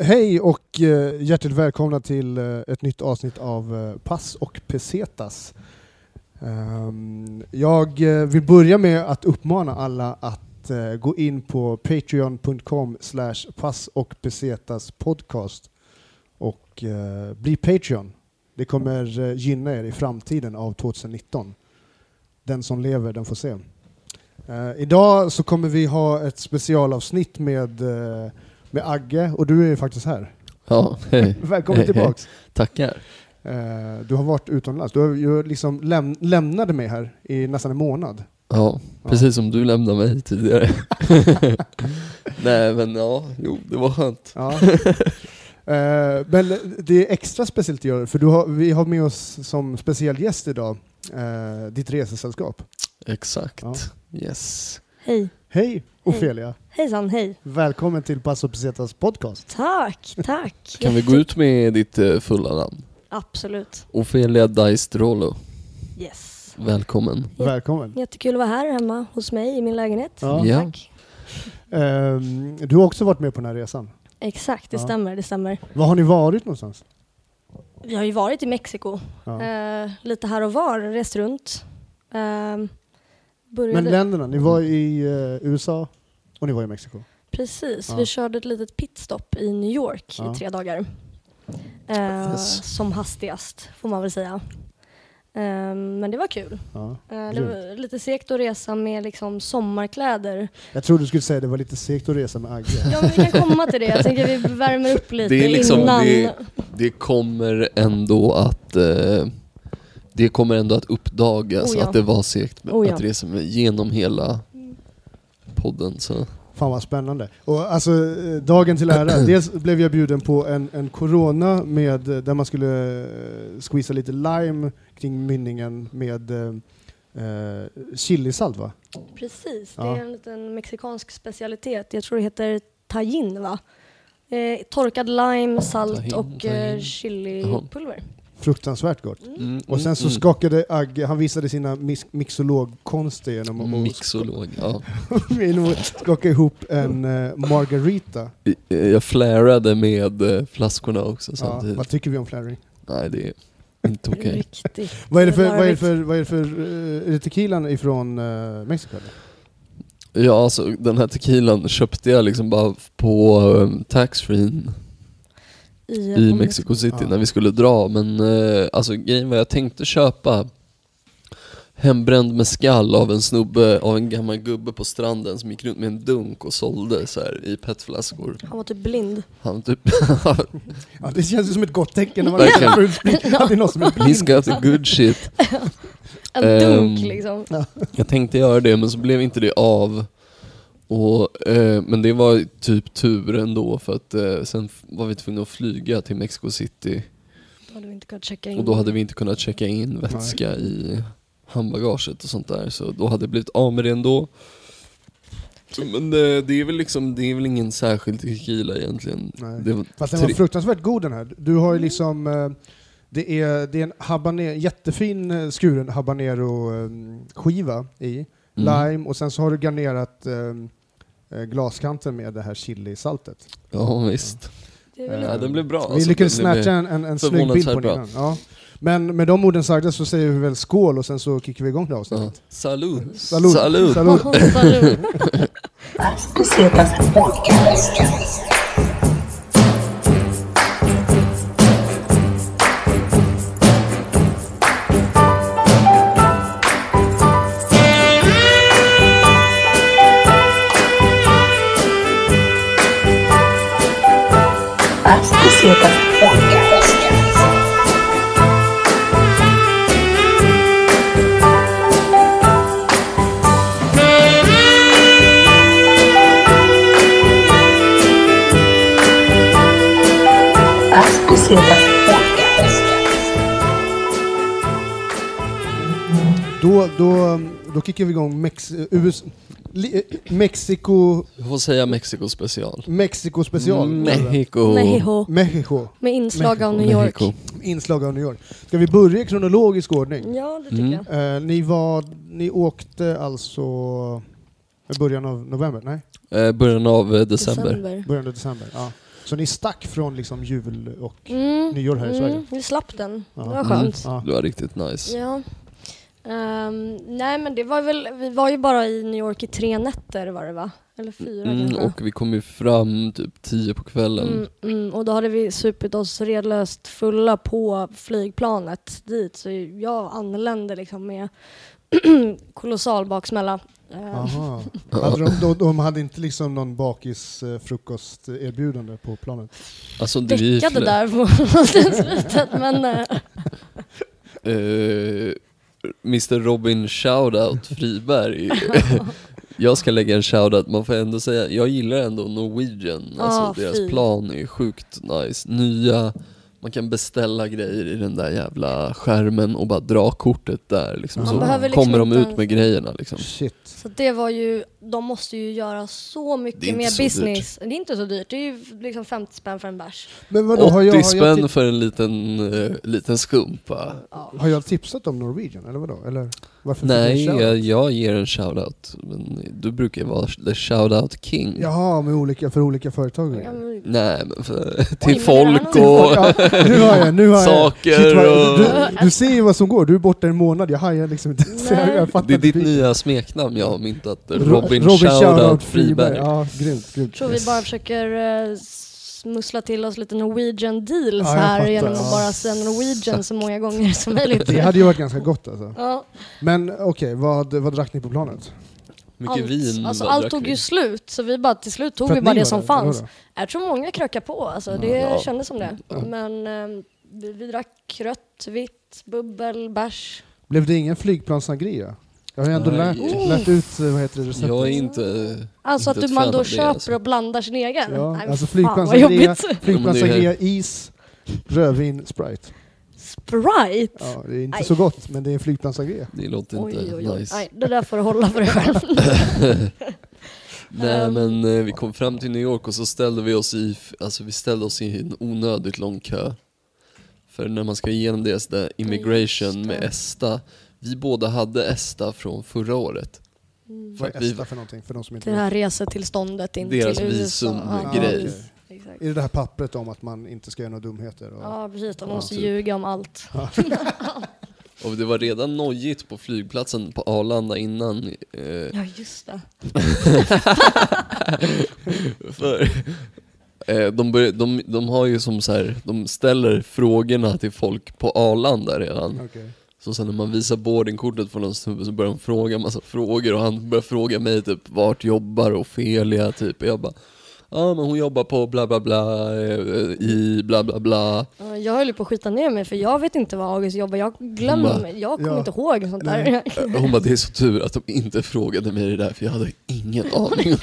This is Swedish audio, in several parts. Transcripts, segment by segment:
Hej och eh, hjärtligt välkomna till eh, ett nytt avsnitt av eh, Pass och Pesetas. Ehm, jag vill börja med att uppmana alla att gå in på patreon.com slash pass och pesetas podcast och bli Patreon. Det kommer gynna er i framtiden av 2019. Den som lever, den får se. Idag så kommer vi ha ett specialavsnitt med, med Agge och du är ju faktiskt här. Ja, hej. Välkommen Hej, hej. tillbaks. Tackar. Eh, du har varit utomlands. Du har ju liksom läm- lämnade mig här i nästan en månad. Ja, precis som du lämnade mig tidigare. Nej men ja, jo det var skönt. Ja. Eh, men det är extra speciellt idag, för du har, vi har med oss som speciell gäst idag eh, ditt resesällskap. Exakt. Ja. Yes. Hej. Hej Ofelia! Hejsan, hej. Välkommen till Passo Pesetas podcast. Tack, tack. Kan vi gå ut med ditt eh, fulla namn? Absolut. Ofelia Daistrolo. Yes. Välkommen. Välkommen! Jättekul att vara här hemma hos mig i min lägenhet. Ja. Ja. Tack. Ehm, du har också varit med på den här resan. Exakt, det Ja. stämmer, det stämmer. Var har ni varit någonstans? Vi har ju varit i Mexiko, Ja. eh, lite här och var, rest runt. Eh, började... Men länderna, ni var i eh, USA och ni var i Mexiko. Precis, Ja. vi körde ett litet pitstop i New York Ja. i tre dagar. Eh, Yes. Som hastigast, får man väl säga. Eh, men det var kul. Ja. Eh, det var lite segt att resa med liksom sommarkläder. Jag trodde du skulle säga att det var lite segt att resa med Agge. Ja, men vi kan komma till det. Jag tänker vi värmer upp lite Det är liksom- innan. det- Det kommer ändå att eh, det kommer ändå att uppdagas Oh ja. att det var segt med Oh ja. att resa med genom hela podden. Så. Fan vad spännande. Och alltså, eh, dagen till ära, dels blev jag bjuden på en, en corona med, eh, där man skulle eh, squeeza lite lime kring mynningen med eh, chilisalt va? Precis, det Ja. är en liten mexikansk specialitet. Jag tror det heter tajin va? Eh, torkad lime, salt Tahin, och tahin. eh, chilipulver. Fruktansvärt gott. Mm, Och sen så mm, skakade Agge, han visade sina mis- mixologkonster genom mm. att Mixolog, ja. skaka ihop en eh, margarita. Eh, Jag flärade med eh, flaskorna också Ja, samtidigt. vad tycker vi om flaring? Nej, det är inte okej. Riktigt Vad är det för, vad är det för, vad är det för, eh, är det tequilan ifrån uh, Mexiko eller? Ja, alltså den här tequilan köpte jag liksom bara på um, taxfree I, Mexico City Ja. när vi skulle dra. Men eh, alltså grejen var jag tänkte köpa hembränd mescal av en snubbe, av en gammal gubbe på stranden som gick runt med en dunk och sålde så här i petflaskor. Han var typ blind. Han typ, Ja, det känns ju som ett gott tecken när man Verkligen. är full sprit. Att det är någon som är blind. he's got the good shit. En dunk liksom. Jag tänkte göra det men så blev inte det av. Och, eh, men det var typ tur ändå för att eh, sen var vi tvungna att flyga till Mexico City Då hade vi inte kunnat checka in. och då hade vi inte kunnat checka in vätska i handbagaget och sånt där så då hade det blivit av med det ändå. Men det, det är väl liksom, det är väl ingen särskild tequila egentligen. Nej. Det var Fast den var tre- fruktansvärt god den här. Du har ju liksom, eh, det är, det är en habanero, jättefin eh, skuren habanero-skiva i, Mm. Lime, och sen så har du garnerat eh, eh, glaskanten med det här chilisaltet. Ja visst. Det är väl Eh, Ja, den blev bra. Vi alltså. lyckades snatcha en, en, en snygg bild på den. Ja. Men med de orden sagda så säger vi väl skål och sen så kickar vi igång det här Ja. avsnittet. Salut. Salut. Salut. Salut. Salut. Då, då, då kickar vi igång Mex, eh, US, Mexiko, Jag får säga Mexiko special. Mexico special. Mexico. Mexico. Mexico. Med inslag av. New York. Mexico. Inslag av New York. Ska vi börja i kronologisk ordning? Ja, det tycker Mm. jag. Eh, ni, var, ni åkte alltså i början av november? Nej, Eh, början av eh, december. December. början av december. Ja. Så ni stack från liksom jul och Mm, nyår här i Sverige? mm, vi slapp den. Ja. Det var skönt. Ja. Det var riktigt nice. Ja. Ehm, nej men det var väl, vi var ju bara i New York i tre nätter var det va? Eller fyra Mm, kanske. och vi kom ju fram typ tio på kvällen. Mm, mm, och då hade vi supit oss redlöst fulla på flygplanet dit. Så jag anlände liksom med kolossal baksmälla. Ehm, Aha. Hade de, de, de hade inte liksom någon bakisfrukosterbjudande på planet? Alltså det Däckade där på slutet men Eh, Mr Robin Shoutout Friberg. jag ska lägga en shoutout, man får ändå säga, jag gillar ändå Norwegian. Alltså Ah, deras fy. plan är sjukt nice. Nya, man kan beställa grejer i den där jävla skärmen och bara dra kortet där liksom. Man Så behöver liksom kommer de ut med grejerna liksom. Shit. Så det var ju, de måste ju göra så mycket mer business. Det är inte så dyrt, det är ju liksom 50 spänn för en bärs. Men vadå, 80 har jag, har, jag spänn tip- för en liten, eh, liten skumpa. har jag tipsat om Norwegian eller vadå? Eller varför jag Nej, jag, shoutout? jag ger en shoutout. Men du brukar ju vara the shoutout king. Jaha, med olika, för olika företag? Ja, men- Nej, men för, men till det folk nog- och Ja, nu har jag, nu har jag. saker Shit, vad, du, du ser ju vad som går, du är borta en månad, jag hajar liksom inte. Jag, jag Det är ditt nya smeknamn jag har myntat. Ro- Robin, Robin Shoutout Friberg. Ja, grymt, grymt. Jag tror vi bara försöker eh, smussla till oss lite Norwegian deals Ja, här fattar, genom att bara säga Norwegian så många gånger som möjligt. Det hade ju varit ganska gott alltså. Ja, Men okej, vad, vad drack ni på planet? Mycket allt, vin alltså, allt tog ju slut så vi bara till slut tog vi bara det som där, fanns. Jag tror många krökade på, alltså, det Ja. kändes som det. Ja. Men eh, vi, vi drack rött, vitt, bubbel, bärs. Blev det ingen flygplanssangria? Jag har ju ändå Nej. lärt, lärt ut, eh, vad heter det, receptet. Jag är inte... Alltså inte att du, man då köper alltså. och blandar sin egen. Ja, Nej, alltså fan vad flygplanssangria, jobbigt. flygplanssangria, is, rödvin, Sprite. Sprite? Ja, det är inte Aj. så gott, men det är en flygplanssangria. Det låter Oj, inte oj, oj. nice. Nej, det där får du hålla för dig själv. Nej Ehm. men eh, vi kom fram till New York och så ställde vi oss i, alltså vi ställde oss i en onödigt lång kö. För när man ska igenom deras där immigration med ESTA, vi båda hade ESTA från förra året. Vad är vi- ESTA för någonting, för de som inte Det här resetillståndet in Deras till USA. visumgrej. Ja, okej. precis. Exakt. Är det det här pappret om att man inte ska göra några dumheter? Och... Ja, precis. De Ja, måste typ. ljuga om allt. Och det var redan nojigt på flygplatsen på Arlanda innan. Eh, Ja, just det. för eh, de, börjar, de, de har ju som så här, de ställer frågorna till folk på Arlanda redan. Okej. Så sen när man visar boardingkortet för någon snubbe så börjar de fråga en massa frågor och han börjar fråga mig typ vart jobbar Ofelia typ. Och jag bara Ja men hon jobbar på bla bla bla eh, i bla bla bla. Ja, Jag höll på att skita ner mig för jag vet inte vad August jobbar. Jag glömmer mig. Jag kommer Ja. inte ihåg sånt där. Nej. Eh, Hon bara det är så tur att de inte frågade mig det där för jag hade ingen aning.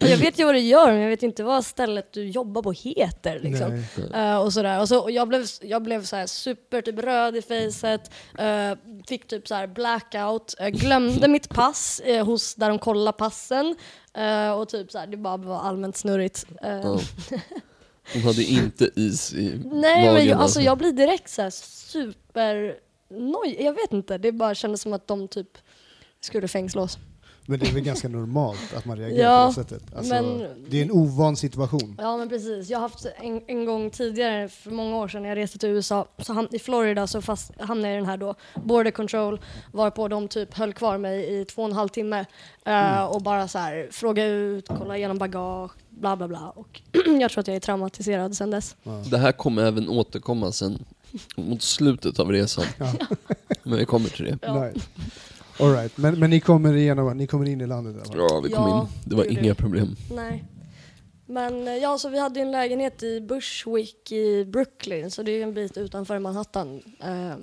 jag vet ju vad du gör men jag vet inte vad stället du jobbar på heter. Liksom. Eh, och sådär. Och, så, och jag blev, jag blev så här super typ röd i facet, eh, fick typ så här blackout, eh, glömde mitt pass hos där de kollar passen eh, och typ så här, det bara var allmänt snurrigt. Eh, Ja. Hon hade inte is i Nej magen men jag, alltså jag blir direkt så här. Jag vet inte, det bara kändes som att de typ skulle fängsla oss. Men det är väl ganska normalt att man reagerar Ja, på det sättet? Alltså, men- Det är en ovan situation. Ja men precis, jag har haft en, en gång tidigare, för många år sedan när jag reste till USA, så ham- i Florida så fast, hamnade jag i den här då, border control, varpå de typ höll kvar mig i två och en halv timme eh, och bara så här fråga ut, kolla igenom bagage, bla bla bla. Och jag tror att jag är traumatiserad sedan dess. Det här kommer även återkomma sen mot slutet av resan. Ja. Men vi kommer till det. All right. men, men ni kommer igenom, ni kommer in i landet fall? Ja, vi kom Ja, in. Det var det gjorde inga vi. problem. Nej. Men eh, ja, så vi hade en lägenhet i Bushwick i Brooklyn, så det är ju en bit utanför Manhattan. Ehm,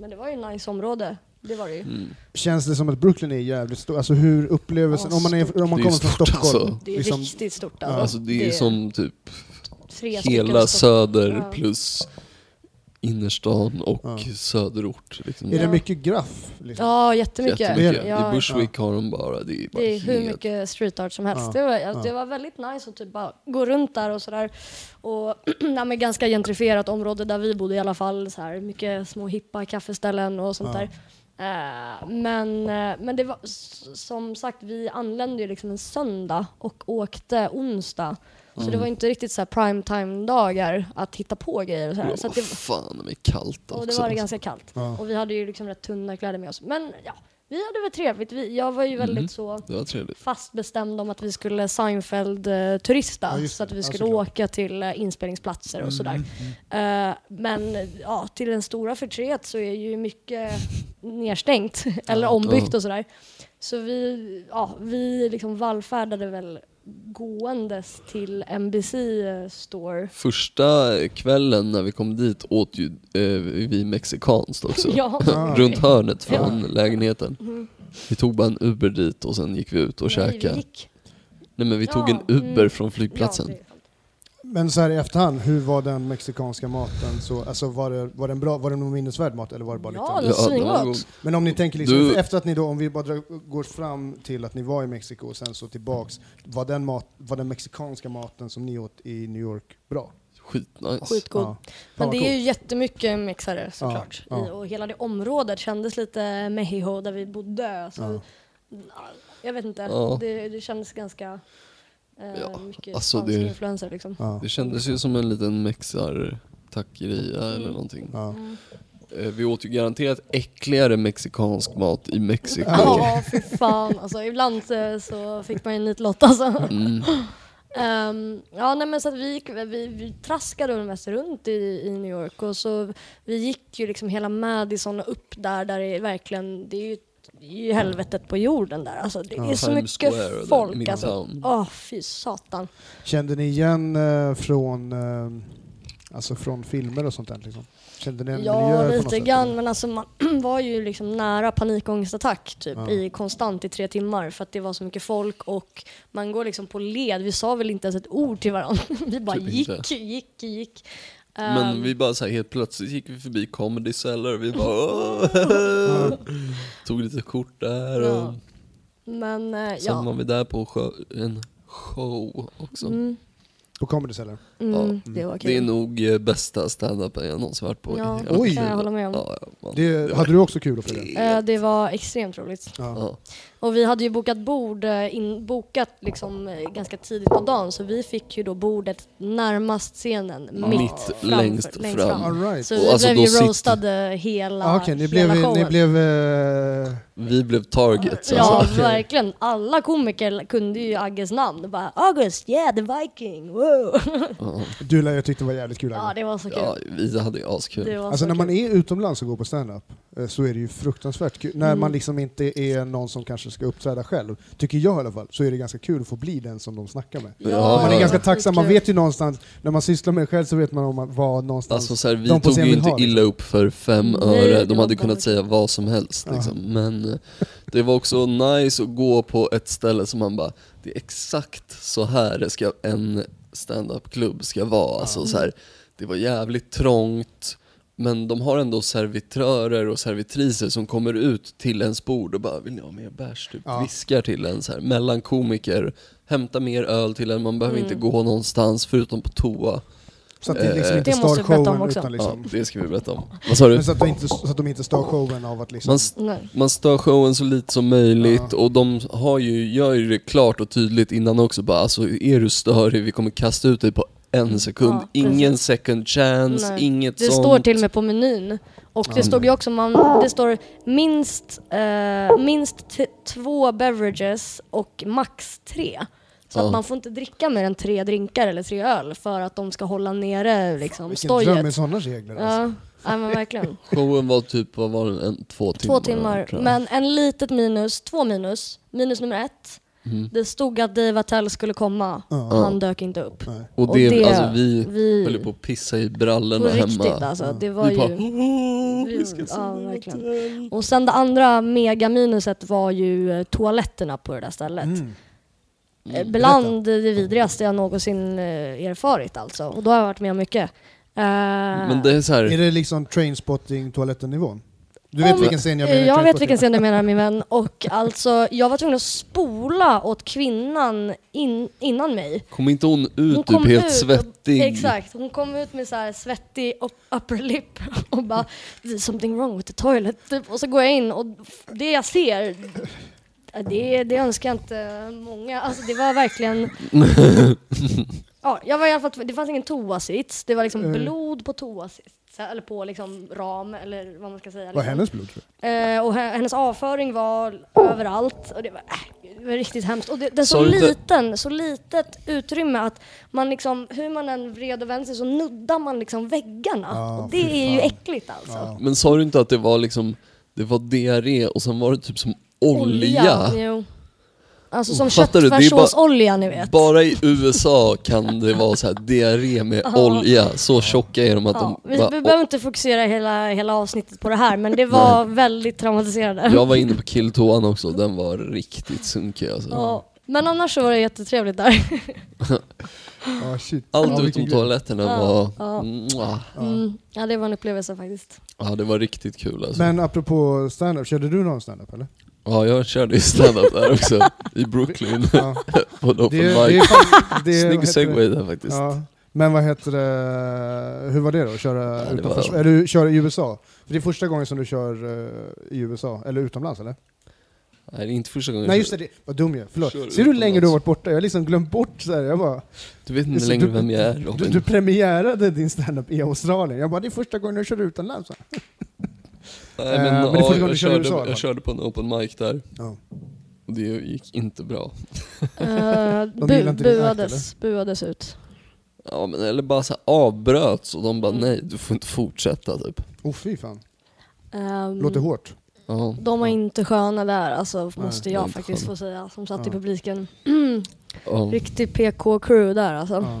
men det var ju ett nice område, det var det ju. Mm. Känns det som att Brooklyn är jävligt stort? Alltså hur upplevelsen, Ja, om man, är, om man Det är kommer från stort, Stockholm, alltså. Det är liksom, riktigt stort Ja. alltså. Alltså det är som typ tre stycken hela Stockholm. söder Ja. plus innerstan och Ja. söderort. Liksom. är det Ja. mycket graff? Liksom? Ja, jättemycket. Jättemycket. Ja, I Bushwick har de bara, det är bara det är hur helt- mycket street art som helst. Ja. Det, var, Ja. det var väldigt nice att typ bara gå runt där och sådär. Och nej, men ganska gentrifierat område där vi bodde i alla fall. Så här, mycket små hippa kaffeställen och sånt Ja. där. Eh, men eh, men det var som sagt, vi anlände ju liksom en söndag och åkte onsdag. Så Mm. det var inte riktigt så här primetime-dagar att hitta på grejer och så här. Det Så det, fan med kallt också. och det var det ganska kallt. Ja. Och vi hade ju liksom rätt tunna kläder med oss. Men ja, vi hade väl trevligt. Vi, jag var ju väldigt Mm. så Det fast bestämd om att vi skulle Seinfeld-turista. Ja, så att det. vi Ja, skulle såklart. åka till eh, inspelningsplatser och sådär. Mm. Eh, men ja, till den stora förtret så är ju mycket nedstängt eller ombyggt Ja. och sådär. Så vi, ja, vi liksom vallfärdade väl gåendes till NBC Store. Första kvällen när vi kom dit åt ju eh, vi mexikanskt också. Ja. Runt hörnet från Ja. lägenheten. Mm. Vi tog bara en Uber dit och sen gick vi ut och Nej, käkade. Nej men vi tog Ja, en Uber mm. från flygplatsen. Det. Men så här i efterhand, hur var den mexikanska maten? Så, alltså var, det, var den bra? Var det någon minnesvärd mat eller var det bara Ja, lite? det var Ja, den var svingott. Men om ni tänker liksom, Du- efter att ni då, om vi bara drar, går fram till att ni var i Mexiko och sen så tillbaks, var den, mat, var den mexikanska maten som ni åt i New York bra? Skitnice. Skitgod. Ja. Men det är ju jättemycket mexare såklart. ja. I, och hela det området kändes lite Mexico där vi bodde. Så, Ja. Jag vet inte, Ja. det, det kändes ganska Ja, mycket alltså spanska det- influenser liksom. Ja. Det kändes ju som en liten mexar-taqueria eller Mm. någonting. Ja. Mm. Eh, Vi åt ju garanterat äckligare mexikansk mat i Mexiko. Ja, fy fan. Alltså, ibland eh, så fick man ju nitlott alltså. Mm. Ehm, ja, nej, men så att vi, gick, vi, vi traskade mest runt i, i New York och så vi gick ju liksom hela Madison och upp där, där det är verkligen, det är ju, det är ju helvetet på jorden där. Alltså, det Ja. är så mycket folk alltså. Åh, fy satan. Kände ni igen eh, från, eh, alltså från filmer och sånt där? Liksom? Kände ni en miljö Ja, på något lite sätt, grann, eller? men alltså man var ju liksom nära panikångestattack typ Ja. i konstant i tre timmar för att det var så mycket folk och man går liksom på led. Vi sa väl inte ens ett ord till varandra. Vi bara Typ gick, inte. gick, gick. Men Ehm, vi bara så här, helt plötsligt gick vi förbi Comedy Cellar och vi bara! Tog lite kort där och Ja. Men eh, sen ja. var vi där på sjö, en show också. Mm, På Comedy Cellar? mm, det var kul. Det är nog eh, bästa standupen jag någonsin varit på. i Ja, Oj. mitt kan jag liv. hålla med om. Ja, ja, man. Det, hade du också kul att följa? Eh, det var extremt roligt. Ja. Ja. Och vi hade ju bokat bord, eh, in, bokat liksom eh, ganska tidigt på dagen så vi fick ju då bordet närmast scenen. Mitt, Mitt framför- längst fram. All right. Så Och vi alltså, blev då ju sitter- roastade hela, Ah, Okej, ni hela blev, showen. ni blev eh, Vi blev targets Ja, alltså. okej. verkligen. Alla komiker kunde ju Agges namn. Bara August, yeah the viking, wow. Ja. du jag tyckte det var jävligt kul. Ja, Agnes. det var så kul. Ja, vi hade ju askul. Alltså så när man är utomlands och går på stand-up så är det ju fruktansvärt kul. När Mm. man liksom inte är någon som kanske ska uppträda själv, tycker jag i alla fall, så är det ganska kul att få bli den som de snackar med. Ja, man är ja, ganska ja. tacksam, man vet ju någonstans, när man sysslar med det själv så vet man om att vad någonstans... Alltså så här, vi tog ju inte illa upp för fem Nej, öre, de hade kunnat säga vad som helst liksom. Men eh, det var också nice att gå på ett ställe som man bara, det är exakt så här ska, en stand-up-klubb ska vara. Alltså, så här, det var jävligt trångt, men de har ändå servitörer och servitriser som kommer ut till ens bord och bara 'Vill ni ha mer bärs?' Typ Ja. viskar till en så här, mellan komiker, hämta mer öl till en, man behöver Mm. inte gå någonstans förutom på toa. Så att det liksom Eh, inte Det måste stör showen också. utan Ja, liksom... det ska vi berätta om. Vad sa du? Men så att, de inte, så att de inte stör showen av att liksom... Man, Nej. man stör showen så lite som möjligt Ja. och de har ju, gör ju det klart och tydligt innan också bara alltså är du störig, vi kommer kasta ut dig på en sekund. Ja. Ingen second chance, Nej. inget Det sånt. står till och med på menyn. Och det Ja. stod ju också, man, det står minst, eh, minst två beverages och max tre. Så Ja. att man får inte dricka mer än tre drinkar eller tre öl för att de ska hålla nere liksom, Vilken dröm med stojet. sådana regler alltså. Ja, ja men verkligen. Showen var typ, vad var den, en, två timmar? Två timmar. Men en litet minus, två minus. Minus nummer ett. Mm. Det stod att Dave Attell skulle komma. Ja. Han dök inte upp. Nej. Och och det, det- alltså vi, Vi, höll på att pissa i brallorna hemma. riktigt alltså. Det var vi bara, ju... "Åh, vi vi- ska ja, verkligen. hotell." Och sen det andra megaminuset var ju eh, toaletterna på det där stället. Mm. Eh, Bland det vidrigaste jag någonsin eh, erfarit alltså. Och då har jag varit med om mycket. Men det är så här, Är det liksom trainspotting toaletten-nivån? Du vet Om- vilken scen jag eh, menar? jag vet vilken scen du menar min vän. Och alltså, jag var tvungen att spola åt kvinnan in, innan mig. kom inte hon ut Hon typ kom helt ut och- svettig? Exakt, hon kom ut med så här svettig up- upper lip och bara "There's something wrong with the toilet. Typ. Och så går jag in och det jag ser, det, det önskar jag inte många. Alltså det var verkligen... Ja, jag var i alla fall, det fanns ingen toasits, det var liksom Eh. blod på toasits. Eller på liksom ram, eller vad man ska säga. Var Liksom. hennes blod? Eh, och he- hennes avföring var överallt. Och det, var, äh, det var riktigt hemskt. Och det, det är så liten, så litet utrymme att man liksom, hur man än vred och vände sig så nuddar man liksom väggarna. Ja, och det är ju äckligt alltså. Ja. Men sa du inte att det var liksom, det var diarré och sen var det typ som olja? Jo. Alltså som fattar du? Det är bara- köttfärssåsolja ni vet. Bara i USA kan det vara så här diarré med Ja. olja, så tjocka är de att Ja, de vi, bara, vi behöver inte fokusera hela, hela avsnittet på det här men det var väldigt traumatiserande. Jag var inne på killtoan också, den var riktigt sunkig alltså. Ja. Men annars så var det jättetrevligt där. Shit. Allt ja, utom toaletterna Ja, var, ja. Mm. Ja det var en upplevelse faktiskt. ja det var riktigt kul alltså. Men apropå stand-up, körde du någon stand-up eller? Ja jag körde ju standup där också, i Brooklyn, Ja. på en open Det, mic. det, Snygg segway där faktiskt. Ja. Men vad heter det, hur var det då? att Köra Ja, utanför, var- är du kör i USA? För det är första gången som du kör eh, i USA, eller utomlands eller? Nej det är inte första gången Nej just det, vad dum jag är. förlåt. Ser du hur länge du har varit borta? Jag har liksom glömt bort så här. jag bara, Du vet inte längre du- vem jag är du, Robin. du premiärade din stand-up i Australien. Jag bara, det är första gången jag kör utomlands. Nej Eh, men, men det är ja, jag, körde, USA, jag körde på en open mic där, Ja. och det gick inte bra. Uh, gillar bu buades, buades ut. Ja men eller bara så här avbröts och de bara Mm. nej du får inte fortsätta typ. Oh fy fan, Ehm, låter hårt. Ja. de var inte sköna där, alltså, måste jag faktiskt sköna. få säga, som satt Ja. i publiken. Ja. Riktig PK-crew där alltså.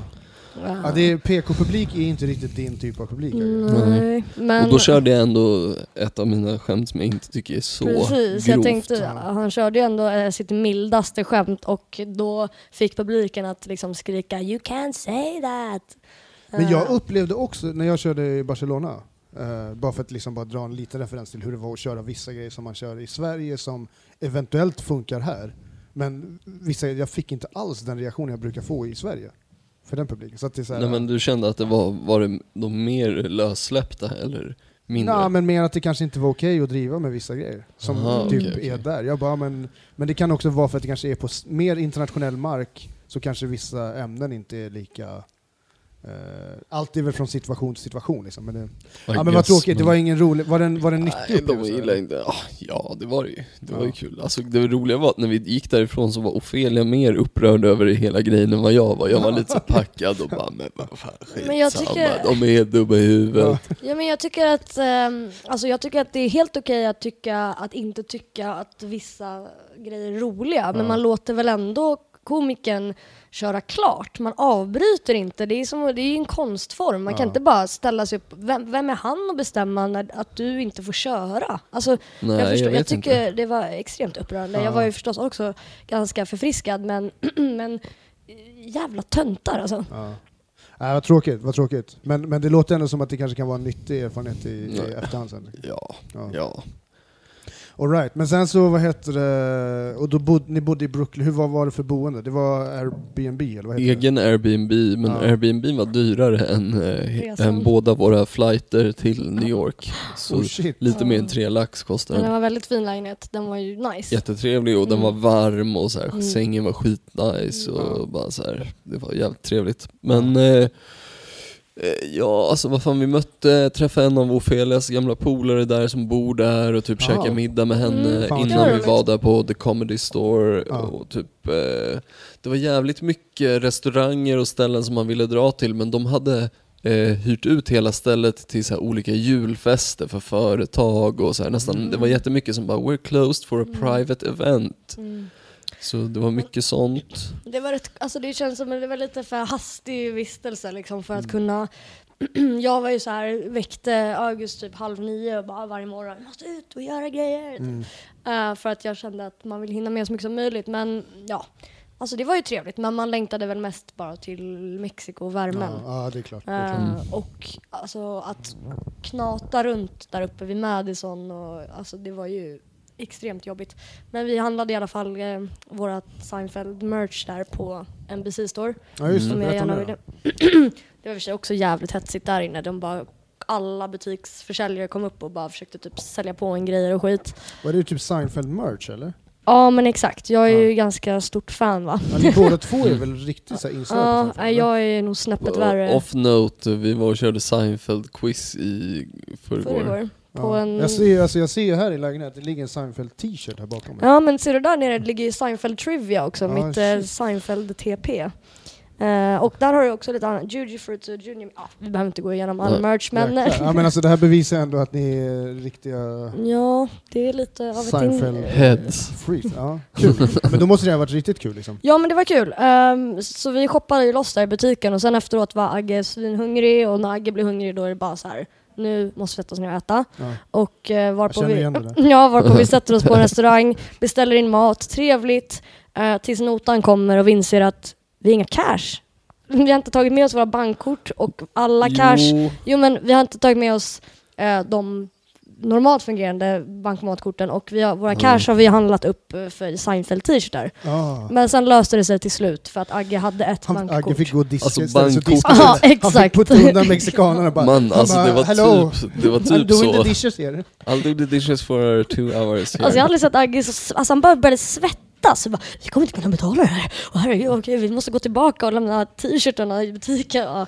Ja. Ja, det är, PK-publik är inte riktigt din typ av publik. Nej, men Och då körde jag ändå ett av mina skämt som jag inte tycker är så Precis, grovt. jag tänkte, han körde ju ändå eh, sitt mildaste skämt och då fick publiken att liksom skrika You can't say that. Men jag Eh, upplevde också när jag körde i Barcelona, eh, bara för att liksom bara dra en liten referens till hur det var att köra vissa grejer som man kör i Sverige som eventuellt funkar här. Men vissa, jag fick inte alls den reaktion jag brukar få i Sverige. För den publiken. Så att det är så här, Nej men du kände att det var, var det de mer lössläppta eller mindre? Nej, men mer att det kanske inte var okej att driva med vissa grejer som Aha, typ okej. är där. Jag bara, men, men det kan också vara för att det kanske är på mer internationell mark så kanske vissa ämnen inte är lika allt är väl från situation till situation liksom. Men det, I ja men vad tråkigt, det men- var ingen rolig, var den, var den nyttig Nej, de upplevelse, gillar eller? inte, ah, ja det var det ju. Det var Ja. ju kul. Alltså, det roliga var att när vi gick därifrån så var Ofelia mer upprörd över hela grejen än vad jag var. Jag var lite så packad och bara, men vad fan Men jag skitsamma, tycker- de är helt dumma i huvudet. Ja, men jag tycker att, ehm, alltså jag tycker att det är helt okej att, tycka, att inte tycka att vissa grejer är roliga, men Ja. man låter väl ändå komikern köra klart. Man avbryter inte. Det är, som, det är en konstform. Man kan Ja. inte bara ställa sig upp. Vem, vem är han att bestämma när, att du inte får köra? Alltså, Nej, jag, förstår, jag, vet tycker inte. det var extremt upprörande. Ja. Jag var ju förstås också ganska förfriskad, men, men jävla töntar alltså. Ja. Nej, vad tråkigt, vad tråkigt. Men, men det låter ändå som att det kanske kan vara en nyttig erfarenhet i, i efterhand sen. Ja, Ja. ja. All right. men sen så, vad heter det, och då bod, ni bodde i Brooklyn, hur var, var det för boende? Det var Airbnb eller vad heter Egen Airbnb, men Ja. Airbnb var dyrare än, Resan. än båda våra flighter till New York. Så det? Oh shit. lite mer än tre lax kostar Men det den. var väldigt fin lägenhet. Den var ju nice. Jättetrevlig och den Mm. var varm och så här, Mm. sängen var skitnice Mm. och bara så här, det var jävligt trevligt. Men eh, eh, ja, alltså vad fan vi mötte, träffade en av Ofelias gamla polare där som bor där och typ Ah. käkade middag med henne Mm, innan vi var där på The Comedy Store Ja. och typ eh, Det var jävligt mycket restauranger och ställen som man ville dra till men de hade eh, hyrt ut hela stället till så här olika julfester för företag och så här, nästan, Mm. det var jättemycket som bara “We're closed for a Mm. private event” Mm. Så det var mycket sånt. Det, var rätt, alltså det känns som att det var lite för hastig vistelse liksom för Mm. att kunna jag var ju så här, väckte August typ halv nio och bara varje morgon, "Jag måste ut och göra grejer. Mm. Eh, för att jag kände att man vill hinna med så mycket som möjligt. Men ja, alltså det var ju trevligt. Men man längtade väl mest bara till Mexiko och värmen. Ja, ja, det är klart. Det är Eh, klart. Mm. Och alltså att knata runt där uppe vid Madison och alltså det var ju extremt jobbigt. Men vi handlade i alla fall eh, vårat Seinfeld-merch där på NBC Store. Ja, just det. Som jag Berätta om gärna det. ville. det var i och för sig också jävligt hetsigt där inne. De bara, alla butiksförsäljare kom upp och bara försökte typ sälja på en grejer och skit. Var det typ Seinfeld-merch eller? Ja men exakt, jag är ju ganska stort fan va. Ja, ni båda två är väl riktigt så här insökta? Ja, fan, nej, eller? jag är nog snäppet värre. Off note, vi var och körde Seinfeld-quiz i förrgår. Förrgår. På Ja. en... Jag ser ju alltså, jag ser ju här i lägenheten, det ligger en Seinfeld t-shirt här bakom mig. Ja men ser du där nere ligger ju Seinfeld Trivia också, Ja, mitt eh, shit. Seinfeld TP. Eh, och där har du också lite annat, Juji Fruits och Junior, ah, vi behöver inte gå igenom all Nej. merch men. Ja men alltså det här bevisar ändå att ni är riktiga ja, det är lite av ett Seinfeld in... Heads. freaks. Ja, kul. Men då måste det ha varit riktigt kul liksom. Ja men det var kul. Ehm, så vi shoppade ju loss där i butiken och sen efteråt var Agge svinhungrig och när Agge blir hungrig då är det bara så här. Nu måste vi sätta oss ner och äta. Ja. Och eh, varpå, vi, ja, varpå vi sätter oss på en restaurang, beställer in mat, trevligt, eh, tills notan kommer och vi inser att vi har inga cash. Vi har inte tagit med oss våra bankkort och alla cash, Jo, jo men vi har inte tagit med oss eh, de normalt fungerande bankomatkorten och vi har, våra Mm. cash har vi handlat upp eh, för Seinfeld t-shirtar. Ja. Men sen löste det sig till slut för att Agge hade ett Han, bankkort. Agge fick gå och diska Alltså, istället, så bankkort- diskade- Ja, Han fick exakt. putta undan mexikanerna bara. man, alltså bara, det var "Hello, typ, det var I'm typ doing the så. dishes here. I'll do the dishes for two hours here. Alltså jag har aldrig sett Agge så, alltså han bara började svettas. Jag bara, vi kommer inte kunna betala det här. Och herregud, okej, vi måste gå tillbaka och lämna t-shirtarna i butiken.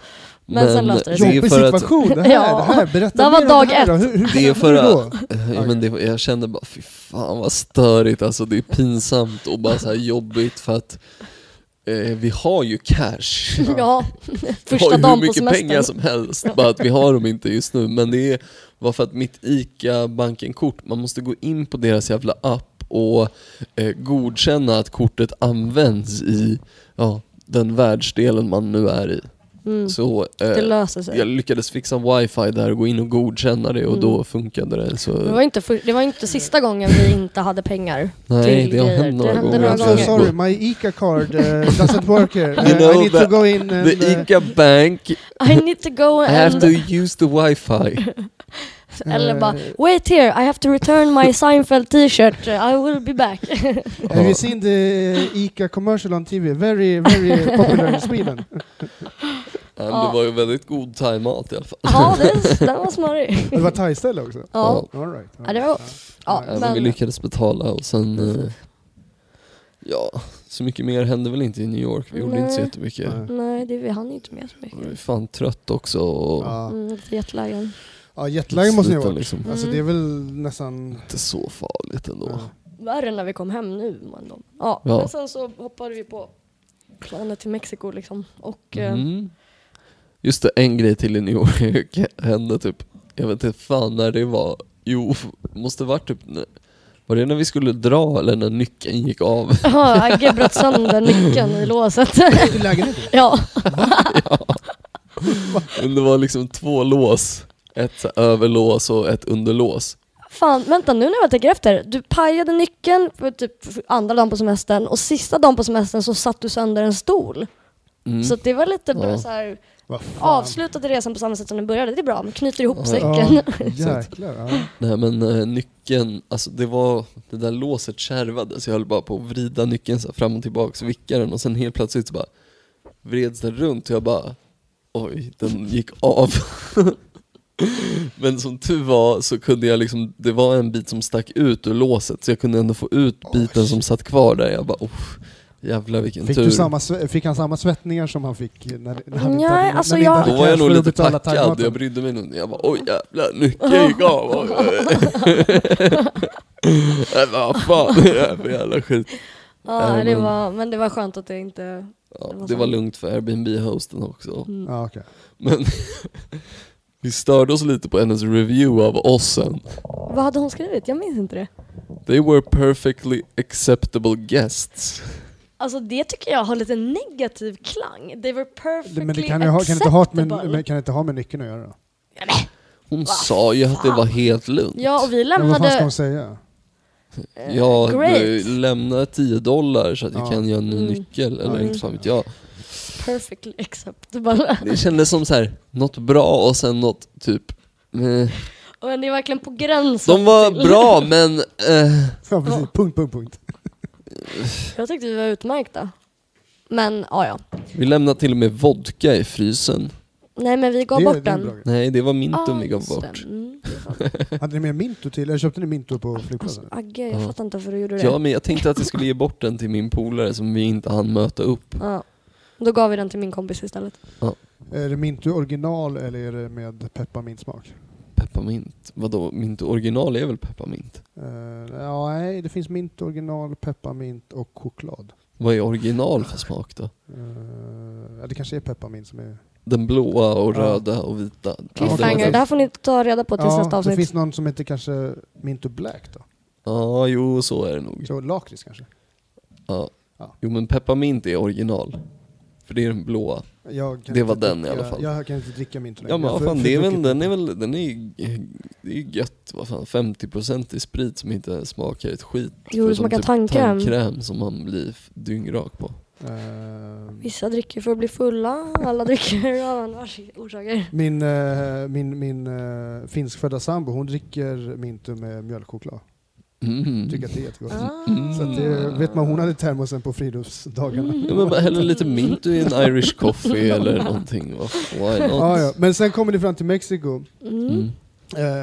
Men, sen Men löste det sig. Jobbig för att- situation det här, Ja. det här. Berätta Det var mer dag det här då. ett. Hur, hur Det är för hur då? Ja, men det, jag kände bara, fy fan vad störigt, alltså det är pinsamt och bara så här jobbigt för att eh, vi har ju cash. Ja, Vi har första ju hur dagen på mycket pengar semestern. som helst, bara att vi har dem inte just nu. Men det är, var för att mitt ICA-banken-kort, man måste gå in på deras jävla app och eh, godkänna att kortet används i ja, den världsdelen man nu är i. Mm. Så eh, Det löser sig. jag lyckades fixa wifi där och gå in och godkänna det och Mm. då funkade det. Så, Det var, inte för, det var inte sista gången vi inte hade pengar Nej, till det har hänt några det hände gånger. några I'm so gånger. sorry, my ICA card uh, doesn't work here. Uh, You know I need to that go in and... The uh, ICA bank, I need to go I have and... to use the wifi. Eller Eh, bara, wait here, I have to return my Seinfeld t-shirt, I will be back. Have you seen the ICA commercial on TV? Very, very popular in Sweden. Ja, men det var ju väldigt god thai-mat i alla fall. ja, det, den var smörig. Det var thai-ställe också? Ja. All right. Ja, det var- ja, Ja, men men- vi lyckades betala och sen, eh, ja, så mycket mer hände väl inte i New York. Vi gjorde inte så Nej. jättemycket. Nej. Nej, det, vi hann inte med så var mycket. ju fan trött också och Ja, Mm, jetlagen. Ja jetlag måste ni ha varit. liksom. Alltså det är väl nästan... Inte så farligt ändå. Ja. Värre när vi kom hem nu. Men, då. Ja, Ja. men sen så hoppade vi på planet till Mexiko liksom. Och eh, Mm. Just det, en grej till i New York hände typ, jag vet inte fan när det var, jo, måste varit typ, när- var det när vi skulle dra eller när nyckeln gick av? ja, Agge bröt sönder nyckeln i låset. Till lägenheten? ja, Men det var liksom två lås, ett överlås och ett underlås. fan vänta nu när jag tänker efter. Du pajade nyckeln för typ andra dagen på semestern och sista dagen på semestern så satt du sönder en stol. Mm. Så det var lite bra Ja. så här, avslutade resan på samma sätt som den började. Det är bra, man knyter ihop Ja. säcken. Ja, jäklar. Ja. Nej men eh, nyckeln, alltså det var, det där låset kärvade så jag höll bara på att vrida nyckeln så fram och tillbaka, så vickade den och sen helt plötsligt så bara vreds den runt och jag bara oj, den gick av. men som tur var så kunde jag liksom, det var en bit som stack ut ur låset så jag kunde ändå få ut biten som satt kvar där. Jag bara oh, jävlar vilken Fick, tur. du samma, fick han samma svettningar som han fick när, när han Nej, inte hade, alltså när jag- inte Då var jag nog lite packad, jag brydde mig nog inte. Jag bara oj jävlar, nyckeln gick av. Vad fan är det här för jävla skit? Ja, Nej, det men- var, men det var skönt att det inte... Ja, Det var det var lugnt för Airbnb-hosten också. Mm. Ja, okej. Men vi störde oss lite på hennes review av ossen. Vad hade hon skrivit? Jag minns inte det. They were perfectly acceptable guests. Alltså det tycker jag har lite negativ klang. They were perfectly Men det kan, ju ha, kan, inte ha med, med, kan inte ha med nyckeln att göra? då? Hon sa ju att det var helt lugnt. Ja, och vi Men vad fan ska lämnade... hon säga? eh, Jag great. lämna 10 dollar så att jag Ja. kan göra en ny Mm. nyckel, eller inte fan vet jag. Perfectly acceptable. Det kändes som så här, något bra och sen något typ eh. Och det är verkligen på gränsen De var till- bra men eh, Ja, precis. Punkt, punkt, punkt. Jag tyckte vi var utmärkta. Men ja, ja. vi lämnade till och med vodka i frysen. Nej men vi gav Det bort det den. Nej, det var Mintum Ah, vi gav bort. Mm. Hade ni med Minto till, eller köpte ni Minto på alltså, flygplatsen? Agge, jag Ja. fattar inte varför du gjorde det. Ja, men jag tänkte att jag skulle ge bort den till min polare som vi inte hann möta upp. Ja. Då gav vi den till min kompis istället. Är det Minto original eller är det med pepparmintsmak? Pepparmint. Vadå, mint original är väl pepparmint? Uh, ja, nej, det finns Minto original, pepparmint och choklad. Vad är original för smak då? Ja, det kanske är pepparmint som är... Den blåa och Ja. röda och vita. Cliffhanger, det- det här får ni ta reda på till nästa Ja, det avsnitt. finns någon som heter kanske Minto Black då? Ja, jo så är det nog. Så lakrits kanske? Ja. Ja. Jo men pepparmint är original. För det är den blåa. Jag kan Det var den i dricka- alla fall. Jag kan inte dricka Minto Ja men vad fan, det är väl, den är väl, den är ju, det är ju gött, vad fan, 50% i sprit som inte smakar ett skit. Jo, det smakar typ tandkräm. tandkräm som man blir dyngrak på. Eh, Vissa dricker för att bli fulla, alla dricker av andra orsaker. Min, eh, min, min uh, finskfödda sambo, hon dricker Minto med mjölkchoklad. Mm. Tycker att det är jättegott. Ah. Så att det, vet man, hon hade termosen på friluftsdagarna. Ja, men bara lite mint i en Irish coffee eller någonting. Why not? Ja, ja. Men sen kommer ni fram till Mexiko. Mm. Mm.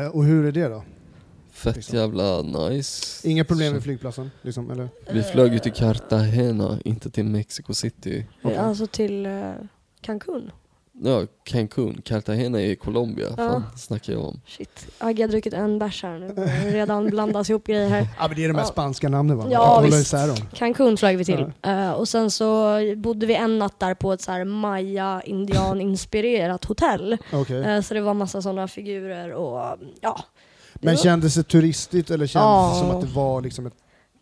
Eh, och hur är det då? Fett Liksom. jävla nice. Inga problem med flygplatsen? Liksom, eller? Vi flög ju till Cartagena, inte till Mexico City. Okej. Alltså till uh, Cancun. Ja, Cancun. Cartagena är i Colombia. Ja. Fan, snackar jag om. Shit, Agge har druckit en bärs här nu. Redan blandas ihop grejer här. Ja men det är de här Ja. spanska namnen va? Ja, hålla visst. isär dem. Cancun flög vi till. Eh, och sen så bodde vi en natt där på ett så här maya-indian-inspirerat hotell. Okej. Eh, så det var massa sådana figurer och ja. Det Men var- kändes det turistigt eller kändes Ja. det som att det var liksom ett...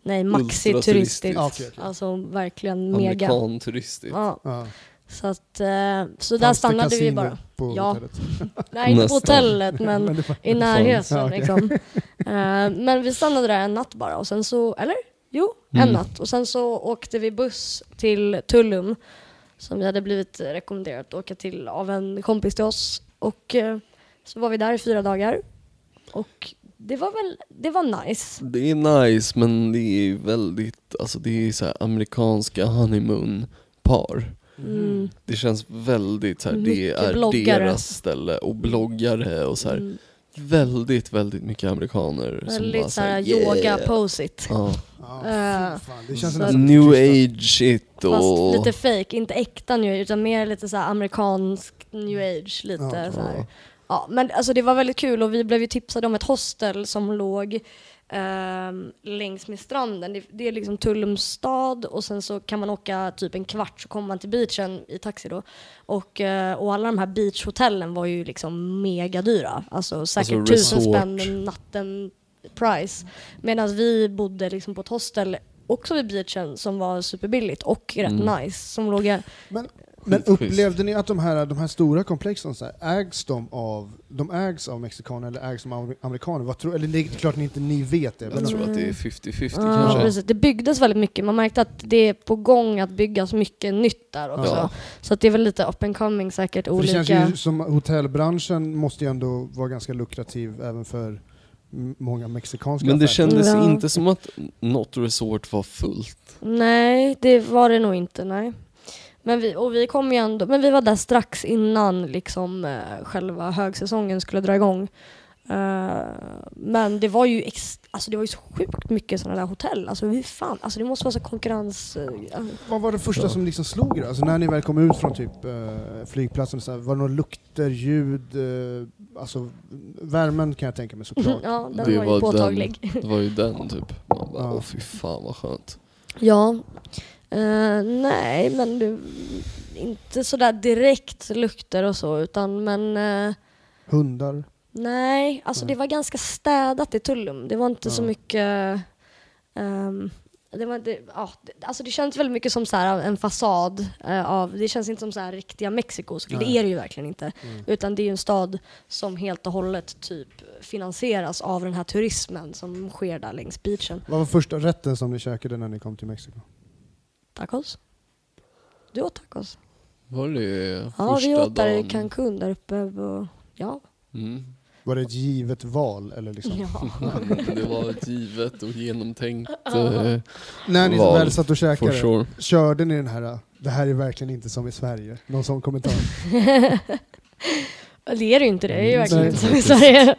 Nej, maxi-turistiskt. Ja, okej, okej. Alltså verkligen mega. Amerikanturistigt. Ja, Ja. Så att, eh, så där Fanns stannade vi bara. På Ja. hotellet? Nej, inte på hotellet men var- i närheten Ja, okej. liksom. Eh, men vi stannade där en natt bara och sen så, eller? Jo, en Mm. natt. Och sen så åkte vi buss till Tullum som vi hade blivit rekommenderat att åka till av en kompis till oss. Och eh, så var vi där i fyra dagar. Och det var väl, det var nice. Det är nice men det är väldigt, alltså det är så här amerikanska honeymoon-par. Mm. Det känns väldigt så här, det Mycket är bloggare. deras ställe och bloggare och så här, Mm. väldigt, väldigt mycket amerikaner som bara Väldigt så här, såhär yoga yeah. posit. Ja. Ja. Det som New age shit Fast och... lite fake, inte äkta new age utan mer lite så här amerikansk new age. Lite Ja, så. Ja, men alltså det var väldigt kul och vi blev ju tipsade om ett hostel som låg ehm, längs med stranden. Det, det är liksom Tullums stad och sen så kan man åka typ en kvart så kommer man till beachen i taxi då. Och, eh, och alla de här beachhotellen var ju liksom mega dyra. Alltså säkert Alltså tusen spänn natten price. Medan vi bodde liksom på ett hostel också vid beachen som var superbilligt och rätt Mm. nice. Som låg Men, men upplevde ni att de här, de här stora komplexen, så här, ägs de av, de ägs av mexikaner eller ägs de av amerikaner? Vad tror, eller det är klart ni inte ni vet det. Jag Men, tror att det är 50-50 Ja, kanske. precis. Det byggdes väldigt mycket. Man märkte att det är på gång att byggas mycket nytt där också. Ja. Så att det är väl lite up and coming säkert för det olika. känns ju som hotellbranschen måste ju ändå vara ganska lukrativ även för många mexikanska Men det affärer. kändes Ja. inte som att något resort var fullt. Nej, det var det nog inte. Nej. Men vi, och vi kom ju ändå, men vi var där strax innan liksom, eh, själva högsäsongen skulle dra igång. Eh, men det var ju ex, alltså det var ju så sjukt mycket sådana där hotell. Alltså, hur fan, alltså det måste vara så konkurrens... eh, Vad var det första som liksom slog er? Alltså när ni väl kom ut från typ eh, flygplatsen, så här, var det några lukter, ljud, eh, alltså värmen kan jag tänka mig såklart. ja, den Det var ju var påtaglig. Det var ju den typ. Man bara, Ja. åh fy fan vad skönt. Ja. Eh, nej, men det, inte sådär direkt lukter och så, utan men eh, Hundar. nej, alltså Nej. det var ganska städat i Tullum. Det var inte så Ja. mycket ehm, det, var, det, ja, det, alltså det känns väldigt mycket som så här en fasad eh, av, det känns inte som så här riktiga Mexiko, så det är det ju verkligen inte. Mm. Utan det är en stad som helt och hållet typ finansieras av den här turismen som sker där längs beachen. Vad var första rätten som ni käkade när ni kom till Mexiko? Tacos? Du åt tacos? Var det Ja, första vi åt där i dagen? Cancun där uppe. Och, ja. Mm. Var det ett givet val? Eller liksom? ja. Det var ett givet och genomtänkt Ja. eh, När ni Val, väl satt och käkade, sure. körde ni den här det här är verkligen inte som i Sverige? Någon sån kommentar? Det är det ju inte, det är ju Mm, verkligen inte som i Sverige.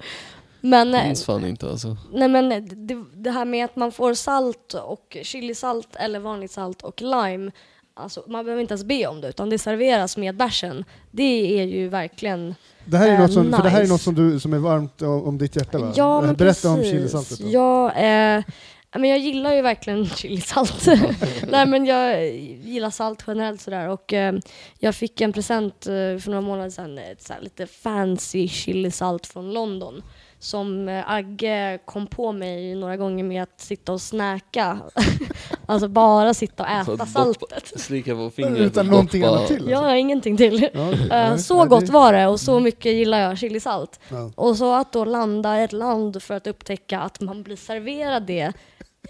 Men, eh, Minns fan inte alltså. nej, men det, det här med att man får salt och chilisalt eller vanligt salt och lime, alltså, man behöver inte ens be om det utan det serveras med bärsen. Det är ju verkligen Det här är Eh, något som, för det här är nice. något som, du, som är varmt om, om ditt hjärta va? Ja, men Berätta om precis. chilisaltet då. Ja, eh, ja, men jag gillar ju verkligen chilisalt. Nej men jag gillar salt generellt sådär och eh, jag fick en present eh, för några månader sedan, ett så lite fancy chilisalt från London. Som eh, Agge kom på mig några gånger med att sitta och snäka. alltså bara sitta och Så äta doppa- saltet. Slicka på fingret Utan någonting annat till? Jag har ingenting till. Ja. Eh, så gott var det och så mycket gillar jag chilisalt. Ja. Och så att då landa i ett land för att upptäcka att man blir serverad det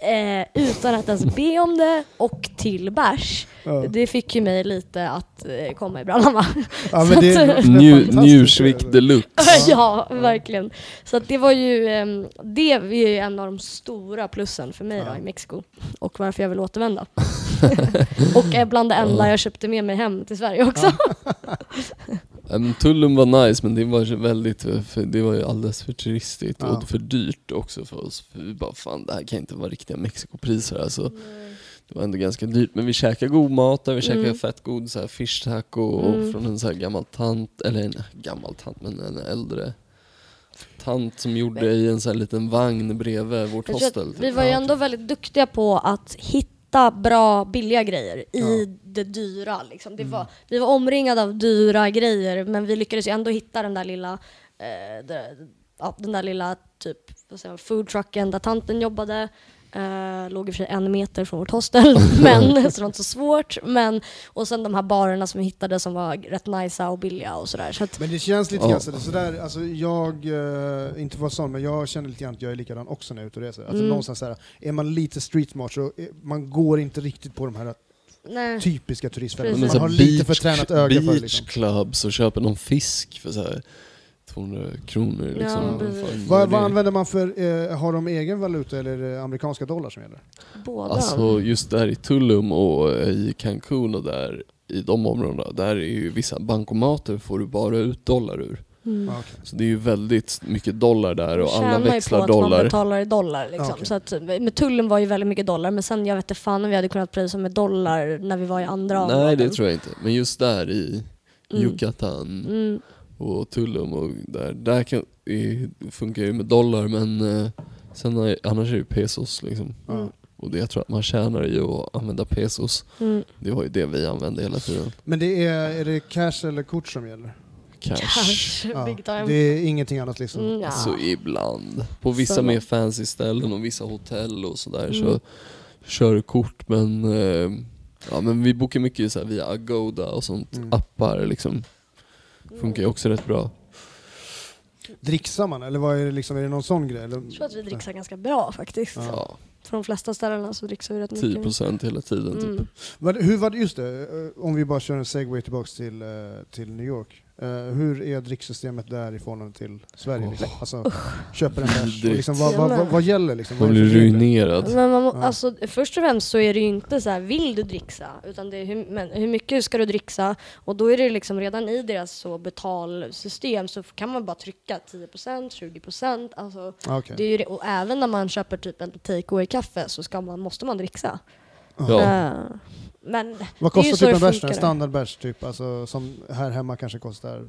eh, utan att ens be om det och till bärs. Ja. Det fick ju mig lite att eh, komma i brallan va? Ja, men det, är- det är Nju- fantastiskt. Njursvikt deluxe. ja, verkligen. Så att det var ju, ehm, det är ju en av de stora plussen för mig Ja. då i Mexiko och varför jag vill återvända. och är bland det enda jag köpte med mig hem till Sverige också. Men Tulum var nice men det var väldigt, eh, för det var ju alldeles för turistigt Ja. och för dyrt också för oss. För vi bara fan det här kan inte vara riktiga Mexikopriser alltså. Det var ändå ganska dyrt men vi käkade god mat där, vi käkade Mm. fett god så här fish taco Mm. från en så här gammal tant, eller en gammal tant men en äldre tant som gjorde Men- i en så här liten vagn bredvid vårt hostel. typ. vi var ju ändå väldigt duktiga på att hitta bra, billiga grejer i Ja. det dyra. Liksom. Det Mm. var, vi var omringade av dyra grejer men vi lyckades ju ändå hitta den där lilla, eh, det, ja, den där lilla typ, vad säger man, food trucken där tanten jobbade. Uh, låg i och för sig en meter från vårt hostel, men, så det var inte så svårt. Men, och sen de här barerna som vi hittade som var rätt nice och billiga och sådär. Så att, Men det känns lite grann sådär, sådär, alltså jag, eh, inte för sån, men jag känner lite grann att jag är likadan också när jag är ute och reser. Alltså Mm. någonstans såhär, är man lite street smart så är, man går inte riktigt på de här nej. typiska turistfällorna. Man har lite för tränat öga för det liksom. clubs och köper någon fisk för så här 200 kronor liksom. Ja, Vad precis. Vad, använder man för, eh, har de egen valuta eller är det amerikanska dollar som gäller? Båda. Alltså just där i Tulum och eh, i Cancun och där i de områdena, där är ju vissa bankomater får du bara ut dollar ur. Mm. Ja, okej. Så det är ju väldigt mycket dollar där och alla ju på växlar att man dollar. betalar i dollar. Liksom. Ja, okej. så att, med tullen var ju väldigt mycket dollar, men sen jag vet inte fan om vi hade kunnat prisa med dollar när vi var i andra Nej områden. det tror jag inte, men just där i Mm. Yucatan Mm. Och Tulum och där, där kan, i, funkar ju med dollar men eh, sen är, annars är det ju pesos liksom. Mm. Och det jag tror att man tjänar i att använda pesos. Mm. Det var ju det vi använde hela tiden. Men det är, är det cash eller kort som gäller? Cash. Cash, Ja, big time. det är ingenting annat liksom? Mm, ja. Så ibland. På vissa Så- mer fancy ställen och vissa hotell och sådär Mm. så kör du kort men eh, Ja men vi bokar mycket så här via Agoda och sånt, Mm. appar liksom. Funkar ju också rätt bra. Dricksar man eller vad är det liksom, är det någon sån grej? Eller? Jag tror att vi dricksar ganska bra faktiskt. Ja. För de flesta ställena så dricksar vi rätt mycket. 10% hela tiden typ. Mm. Vad- Hur var det, just det, eh, om vi bara kör en segway tillbaks till, eh, till New York. Eh, hur är dricksystemet där i förhållande till Sverige? Liksom? Alltså, köper en bärs liksom, vad, vad, vad, vad gäller liksom? Man blir ruinerad. Men man, Ja. alltså, först och främst så är det ju inte så här, vill du dricksa? Utan det är hur, men, hur mycket ska du dricksa? Och då är det liksom redan i deras så betalsystem så kan man bara trycka 10%, 20%. Alltså, okej. det är ju, och även när man köper typ en take away-kaffe så ska man, måste man dricksa. Ja. Eh, men Vad kostar typ en bärs? En standardbärs typ, alltså, som här hemma kanske kostar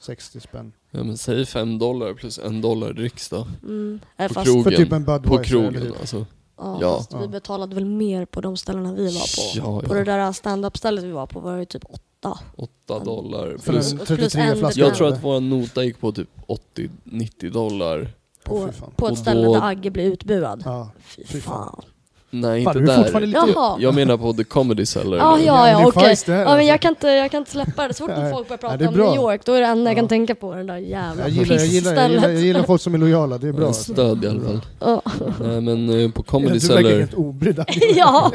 50-60 spänn. ja men säg 5 dollar plus en dollar dricks då. Mm, På fast, krogen. För typ en Budweiser På krogen eller typ. alltså. ja, ja. fast vi betalade väl mer på de ställena vi var på. Ja, På ja. det där stand-up-stället vi var på var det typ åtta. 8 dollar. För Plus, en plus 33 en flaskor. jag tror att vår nota gick på typ 80-90 dollar. På, fan. på ett ställe då- där Agge blev utbuad. Ja. Fy fy fan. Fan. Nej Fan, inte är där. lite... Jaha. Jag menar på The Comedy Cellar. Nu. ja, Ja, okej. här, Ja, men jag kan inte, jag kan inte släppa det. Så fort folk börjar Ja, prata om. New York, då är det enda jag Ja. kan tänka på den där jävla Jag gillar, jag, gillar, jag, gillar, jag gillar folk som är lojala, det är bra. Stöd i alla fall. Ja. Nej men eh, på Comedy Du verkar Cellar, helt obrydd. ja.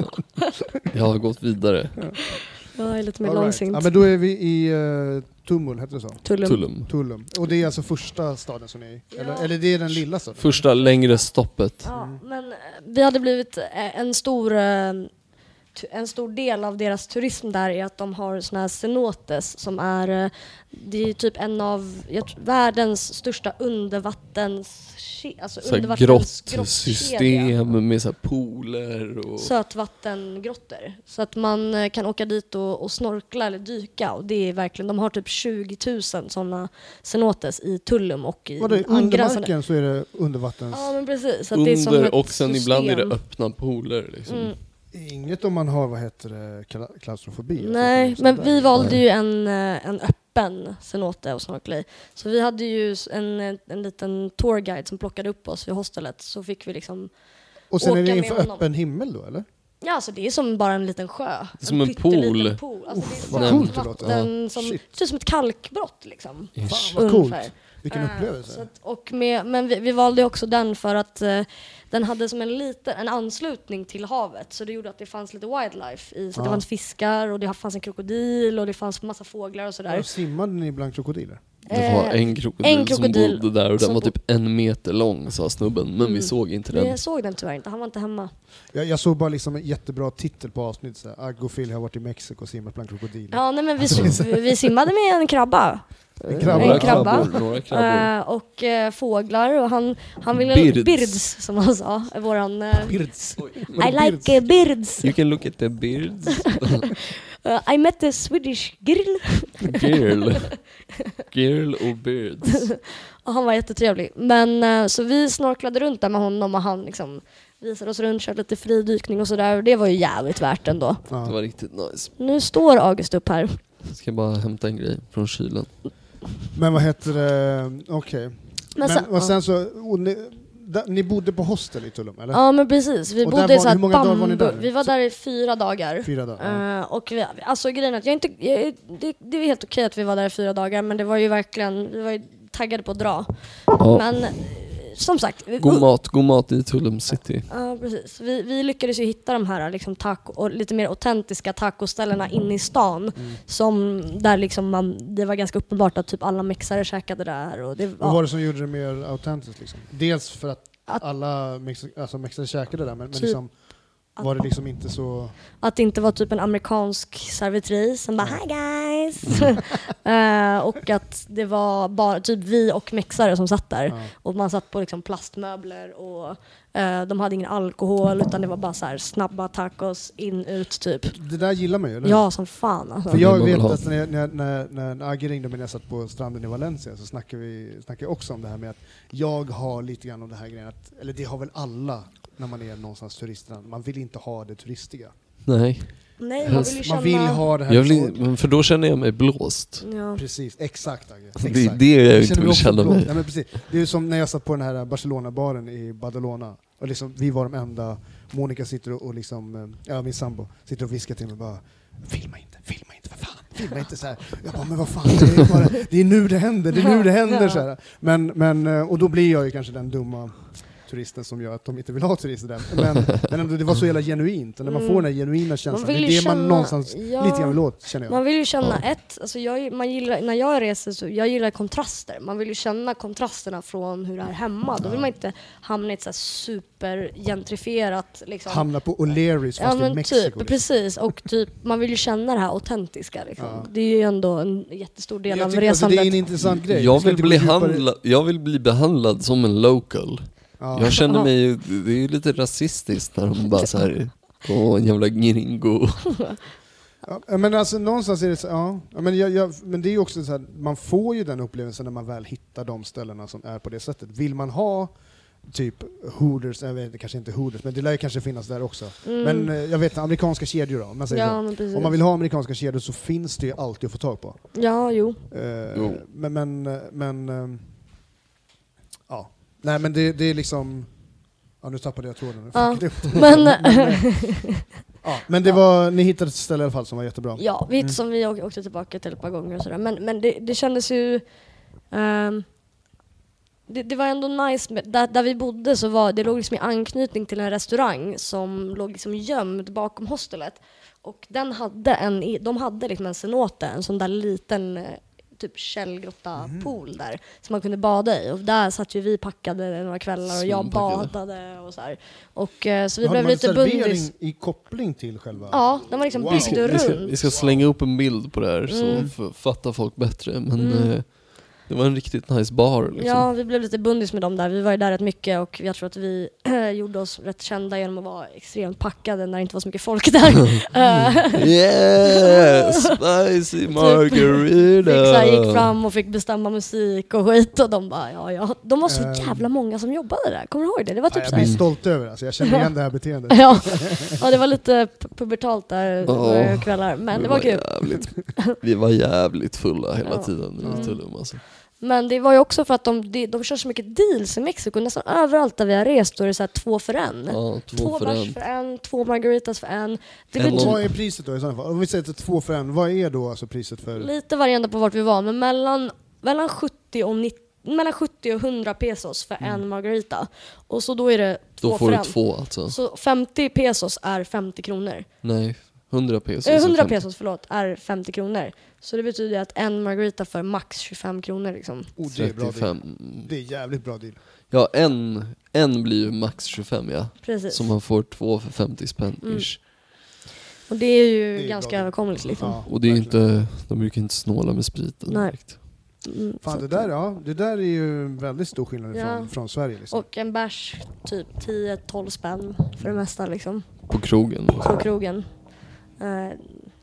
jag har gått vidare. Jag är lite mer All right. långsint. Ja, men då är vi i uh, Tumul, heter det så? Tullum. Tullum. Tullum. Och det är alltså första staden som ni är i? Eller, Ja. eller det är den lilla staden? Första längre stoppet. Ja, men eh, vi hade blivit eh, en stor... en stor del av deras turism där är att de har såna här cenotes som är, eh, det är typ en av jag tror, världens största undervattens, alltså Så undervattens grottsystem med så här pooler och... sötvattengrottor. Så att man eh, kan åka dit och, och snorkla eller dyka och det är verkligen, de har typ 20 000 sådana cenotes i Tullum och i Vadå, under angränsande- marken så är det undervattens... Ja men precis. Så att det är som Under och sen ibland är det system. öppna pooler liksom. Mm. Inget om man har, vad heter det, kla- klaustrofobi? Nej, men där. vi valde ju en, eh, en öppen cenote och snorkla i. Så vi hade ju en, en liten tourguide som plockade upp oss vid hostelet. Så fick vi liksom, Och sen är åka det med inför honom. öppen himmel då eller? ja alltså det är som bara en liten sjö. Som en pytteliten pool. pool. Alltså, det är vad coolt det låter. som, Shit. ser ut som ett kalkbrott liksom. Fan vad coolt. Vilken Eh, upplevelse. Så att, och med, men vi, vi valde ju också den för att eh, den hade som en liten en anslutning till havet så det gjorde att det fanns lite wildlife i. Så Ja. det fanns fiskar och det fanns en krokodil och det fanns massa fåglar och sådär. Där. Simmade ni bland krokodiler? Det var Eh, en krokodil, en krokodil som bodde där och den var typ en meter lång sa snubben, men vi Mm. såg inte den. Vi såg den tyvärr inte, han var inte hemma. Jag, jag såg bara liksom en jättebra titel på avsnittet, så här, Aggo och Phil har varit i Mexiko och simmat bland krokodiler. Ja, nej, men vi, vi, vi simmade med en krabba. En krabba. En Några krabba. krabbor, några krabbor. Eh, och eh, fåglar och han, han ville... Birds. Birds, som han sa. Våran... Birds. I like birds. You can look at the birds. Uh, I met a Swedish girl. Girl. Girl och birds. Och han var jättetrevlig. Men eh, så vi snorklade runt där med honom och han liksom visade oss runt, körde lite fridykning och sådär. Det var ju jävligt värt ändå. Det Ja. var riktigt nice. Nu står August upp här. Jag ska bara hämta en grej från kylen. Men vad heter det, okej. Men, sen- och sen så, ni, bodde på hostel i Tullum eller? Ja men precis, vi Och bodde där i var- så här hur många dagar var ni bambu. där? Vi var Så- där i fyra dagar. Fyra dagar? Eh, och vi, alltså grejen är att jag inte, jag, det, det är helt okej att vi var där i fyra dagar men det var ju verkligen, vi var ju taggade på att dra. Ja. Men som sagt, vi, God mat, god mat i Tullum city. Ja, precis. Vi, vi lyckades ju hitta de här liksom, taco, och lite mer autentiska tacoställena inne i stan. Mm. Som där liksom man, det var ganska uppenbart att typ alla mexare käkade där. Och det, Vad var ja, det som gjorde det mer autentiskt? Liksom? Dels för att, Att- alla mexi- alltså mexare käkade där, men, men Typ liksom, att- var det liksom inte så... att det inte var typ en amerikansk servitris som bara Hi guys! Eh, och att det var bara typ vi och mexare som satt där. Ja. Och man satt på liksom plastmöbler och eh, de hade ingen alkohol utan det var bara så här snabba tacos in ut typ. Det där gillar man ju, eller? Ja som fan alltså. För jag vet att när, när, när, när, Agge ringde mig när jag satt på stranden i Valencia så snackade vi snackade också om det här med att jag har lite grann om det här grejen, att, eller det har väl alla när man är någonstans turistland, man vill inte ha det turistiga. Nej, Nej man vill ju känna... Man vill ha det här jag vill, för då känner jag mig blåst. Ja. Precis, exakt Agge. Det är Exakt. det jag inte vill känna mig. Ja, men precis. Det är som när jag satt på den här Barcelona-baren i Badalona. Och liksom, vi var de enda, Monica sitter och, och liksom, eh, ja min sambo, sitter och viskar till mig bara Filma inte, filma inte, för fan, filma inte så här. Jag bara, men vad fan, det är, bara, det är nu det händer, det är nu det händer så här. Men, men, eh, och då blir jag ju kanske den dumma turisten som gör att de inte vill ha turister där. Men, men det var så jävla genuint, och när man Mm. får den här genuina känslan, det vill är det man känna- någonstans ja. lite grann vill åt, känner jag. Man vill ju känna Ja. ett, alltså jag, man gillar, när jag reser så jag gillar kontraster. Man vill ju känna kontrasterna från hur det är hemma. Då vill man inte hamna i ett så här supergentrifierat liksom. Hamna på O'Learys Ja fast i men Mexiko. typ, liksom. precis. Och typ, man vill ju känna det här autentiska liksom. Ja. Det är ju ändå en jättestor del Jag av tycker, alltså, resandet. det är en intressant grej. Vi Jag vill, bli handla, jag vill bli behandlad som en local. Ja. Jag känner mig ju, det är ju lite rasistiskt när de bara så här, åh en jävla gringo. Ja, men alltså någonstans är det så, ja. men, jag, jag, men det är ju också så här, man får ju den upplevelsen när man väl hittar de ställena som är på det sättet. Vill man ha typ Hooters, jag vet kanske inte Hooters, men det lär ju kanske finnas där också. Mm. Men eh, jag vet amerikanska kedjor då, om man säger ja. Om man vill ha amerikanska kedjor så finns det ju alltid att få tag på. Ja, jo. Eh, Jo. Men, men, eh, men ehm, ja. Nej men det, det är liksom, ja nu tappade jag tråden. Ja. Men, ja, men det var, ni hittade ett ställe i alla fall som var jättebra. Ja, vi Mm. som vi åk- åkte tillbaka till ett par gånger och sådär. Men, men det, det kändes ju... ehm, det, det var ändå nice, med, där, där vi bodde så var det låg liksom i anknytning till en restaurang som låg liksom gömd bakom hostelet. Och den hade en, de hade liksom en cenote, en sån där liten eh, typ källgrotta Mhm. pool där som man kunde bada i och där satt ju vi packade några kvällar och jag badade och så här. Och eh, så vi blev man lite servering bundis. i koppling till själva? Ja, den var liksom Wow. Vi byggd ska, vi, ska, runt. vi ska slänga upp en bild på det här så Mm. f- fattar folk bättre. Men Mm. eh, det var en riktigt nice bar liksom. Ja, vi blev lite bundis med dem där. Vi var ju där rätt mycket och jag tror att vi gjorde oss rätt kända genom att vara extremt packade när det inte var så mycket folk där. Eh, Yeah! Spicy margarita! fick, så här, gick fram och fick bestämma musik och skit och de bara ja ja. De var så Ehm. jävla många som jobbade där, kommer du ihåg det? Det var Ja, typ jag så blir här, stolt över alltså. jag känner igen det här beteendet. ja. ja, det var lite pu- pubertalt där Ja. några kvällar, men det var kul. Jävligt, vi var jävligt fulla hela Ja. tiden Mm. i Tulum alltså. Men det var ju också för att de, de, de kör så mycket deals i Mexiko, nästan överallt där vi har rest då är det så här två för en. Ja, två, Två för bärs en. för en, två margaritas för en. Det En Vad är priset då i sådana fall? Om vi säger att det är två för en, vad är då alltså priset för... lite varierande på vart vi var, men mellan, mellan, 70 och 90, mellan 70 och 100 pesos för en margarita. Och så då är det två Då får för du en. två alltså. Så 50 pesos är 50 kronor. Nej, 100 pesos. Eh, är 100 fem- pesos förlåt, är 50 kronor. Så det betyder att en margarita för max 25 kronor liksom. Oh, det är bra deal. 35. Det är jävligt bra deal. Ja, en, en blir ju max 25 ja. Precis. Så man får två för 50 spänn Mm. ish. Och det är ju Det är ganska bra. överkomligt liksom. Ja, Och det är ju verkligen. inte, de brukar inte snåla med spriten Nej. direkt. Mm, Fan, så det att- där, ja, det där är ju en väldigt stor skillnad Ja. från, från Sverige. Liksom. Och en bärs typ 10-12 spänn för det mesta liksom. På krogen. På krogen. Eh,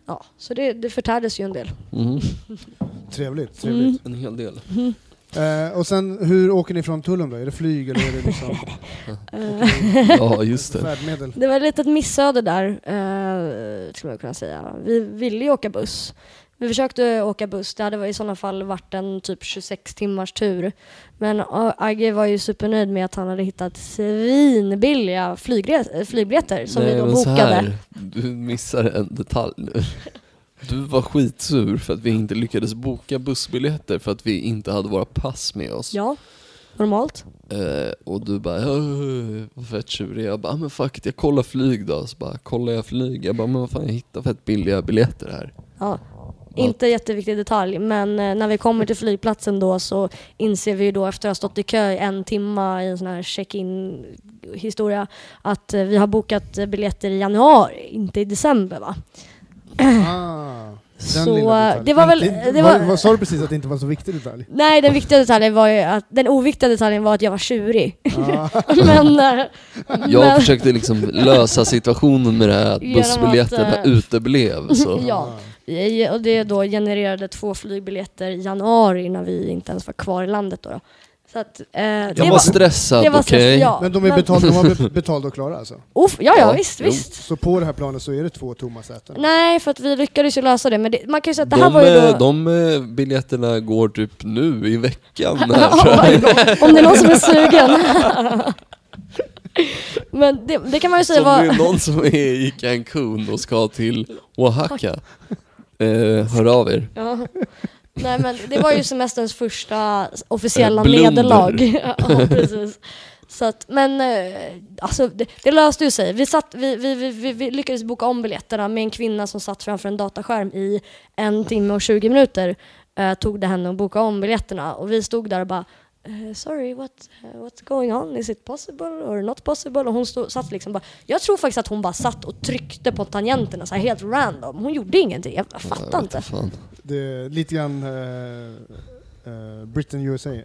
ja, så det, det förtärdes ju en del. Mhm. Trevligt. trevligt. En hel del. Eh, och sen, hur åker ni från Tulum då? Är det flyg eller är det liksom Ja, just det. färdmedel? Det var ett litet missöde där, eh, skulle man kunna säga. Vi ville ju åka buss. Vi försökte åka buss, det hade i sådana fall varit en typ 26 timmars tur. Men Agge var ju supernöjd med att han hade hittat svinbilliga flygbiljetter som Nej, vi då men så bokade. här, du missar en detalj nu. Du var skitsur för att vi inte lyckades boka bussbiljetter för att vi inte hade våra pass med oss. Ja, normalt. Eh, och du bara, "Ja, vad fett tjurig. Jag bara, "Ah, men fuck it, jag kollar flyg då. Så bara, kollar jag flyg? Jag bara, men vad fan jag hittar fett billiga biljetter här. Ja. Inte jätteviktig detalj, men eh, när vi kommer till flygplatsen då så inser vi ju då efter att ha stått i kö i en timma i en sån här check-in historia att eh, vi har bokat biljetter i januari, inte i december va? Ah, den Så, eh, det var väl- det var, var- sa du precis att det inte var en så viktig detalj? Nej, den viktiga detaljen var ju att, den oviktiga detaljen var att jag var tjurig. Ah, men, Jag men, försökte liksom lösa situationen med det här att bussbiljetterna uteblev. Så. Ja. Och det då genererade två flygbiljetter i januari när vi inte ens var kvar i landet då. då. Så att, eh, det Jag var stressad, var okej? stress, ja. Men de är betalda, de var be- betalda och klara alltså? Uff, ja, ja, Ja, visst, jo. visst. Så på det här planet så är det två tomma säten? Nej, för att vi lyckades ju lösa det. Men det, man kan ju säga att det här De, var ju då... eh, de eh, biljetterna går typ nu i veckan. Här, Om det är någon som är sugen. Men det, det kan man ju Så säga om det var... är någon som är i Cancun och ska till Oaxaca, eh, hör av er. Ja. Nej men det var ju semesterns första officiella Eh, nederlag. ja, precis. Så att, men eh, alltså, det, det löste ju sig. Vi, satt, vi, vi, vi, vi, vi lyckades boka om biljetterna med en kvinna som satt framför en dataskärm i en timme och 20 minuter. Eh, tog det henne att boka om biljetterna och vi stod där och bara eh, sorry, what, eh, what's going on? Is it possible or not possible? Och hon stod, satt liksom bara, jag tror faktiskt att hon bara satt och tryckte på tangenterna så här helt random. Hon gjorde ingenting, jag, fattar Jag inte. Fan. Det är lite grann uh, uh, Britain USA, uh,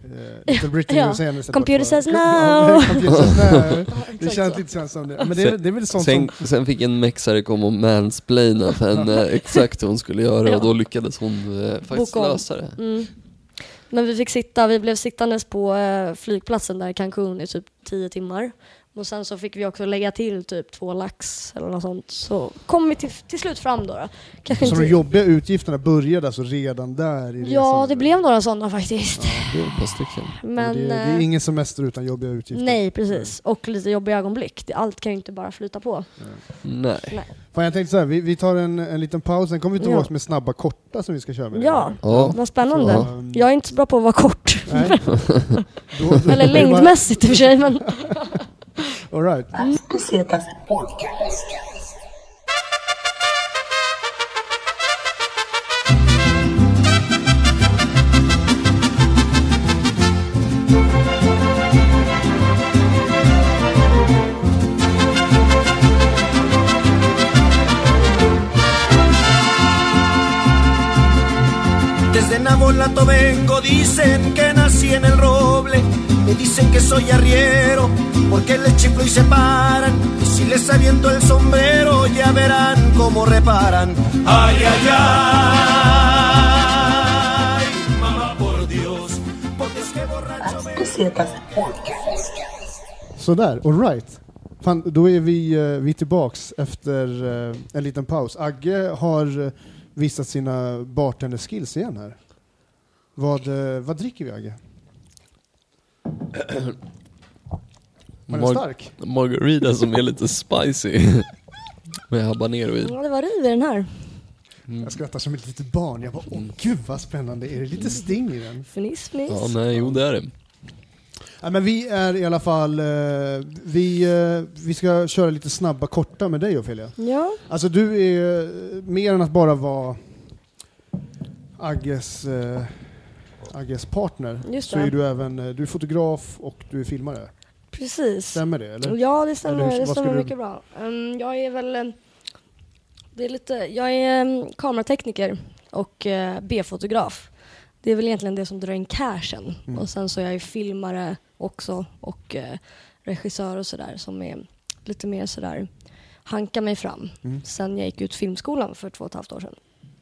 Little Britain Ja. USA. Computer says no. Ja, Computer says no. Det känns lite som det. Men det är, det är väl sånt Sen, som... sen fick en mexare komma och mansplaina för henne exakt hur hon skulle göra och då lyckades hon faktiskt lösa det. Mm. Men vi fick sitta, vi blev sittandes på eh, flygplatsen där i Cancun i typ tio timmar. Och sen så fick vi också lägga till typ två lax eller något sånt. Så kom vi till, till slut fram då. då. Kanske Så inte, de jobbiga utgifterna började alltså redan där i ja, resan? det blev några sådana faktiskt. Det är. Men det, det är eh, ingen semester utan jobbiga utgifter? nej, precis. Och lite jobbiga ögonblick. Allt kan ju inte bara flyta på. Nej. Fan, jag tänkte så här, vi, vi tar en, en liten paus, sen kommer vi tillbaka Ja. med snabba korta som vi ska köra med. Ja, Ja. vad spännande. Ja. Um, Jag är inte så bra på att vara kort. Nej. Då, då, Eller längdmässigt i och för sig. Men All right. Desde Nabolato vengo, dicen que nací en el roble me dicen que soy arriero, porque les chiflo y se paran, y si les aviento el sombrero ya verán cómo reparan. Ay, ay, ay, mamá por Dios, porque es que borracho Las me... Sådär, alright. Fan, då är vi, eh, vi tillbaks efter eh, en liten paus. Agge har eh, visat sina bartender-skills igen här. Vad, vad dricker vi Agge? Var den Mar- stark? Margarita som är lite spicy. Med habanero i. Ja, det var riv i den här. Jag skrattar som ett litet barn. Jag bara, åh gud vad spännande. Är det lite sting i den? Fniss, fniss. Ja, nej, jo det är det. Ja, men vi är i alla fall, eh, vi, eh, vi ska köra lite snabba korta med dig Ofelia. Ja, Alltså du är eh, mer än att bara vara Agges, Agges partner. Just så det. är du även, eh, du är fotograf och du är filmare. precis. Stämmer det eller? Ja, det stämmer, Eller hur- det stämmer skulle du- mycket bra. Um, jag är väl... det är lite, jag är um, kameratekniker och uh, B-fotograf. Det är väl egentligen det som drar in cashen. Mm. Och sen så är jag ju filmare också och uh, regissör och sådär som är lite mer sådär hanka mig fram. Mm. Sen jag gick ut filmskolan för två och ett halvt år sedan.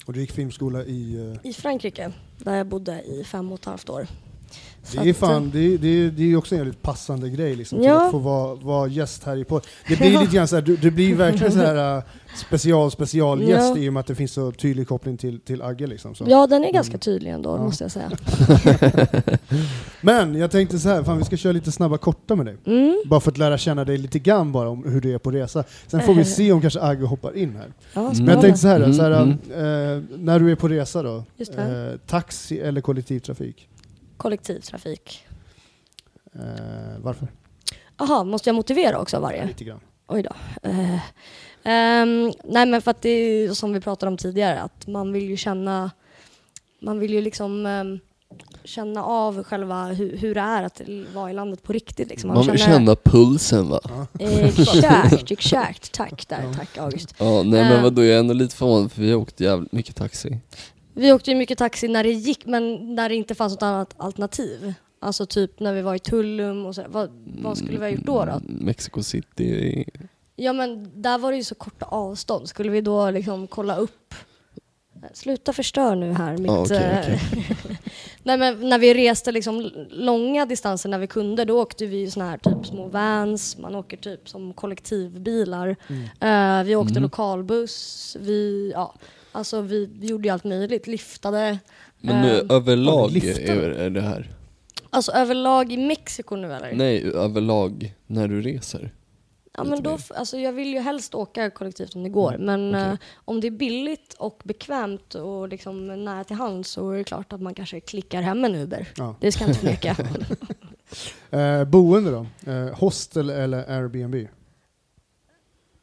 Och du gick filmskola i... eh, I Frankrike, där jag bodde i fem och ett halvt år. Så Det är fan, det är, det är, det är också en väldigt passande grej liksom, Ja. att få vara, vara gäst här i podden. Det blir lite grann så här, du- det blir verkligen så här uh, special specialgäst Ja. i och med att det finns så tydlig koppling till, till Agge liksom. Så. Ja, den är ganska Mm. tydlig ändå, Ja. måste jag säga. Men jag tänkte så här, fan vi ska köra lite snabba korta med dig. Mm. Bara för att lära känna dig lite grann bara om hur du är på resa. Sen får vi se om kanske Agge hoppar in här. Ja. Men jag tänkte så här, så här mm. eh, när du är på resa då, eh, taxi eller kollektivtrafik? Kollektivtrafik. Eh, varför? Jaha, måste jag motivera också varje? Lite grann. Oj då. Eh, ehm, nej men för att det är som vi pratade om tidigare, att man vill ju känna, man vill ju liksom ehm, känna av själva hur, hur det är att vara i landet på riktigt. Liksom. Man vill känna pulsen va? Exakt, exakt. Tack där, tack August. Ja, nej men Eh. vadå, jag är ändå lite förvånad för vi har åkt jävligt mycket taxi. Vi åkte ju mycket taxi när det gick, men när det inte fanns något annat alternativ. Alltså typ när vi var i Tullum och så. Vad, vad skulle vi ha gjort då? då? Mm, Mexico City, Ja men där var det ju så korta avstånd. Skulle vi då liksom kolla upp Sluta förstör nu här mitt... Ja, okej, eh, okej. Nej men när vi reste liksom långa distanser när vi kunde då åkte vi såna här typ små vans, man åker typ som kollektivbilar. Eh, vi åkte Mm. lokalbuss, vi, ja, alltså vi, vi gjorde ju allt möjligt, liftade. men nu, Eh, överlag är, är det här? Alltså överlag i Mexiko nu eller? Nej, överlag när du reser. Ja, men då, alltså jag vill ju helst åka kollektivt om det går, men okej. eh, om det är billigt och bekvämt och liksom nära till hands så är det klart att man kanske klickar hem en Uber. Ja. Det ska jag inte förneka. Eh, boende då? Eh, hostel eller Airbnb?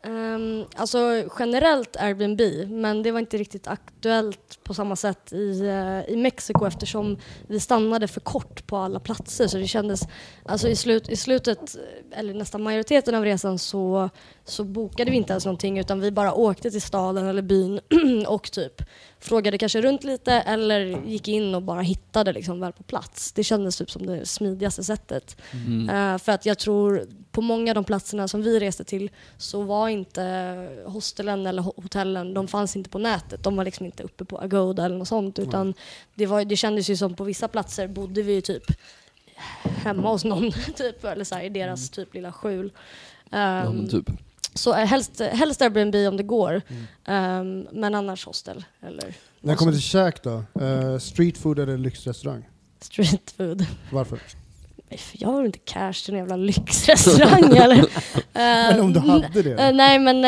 Um, alltså generellt Airbnb, men det var inte riktigt aktuellt på samma sätt i, eh, i Mexiko eftersom vi stannade för kort på alla platser. Så det kändes, alltså i, slut, i slutet, eller nästan majoriteten av resan så, så bokade vi inte ens någonting utan vi bara åkte till staden eller byn och typ frågade kanske runt lite eller gick in och bara hittade liksom väl på plats. Det kändes typ som det smidigaste sättet. Mm. Eh, för att jag tror på många av de platserna som vi reste till så var inte hostelen eller ho- hotellen, de fanns inte på nätet. De var liksom inte uppe på Agoda eller något sånt. Utan det, var, det kändes ju som på vissa platser bodde vi ju typ hemma hos någon typ, eller så här, i deras typ lilla skjul. Ja, Ehm, men typ. Så eh, helst, helst Airbnb om det går, Ehm, men annars hostel eller När det kommer till käk då? Eh, street food eller lyxrestaurang? street food. Varför? Jag har inte cash till en jävla lyxrestaurang eller? Men om du Ehm, hade det? Eh, nej men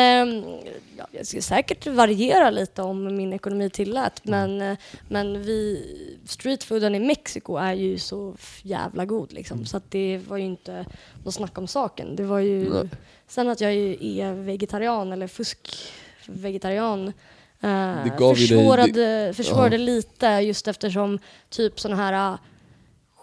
ja, jag skulle säkert variera lite om min ekonomi tillät men, eh, men vi, streetfooden i Mexiko är ju så jävla god liksom så att det var ju inte något snack om saken. Det var ju, Nej. sen att jag är vegetarian eller fuskvegetarian eh, Det ju dig- försvårade, försvårade Ja. lite just eftersom typ sådana här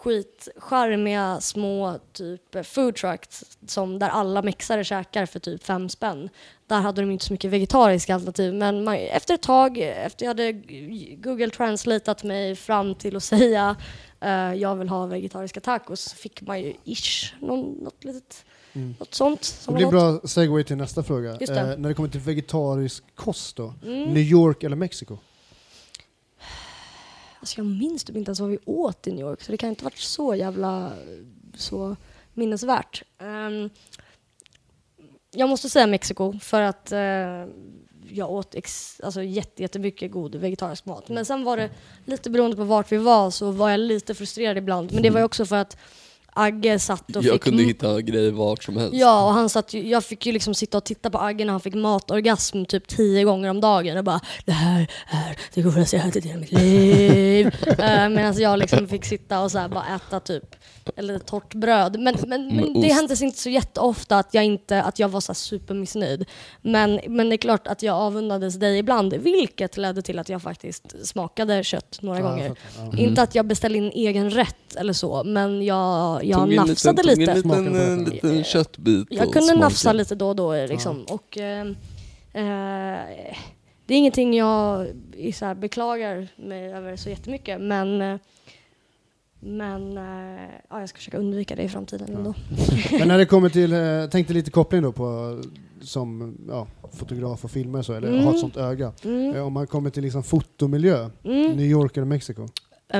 skitcharmiga små typ food trucks som där alla mexare käkar för typ fem spänn. Där hade de inte så mycket vegetariska alternativ men man, efter ett tag, efter jag hade Google translateat mig fram till att säga eh, jag vill ha vegetariska tacos så fick man ju ish någon, något litet Mm. något sånt. Det blir bra segway till nästa fråga. Det. Eh, när det kommer till vegetarisk kost då? Mm. New York eller Mexiko? Alltså jag minns typ inte ens vad vi åt i New York så det kan inte ha varit så jävla så minnesvärt. Um, jag måste säga Mexiko för att uh, jag åt ex, alltså jätte, jättemycket god vegetarisk mat. Men sen var det lite beroende på vart vi var så var jag lite frustrerad ibland. Men det var ju också för att Agge satt och Jag fick kunde m- hitta grejer vart som helst. Ja, och han satt ju, jag fick ju liksom sitta och titta på Agge när han fick matorgasm typ tio gånger om dagen och bara Det här är det godaste jag ätit i hela mitt liv. uh, Medan jag liksom fick sitta och så bara äta typ eller torrt bröd. Men, men, men det hände inte så jätteofta att jag, inte, att jag var så supermissnöjd. Men, men det är klart att jag avundades dig ibland, vilket ledde till att jag faktiskt smakade kött några Ja, gånger. fattar, ja. Inte att jag beställde in egen rätt eller så, men jag, jag Tog en nafsade liten, lite. Tog en liten, en liten köttbit Jag kunde smakade. nafsa lite då och då liksom. Och, eh, eh, det är ingenting jag så här, beklagar mig över så jättemycket. Men, eh, men eh, ja, jag ska försöka undvika det i framtiden ändå. Men när det kommer till, eh, tänkte lite koppling då på som ja, fotograf och filmare så, eller Mm. ha ett sånt öga. Mm. Eh, om man kommer till liksom fotomiljö, Mm. New York eller Mexiko,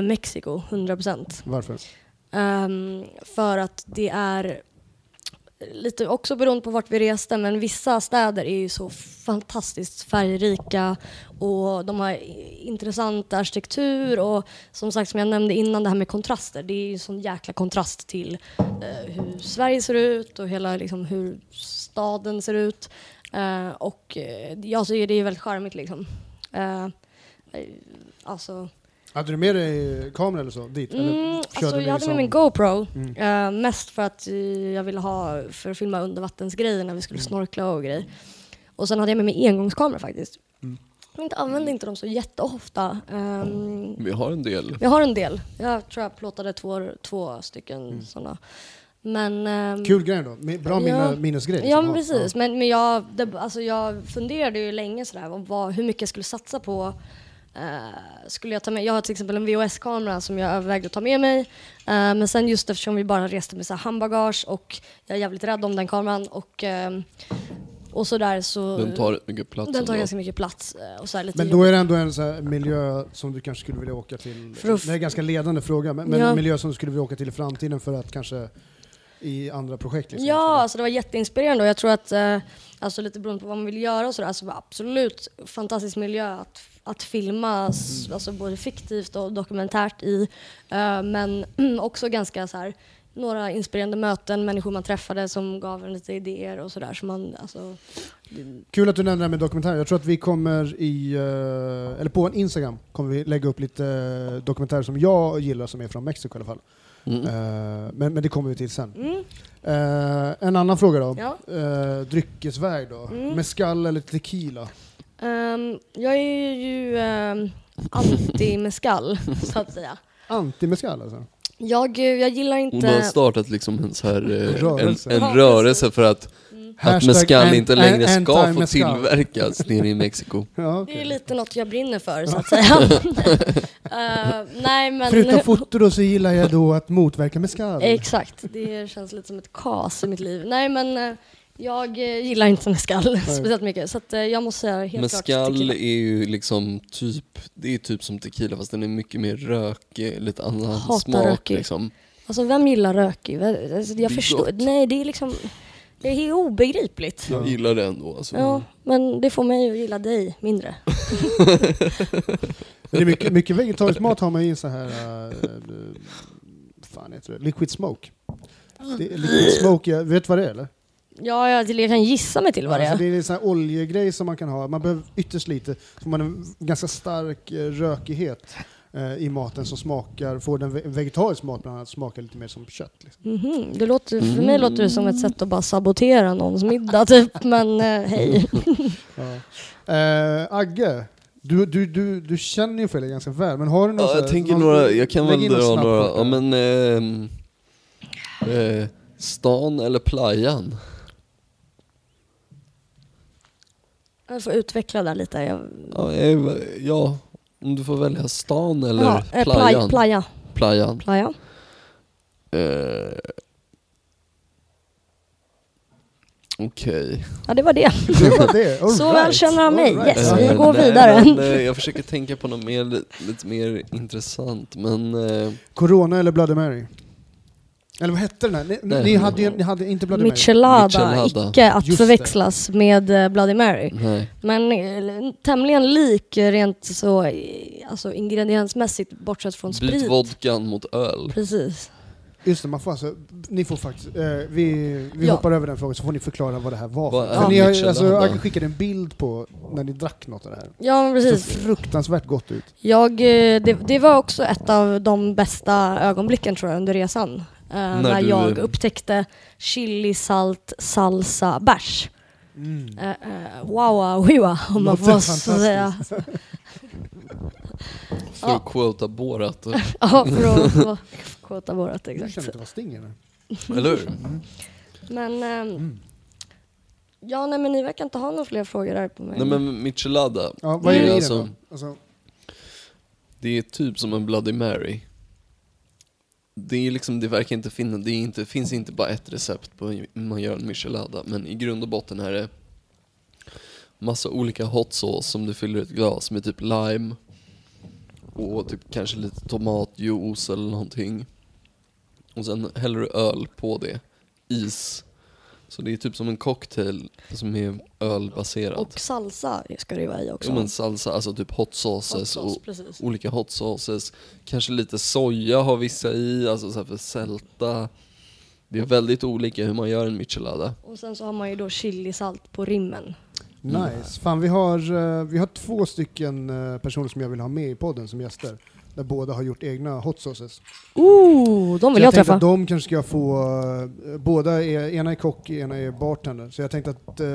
Mexiko, 100 procent. varför? Ehm, för att det är lite också beroende på vart vi reste men vissa städer är ju så fantastiskt färgrika och de har intressant arkitektur och som sagt som jag nämnde innan det här med kontraster. Det är ju en sån jäkla kontrast till eh, hur Sverige ser ut och hela liksom, hur staden ser ut. Eh, och eh, jag ser det är väldigt charmigt liksom. Eh, alltså hade du med dig kamera eller så dit? Mm, eller alltså, jag hade liksom- med min GoPro. Mm. eh, mest för att eh, jag ville ha för att filma undervattensgrejer när vi skulle snorkla och grejer. Och sen hade jag med mig engångskamera faktiskt. Mm. Jag inte, använde inte dem så jätteofta. Um, Vi har en del. jag har en del. Jag tror jag plåtade två, två stycken Mm. sådana. Men, ehm, Kul grej då, bra Ja. minne, minnesgrej. Ja liksom. men precis, men, men jag, det, alltså jag funderade ju länge sådär om vad, hur mycket jag skulle satsa på. Eh, skulle jag, ta med, jag har till exempel en VHS-kamera som jag övervägde att ta med mig. Eh, men sen just eftersom vi bara reste med så här handbagage och jag är jävligt rädd om den kameran och, eh, och sådär så... Den tar rätt mycket plats. den tar ändå. ganska mycket plats. Och så här lite Men då är det ändå en så här miljö som du kanske skulle vilja åka till. För att- Det är en ganska ledande fråga, men, men Ja. en miljö som du skulle vilja åka till i framtiden för att kanske i andra projekt? Liksom, Ja, alltså det var jätteinspirerande och jag tror att, eh, alltså lite beroende på vad man vill göra och sådär, så var absolut fantastisk miljö att, att filma, s- alltså både fiktivt och dokumentärt i. Eh, men också ganska så här, några inspirerande möten, människor man träffade som gav en lite idéer och sådär. Så man, alltså, Kul att du nämnde det här med dokumentärer. Jag tror att vi kommer i, eh, eller på en Instagram kommer vi lägga upp lite eh, dokumentärer som jag gillar som är från Mexiko i alla fall. Mm. Men, men det kommer vi till sen. mm, en annan fråga då. ja. Dryckesväg då. Mm. Mescal eller tequila? Ehm, jag är ju um, anti-mescal, så att säga. Anti-mescal alltså? Jag, eh, jag gillar inte... Hon har startat liksom en, så här, eh, Rörelse. en, en rörelse för att, Mm. att an- inte längre ska få tillverkas nere i Mexiko. Ja, Det är lite något jag brinner för så att säga. Eh, nej men... Förutom foto då så gillar jag då att motverka mescal. Exakt, det känns lite som ett kas i mitt liv. Nej men jag eh, gillar inte mescal speciellt mycket så att, eh, jag måste säga helt klart Mescal tequila. är ju liksom typ, det är typ som tequila fast den är mycket mer rökig, lite annan Hatar smak rökig. liksom. Alltså vem gillar rökig? Alltså, Det är jag förstår, gott. nej det är liksom, det är obegripligt. Jag gillar det ändå alltså. Ja, men det får mig att gilla dig mindre. Men det är mycket, mycket vegetarisk mat har man ju i så här, uh, fan heter det, liquid smoke. Det är liquid smoke, jag vet vad det är eller? Ja, jag, jag kan gissa mig till vad det Alltså, är. det är en sån här oljegrej som man kan ha, man behöver ytterst lite, så man har en ganska stark eh, rökighet eh, i maten som smakar, får den ve- vegetarisk mat bland annat smaka lite mer som kött. Liksom. Mhm, det låter, för Mm. mig låter det som ett sätt att bara sabotera någons middag typ, men eh, hej. Ja. Eh, Agge, Du, du, du, du känner ju Ofelia ganska väl, men har du någon Ja, så jag här- tänker någon- några, jag kan lägg väl in någon dra snabb några, ja men ehm, eh, Stan eller playan? Jag får utveckla där lite. Jag, Ja, eh, ja, om du får välja stan eller eh, playan? playa, playa, Playan. playa. Eh, Okej. Ja, det var det. Det var det. All Så right. väl känner han mig. Right. Yes, Eh, vi går nej, vidare. Men, eh, jag försöker tänka på något mer, lite mer intressant, men eh, Corona eller Bloody Mary? Eller vad hette den här? Ni, Nej. ni, hade, ju- ni hade inte Bloody Mary? Michelada, Michelada. icke att Just det. förväxlas med eh, Bloody Mary. nej. Men eh, tämligen lik eh, rent så, alltså ingrediensmässigt bortsett från sprit. vodkan mot öl. Precis. Just det, man får alltså, ni får faktiskt, eh, vi, vi Ja. hoppar över den frågan så får ni förklara vad det här var. Vad För ni har, Michelada? alltså, Agge skickade en bild på när ni drack något av det här. Ja, men Det precis. såg fruktansvärt gott ut. Jag, det, det var också ett av de bästa ögonblicken tror jag under resan. Eh, när du- jag upptäckte chili, salt, salsa, bärs. Mm. Uh, uh, wow, wiwa om man får så säga. För att quota Borat. Ja, för att quota vårat Jag känner exakt. inte vad stinger nu. Eller hur? Men, ehm, ja nej men ni verkar inte ha några fler frågor där på mig. Nej men Michelada, Ja, vad är det, är alltså? Alltså, det är typ som en Bloody Mary. Det, är liksom, det verkar inte finnas, det är inte, finns inte bara ett recept på hur man gör en Michelada, men i grund och botten är det massa olika hot sauce som du fyller ett glas med typ lime och typ kanske lite tomatjuice eller någonting. Och sen häller du öl på det, is. Så det är typ som en cocktail som är ölbaserad. och salsa ska det ju vara i också. Jo men salsa, alltså typ hot sauces Hot sauce, och precis. olika hot sauces. Kanske lite soja har vissa i, alltså så här för sälta. Det är väldigt olika hur man gör en michelada. Och sen så har man ju då chilisalt på rimmen. nice. Fan, vi har, eh, vi har två stycken eh, personer som jag vill ha med i podden som gäster. Där båda har gjort egna hot sauces. Ooh, de Så vill jag, tänkte träffa. att de kanske ska få, eh, båda är, ena är kock, ena är bartender. Så jag tänkte att eh,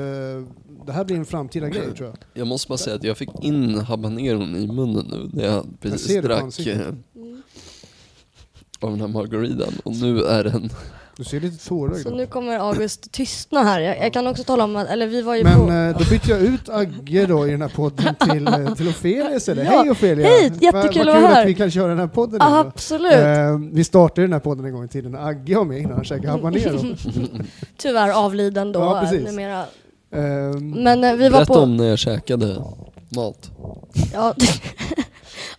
det här blir en framtida grej tror jag. Jag måste bara säga att jag fick in habaneron i munnen nu när jag precis på drack ansiktet. Av den här margaritan och nu är den... Du ser lite tårögd Så ut. nu kommer August tystna här. Jag, jag kan också tala om att, eller vi var ju Men på... eh, då byter jag ut Agge då i den här podden till, eh, till Ofelia istället. Ja, Hej Ofelia! hej, Va- jättekul vad att vara kul här. att vi kan köra den här podden igen. Absolut. Eh, vi startade den här podden en gång i tiden när Agge var med innan han käkade habanero. Tyvärr avliden då Ja, precis. numera. Eh, Men eh, vi var Berätta på... om när jag käkade mat. Ja,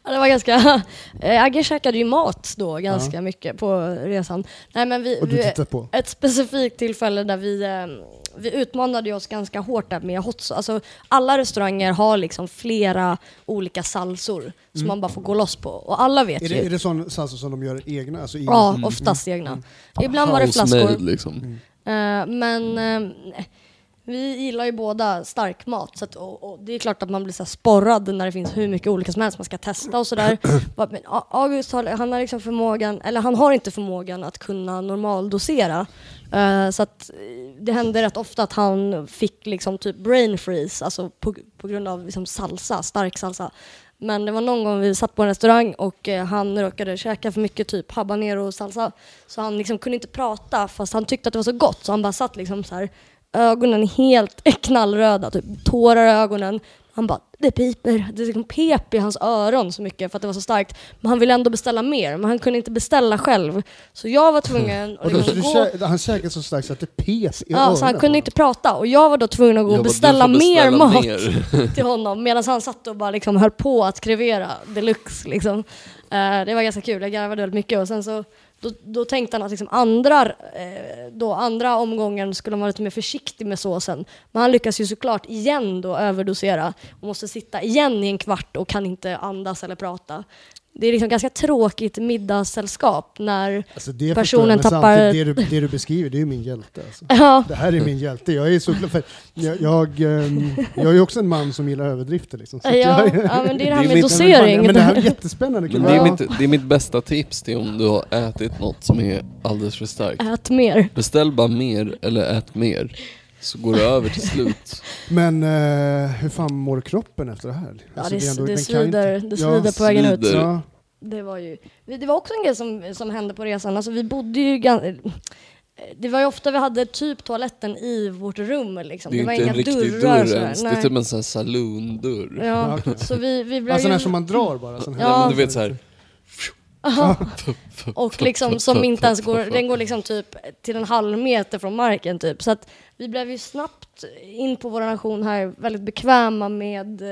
ja, det var ganska... Eh, Agge käkade ju mat då ganska Ja. mycket på resan. Nej men vi... och du vi tittar på. ett specifikt tillfälle där vi, eh, vi utmanade ju oss ganska hårt där med hot. Alltså alla restauranger har liksom flera olika salsor som man bara får gå loss på. Och alla vet Mm. Är ju. det, är det sån salsa som de gör egna? Alltså i, Ja, oftast egna. Ibland var det flaskor. Liksom. Eh, men eh, vi gillar ju båda stark mat så att, och, och det är klart att man blir så sporrad när det finns hur mycket olika som helst man ska testa och sådär. Men August har, han har liksom förmågan, eller han har inte förmågan att kunna normaldosera. Eh, så att eh, det hände rätt ofta att han fick liksom typ brain freeze, alltså på, på grund av liksom salsa, stark salsa. Men det var någon gång vi satt på en restaurang och eh, han råkade käka för mycket typ habanero och salsa. Så han liksom kunde inte prata fast han tyckte att det var så gott så han bara satt liksom så här ögonen helt knallröda, typ tårar i ögonen. Han bara, det piper. Det liksom pep i hans öron så mycket för att det var så starkt. Men han ville ändå beställa mer, men han kunde inte beställa själv. Så jag var tvungen att liksom du gå... han käkade så starkt så att det pes i Ja, så han öronen. kunde inte prata och jag var då tvungen att gå och bara, beställa, "Du får mer beställa mat mer." till honom medan han satt och bara liksom höll på att krevera deluxe. Liksom. Eh, det var ganska kul, jag garvade väldigt mycket och sen så då, då tänkte han att liksom andra, eh, då andra omgången skulle han vara lite mer försiktig med såsen. Men han lyckas ju såklart igen då överdosera och måste sitta igen i en kvart och kan inte andas eller prata. Det är liksom ganska tråkigt middagssällskap när Alltså det personen men tappar- det, du, det du beskriver, det är min hjälte. Alltså. Ja, Det här är min hjälte. Jag är så glad för jag, jag, ehm, jag är också en man som gillar överdrifter. Liksom. Ja, jag, ja, men det är det här Det med mitt- dosering. Men det här är jättespännande. Men det är, mitt, det är mitt bästa tips till om du har ätit något som är alldeles för starkt. Ät mer. Beställ bara mer eller ät mer. Så går det över till slut. Men eh, hur fan mår kroppen efter det här? Ja, Alltså, det, ändå- det ju svider, inte- det Ja, svider på vägen ut. svider. Ja, Det var ju, det var också en grej som, som hände på resan. Alltså vi bodde ju gan- det var ju ofta vi hade typ toaletten i vårt rum liksom. Det är var inte en inga riktig dörrar dörr ens, det är Nej. typ en sån här saloondörr. Ja, Ja, okej. så vi, vi blev alltså ju... när som man drar bara. Sån här. Ja. Men du vet såhär, Och liksom som inte ens går, den går liksom typ till en halv meter från marken typ. Så att vi blev ju snabbt in på vår nation här väldigt bekväma med eh,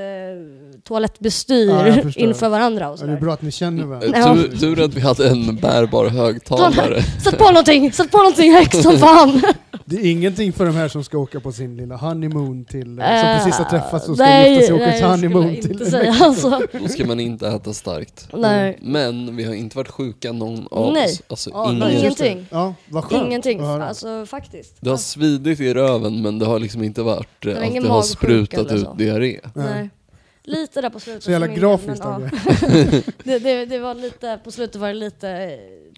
toalettbestyr Ja, inför varandra och Ja, det är bra att ni känner varandra. Ja. tur, tur att vi hade en bärbar högtalare. Sätt på någonting, sätt på någonting högt som fan! Det är ingenting för de här som ska åka på sin lilla honeymoon till, eh, som precis har träffats och ska nej, gifta sig och åka nej, honeymoon till säga alltså. Då ska man inte äta starkt. Nej. Men vi har inte varit sjuka någon av Nej. oss. Alltså, ingen. nej, just det. Ingenting. Ja, vad skönt Ingenting, alltså faktiskt. Det har svidit i röven men det har liksom inte varit var eh, att ingen det har sprutat ut diarré. Nej. Lite där på slutet. Så jävla grafiskt av ja. det, det, det var lite, på slutet var det lite, eh,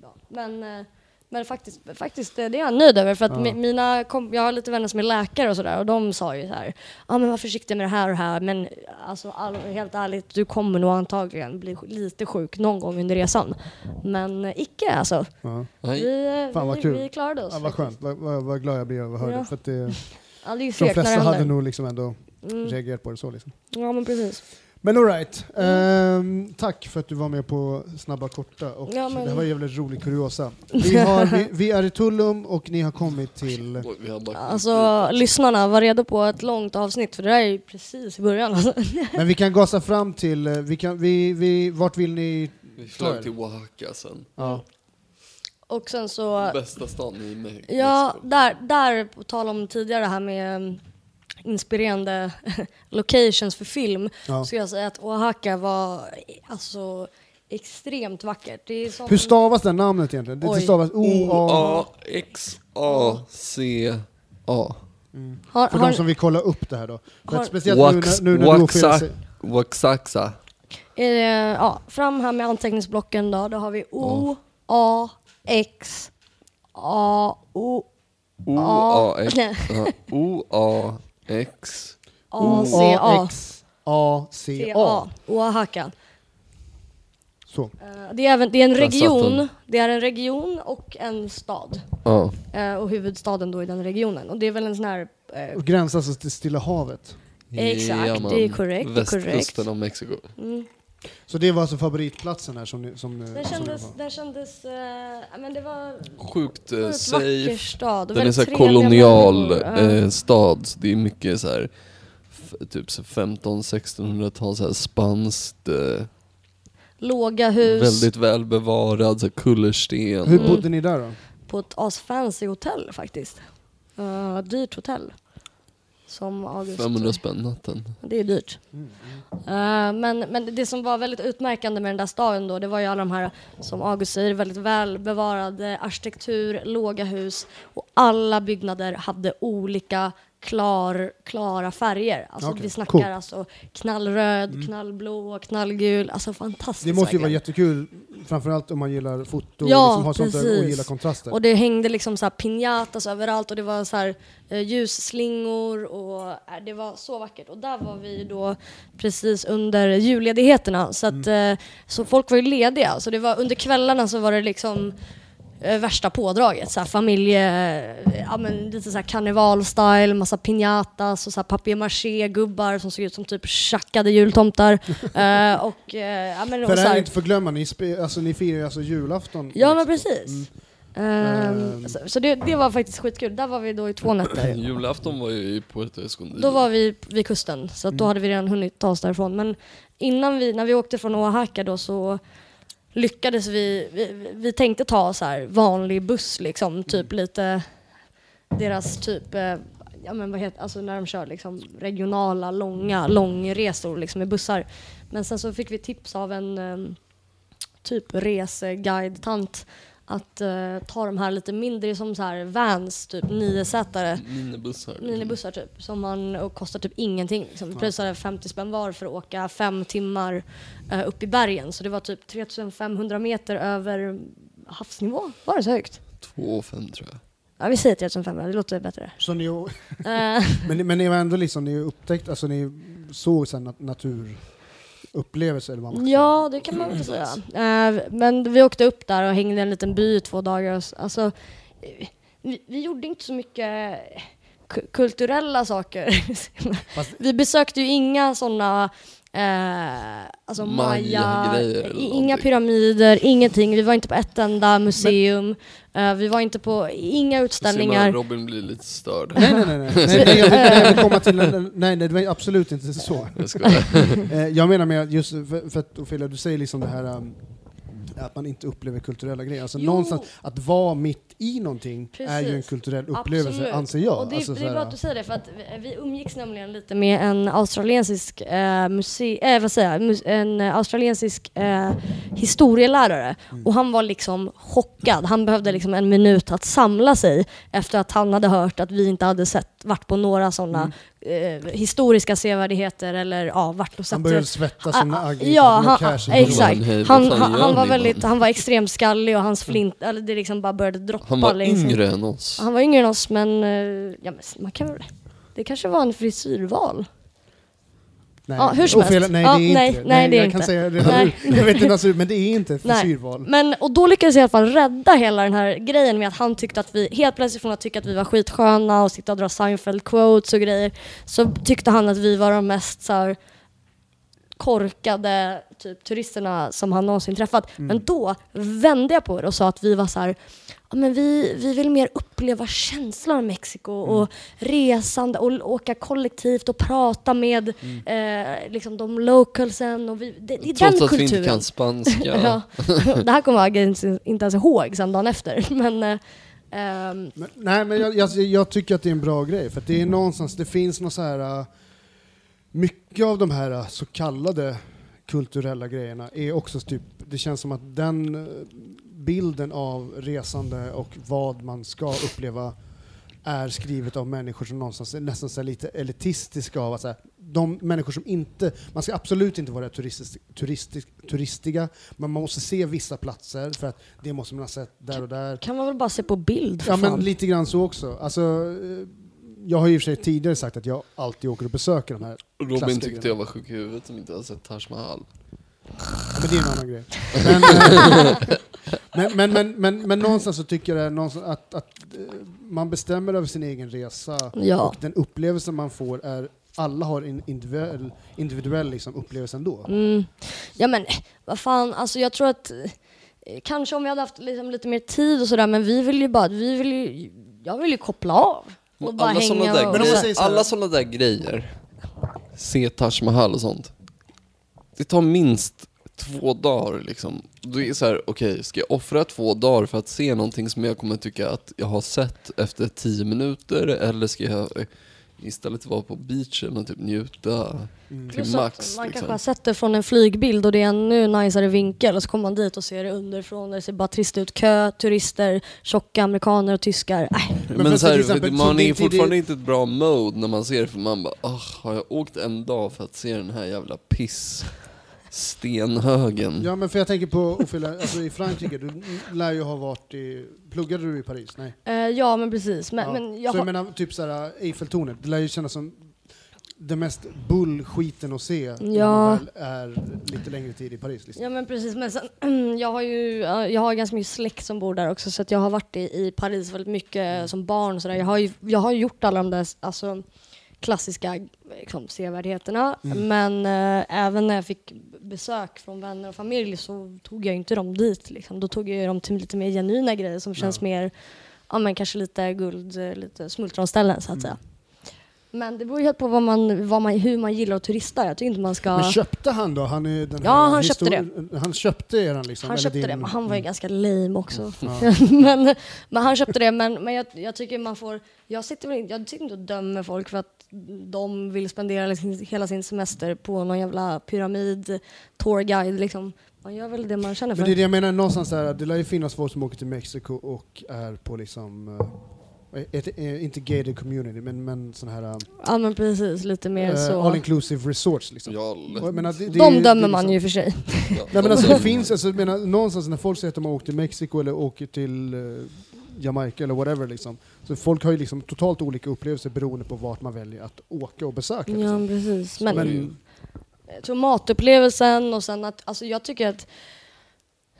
ja. men, eh, men faktiskt, faktiskt eh, det är jag nöjd över för att Ja. mi- mina kom, jag har lite vänner som är läkare och sådär och de sa ju så här, ja men var försiktig med det här och det här men alltså all, helt ärligt du kommer nog antagligen bli lite sjuk någon gång under resan. Men eh, icke alltså. Vi, eh, Fan, vad vi, kul. vi klarade oss. Ja, vad skönt, vad, vad, vad glad jag blir över att höra Ja. det. För att det, Ja, det är ju de flesta hade nog liksom ändå Mm. reagerat på det så. Liksom. Ja men precis. Men alright, ehm, tack för att du var med på Snabba Korta. Och Ja, men- Det här var en jävligt rolig kuriosa. Vi, har, vi, vi är i Tullum och ni har kommit till... Alltså lyssnarna, var redo på ett långt avsnitt för det där är ju precis i början. Alltså. Men vi kan gasa fram till... eh, Vi kan, vi, vi, vart vill ni... Vi flög till Oaxaca sen. Ja. Och sen så, Bästa stan i Mexiko. ja, där, där på tal om tidigare det här med mm, inspirerande locations för film, Ja. så jag säga att Oaxaca var alltså extremt vackert. Det är som, Hur stavas det namnet egentligen? Det, Oj. stavas O-A... O-A-X-A-C-A. har, För har, de som vill kolla upp det här då. För Har- speciellt nu, Wax- när- nu när du Waxac- säger- Oaxaca. eh, ja, fram här med anteckningsblocken då, då har vi O, A, X, A, O, O-A-X. nej, ja, O-A-X. A, C, A. O-A-X-A-C-A. C-A. Oaxaca. Så. Eh, Det är, även, det är en region, det är en region och en stad. Ja. Eh, och huvudstaden då i den regionen. Och det är väl en sån här... Eh, Och gränsas alltså till Stilla havet. Exakt, Jajamän. det är korrekt, det är korrekt. Västkusten av Mexiko. mm. Så det var alltså favoritplatsen här som ni, som, som ni kändes, den kändes, eh, ja, men det var Sjukt eh, sjukt vacker safe. stad. och Den är så kolonial eh, stad, så det är mycket så här typ så 15-1600-tal så här spanskt, eh, Låga hus väldigt väl bevarad, så här kullersten. Hur bodde ni där då? på ett asfancy hotell faktiskt. Uh, dyrt hotell. Som August. 500 spänn natten. Det är dyrt. Eh, men, men det som var väldigt utmärkande med den där staden då, det var ju alla de här, som August säger, väldigt väl bevarade arkitektur, låga hus och alla byggnader hade olika klar, klara färger. Alltså Okej, vi snackar coolt. alltså knallröd, knallblå, knallgul, alltså fantastiskt Det måste ju vara jättekul, framförallt om man gillar foto Ja, och liksom har sånt där och gillar kontraster. Och det hängde liksom så här piñatas överallt och det var så här eh, ljusslingor och eh, det var så vackert. Och där var vi då precis under julledigheterna så att Mm. eh, så folk var ju lediga. Så det var under kvällarna så var det liksom värsta pådraget. Så här familje, eh, ja men lite så här karnevalstyle, massa piñatas och så här papier-maché-gubbar som såg ut som typ tjackade jultomtar. eh, och, eh, ja, men, För och det här är inte förglömma, ni, alltså, ni firar ju alltså julafton. Ja men precis. Mm. Ehm. så så det, det var faktiskt skitkul. Där var vi då i två nätter. Julafton var ju i Puerto Escondido. Då var vi vid kusten, så att då Mm. hade vi redan hunnit ta oss därifrån. Men innan vi, när vi åkte från Oaxaca då så lyckades vi, vi, vi tänkte ta så här vanlig buss liksom, typ lite deras typ, eh, ja men vad heter, alltså när de kör liksom regionala långa långresor liksom med bussar. Men sen så fick vi tips av en eh, typ reseguide-tant att eh, ta de här lite mindre som så här vans, typ niosätare Minibussar. minibussar typ, som man, och kostar typ ingenting. Liksom. Prisade 50 spänn var för att åka fem timmar eh, upp i bergen. Så det var typ 3500 meter över havsnivå. Var det så högt? 2 5 tror jag. Ja, vi säger 3500, det låter bättre. Så ni, Eh, men, men ni var ändå liksom, ni upptäckt, alltså ni såg sen nat naturupplevelser eller vad man ska ja, det kan man väl säga. Eh, men vi åkte upp där och hängde i en liten by i två dagar. Alltså, eh, vi, vi gjorde inte så mycket ku- kulturella saker. Vi besökte ju inga sådana Eh, alltså maya, inga pyramider, ingenting. Vi var inte på ett enda museum. Eh, vi var inte på inga utställningar. man Robin blir lite störd. Nej, nej, nej. nej. nej, nej jag, vill, jag vill komma till en, nej, nej, det var absolut inte så. Jag. Eh, jag menar med att just för, för att Ophelia, du säger liksom det här um, att man inte upplever kulturella grejer. Alltså Jo. någonstans, att vara mitt i någonting är ju en Precis. kulturell upplevelse, Absolut. anser jag. Och det, Alltså, det är bra att du säger det, för att vi, umgicks nämligen lite med en australiensisk, eh, muse, eh, vad säger jag, en australiensisk eh, historielärare. Mm. Och han var liksom chockad. Han behövde liksom en minut att samla sig efter att han hade hört att vi inte hade sett, varit på några sådana eh, historiska sevärdheter eller ja, varit och sett Mm. han började svettas som Ah, Agni Ja, han, cash exakt. Han, han, han, var väldigt, han var extremt skallig och hans flint, eller det liksom bara började droppa. Han var längs- yngre än oss. Han var yngre än oss men, eh, ja, men man kan väl, det kanske var en frisyrval. Nej, Ja, hur som helst. Nej, Ja, det är nej, inte det. nej, det är jag inte. kan säga redan nu. Jag vet inte, alltså, men det är inte ett frisyrval. Men, och då lyckades jag i alla fall rädda hela den här grejen med att han tyckte att vi, helt plötsligt från att tycka att vi var skitsköna och sitta och dra Seinfeld-quotes och grejer, så tyckte han att vi var de mest så här, korkade typ, turisterna som han någonsin träffat. Men då vände jag på det och sa att vi var så här, men vi, vi vill mer uppleva känslan av Mexiko och resande och åka kollektivt och prata med eh, liksom de localsen. Och vi, det, det är Trots den att vi kulturen. inte kan spanska. Ja. det här kommer jag inte ens ihåg sen dagen efter. Men, eh, ehm, Men, nej, men jag, jag, jag tycker att det är en bra grej, för att det är någonstans, det finns något så här... äh, Mycket av de här äh, så kallade kulturella grejerna är också typ, det känns som att den äh, bilden av resande och vad man ska uppleva är skrivet av människor som någonstans är nästan så lite elitistiska av att så här, de människor som inte, man ska absolut inte vara turistisk, turistisk, turistiga, men man måste se vissa platser för att det måste man ha sett där och där. kan man väl bara se på bild för Ja fan. men lite grann så också. Alltså, eh, jag har ju i och för sig tidigare sagt att jag alltid åker och besöker de här, Robin tyckte jag var sjuk i huvudet som inte hade sett Taj Mahal. Men det är en annan grej. Men, eh, men, men, men, men, men någonstans så tycker jag någonstans att, att eh, man bestämmer över sin egen resa Ja. och den upplevelse man får är alla har en individuell, individuell liksom upplevelse ändå. Mm. Ja men vad fan, alltså jag tror att eh, kanske om vi hade haft liksom lite mer tid och sådär men vi vill ju bara, vi vill ju, jag vill ju koppla av. Och bara alla sådana hänga där, och... Grejer, alla såna där grejer, se Taj Mahal och sånt, det tar minst två dagar liksom. Då är det så här, okej, ska jag offra två dagar för att se någonting som jag kommer tycka att jag har sett efter tio minuter eller ska jag istället vara på beachen och typ njuta Mm. till Plus att max? Man liksom. kanske har sett det från en flygbild och det är en ännu najsare vinkel och så kommer man dit och ser det underifrån och det ser bara trist ut. Kö, turister, tjocka amerikaner och tyskar. Äh, Men Men, så här, exempel, så man det är inte- fortfarande inte i ett bra mode när man ser det för man bara "Ah, har jag åkt en dag för att se den här jävla piss stenhögen? Ja men för jag tänker på Ophelia, alltså i Frankrike, du lär ju ha varit i, pluggade du i Paris? Nej? eh, ja men precis. Men, Ja. men jag så har, jag menar typ såhär Eiffeltornet, det lär ju kännas som det mest bullskiten att se Ja. är lite längre tid i Paris. Liksom. Ja men precis, men sen, jag har ju jag har ganska mycket släkt som bor där också så att jag har varit i, i Paris väldigt mycket Mm. som barn och sådär. Jag har ju jag har gjort alla de där alltså, klassiska liksom, sevärdheterna Mm. men eh, även när jag fick besök från vänner och familj så tog jag inte dem dit. Liksom. Då tog jag dem till lite mer genuina grejer som känns Ja. mer, ja men kanske lite guld, eh, lite smultronställen så att Mm. säga. Men det beror ju helt på vad man, vad man, hur man gillar att turista. Jag tycker inte man ska... Men köpte han då? Han, är den Ja, han köpte histor- Han köpte eran liksom? Han köpte din- det, men han var ju Mm. ganska lame också. Ja. men, men han köpte det, men, men jag, jag tycker man får... Jag sitter väl inte, jag sitter inte och dömer folk för att de vill spendera liksom hela sin semester på någon jävla pyramid, tourguide liksom. Man gör väl det man känner för. Men det är det jag menar någonstans där, det lär ju finnas folk som åker till Mexiko och är på liksom, eh, ett, eh, inte gated community, men, men sådana här Ja men precis, lite mer eh, så. all inclusive resorts liksom. Ja, menar, det, det, de dömer det man liksom- ju för sig. ja. Nej men alltså det finns, alltså, jag menar, någonstans när folk säger att de har åkt till Mexiko eller åker till, eh, Jamaica eller whatever liksom. Så folk har ju liksom totalt olika upplevelser beroende på vart man väljer att åka och besöka. Ja, Liksom. precis. Men, Men- jag tror matupplevelsen och sen att, alltså jag tycker att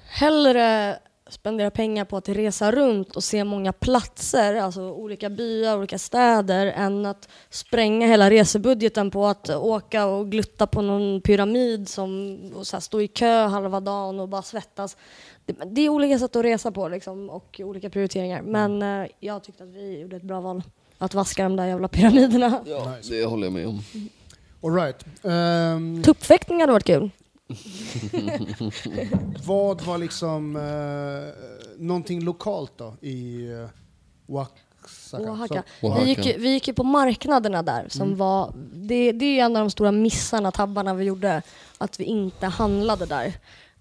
hellre spendera pengar på att resa runt och se många platser, alltså olika byar, olika städer, än att spränga hela resebudgeten på att åka och glutta på någon pyramid som, och så här, stå i kö halva dagen och bara svettas. Det, det är olika sätt att resa på liksom, och olika prioriteringar. Men eh, jag tyckte att vi gjorde ett bra val. Att vaska de där jävla pyramiderna. Ja, det håller jag med om. All right. Ehm, Tuppfäktning hade varit kul. vad var liksom eh, någonting lokalt då i uh, Oaxaca? Oaxaca. Så- Oaxaca. Vi, gick, ju- vi gick ju på marknaderna där som var, det, det är ju en av de stora missarna, tabbarna vi gjorde, att vi inte handlade där.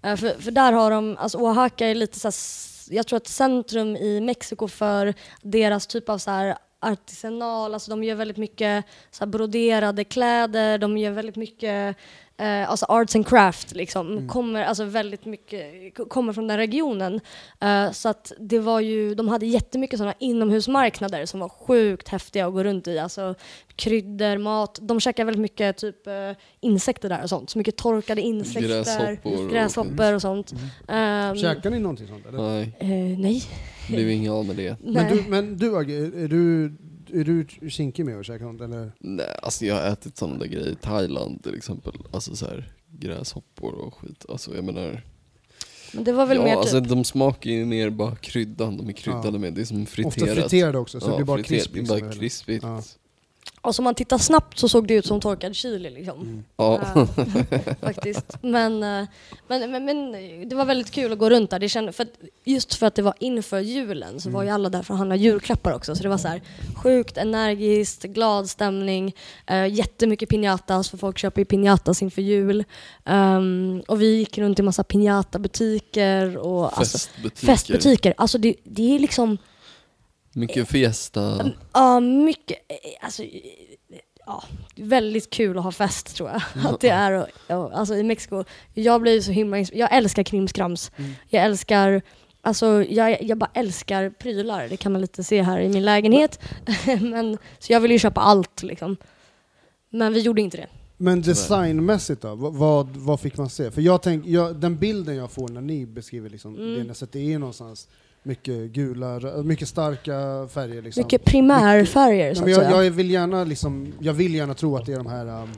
Eh, för, för där har de, alltså Oaxaca är lite så här, s- jag tror att centrum i Mexiko för deras typ av så här artisanal, alltså de gör väldigt mycket så här broderade kläder, de gör väldigt mycket eh, alltså arts and craft liksom, kommer, alltså väldigt mycket, kommer från den regionen. Eh, så att det var ju, de hade jättemycket sådana inomhusmarknader som var sjukt häftiga att gå runt i. Alltså kryddor, mat, de käkar väldigt mycket typ eh, insekter där och sånt. Så mycket torkade insekter, Gräshoppor och- gräshoppor och sånt. Ehm, Käkar ni någonting sånt? Eller? Nej, eh, nej. det blev inget av med det. Men du, men du är du, är du kinkig med att käka sånt? Eller? Nej, alltså jag har ätit sådana där grejer i Thailand till exempel. Alltså så här gräshoppor och skit. Alltså jag menar, Men det var väl ja mer alltså typ, de smakar ju mer bara kryddan. De är kryddade Ja. med, det är som Ofta friterat. friterade också, så det blir bara krispigt. Det är bara eller? krispigt. Ja. Och om man tittar snabbt så såg det ut som torkad chili liksom. Mm. Ja. Faktiskt. Men, eh, men, men, men det var väldigt kul att gå runt där. Det kände, för att, just för att det var inför julen så var ju alla där för att handla julklappar också. Så det var så här sjukt energiskt, glad stämning, uh, jättemycket piñatas för folk köper ju piñatas inför jul. Ehm, och vi gick runt i massa piñata-butiker och alltså, Festbutiker. festbutiker. Alltså det, det är liksom Mycket fiesta. Ja, mycket. eh, Alltså, eh, ja, väldigt kul att ha fest tror jag. Att det är, alltså i Mexiko. Jag blir så himla, jag älskar krimskrams. Jag älskar, alltså jag, jag bara älskar prylar. Det kan man lite se här i min lägenhet. Men, så jag vill ju köpa allt liksom. Men vi gjorde inte det. Men designmässigt då, vad, vad, fick man se? För jag tänk, jag, den bilden jag får när ni beskriver liksom, Mm. det, ni det är någonstans mycket gula, mycket starka färger. Liksom. Mycket primärfärger Ja, så att jag, säga. jag, vill gärna liksom, jag vill gärna tro att det är de här, um,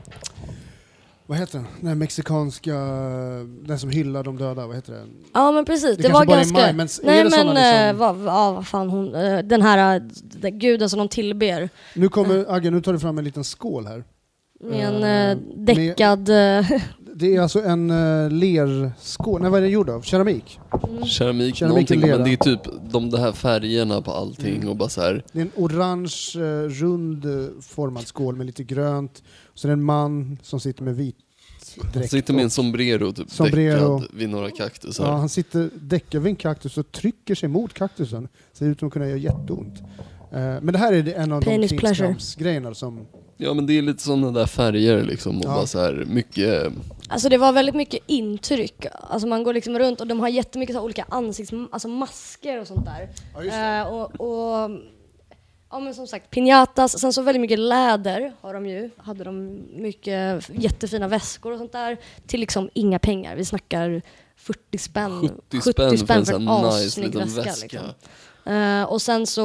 vad heter den? Den mexikanska, den som hyllar de döda, vad heter den? Ja men precis, Det det, var ganska... maj, men nej men såna eh, liksom- vad, ja, vad fan hon, eh, den här eh, den guden som de tillber. Nu kommer, Agge, nu tar du fram en liten skål här. Med en eh, däckad... eh, Det är alltså en uh, lerskål, nej vad är den gjord av? Keramik? mm. Keramik, Keramik någonting, lera. men det är typ de där färgerna på allting Mm. och bara så här. Det är en orange, eh, rund eh, formad skål med lite grönt. Så det är en man som sitter med vit Han dräkt. sitter med en och- sombrero typ Sombrero. däckad vid några kaktusar. Ja, han sitter däckad vid en kaktus och trycker sig mot kaktusen. Ser ut som att kunna göra jätteont. Eh, men det här är en av de Pain is pleasure. grejerna som... Ja men det är lite sådana där färger liksom och Ja. bara så här mycket Alltså det var väldigt mycket intryck. Alltså man går liksom runt och de har jättemycket så olika ansikts... Alltså masker och sånt där. Ja, Eh, och, och Ja men som sagt, piñatas, sen så väldigt mycket läder har de ju. Hade de mycket jättefina väskor och sånt där. Till liksom inga pengar. Vi snackar 40 spänn. 70 spänn för en sån här nice liten väska. Liksom. Eh, och sen så,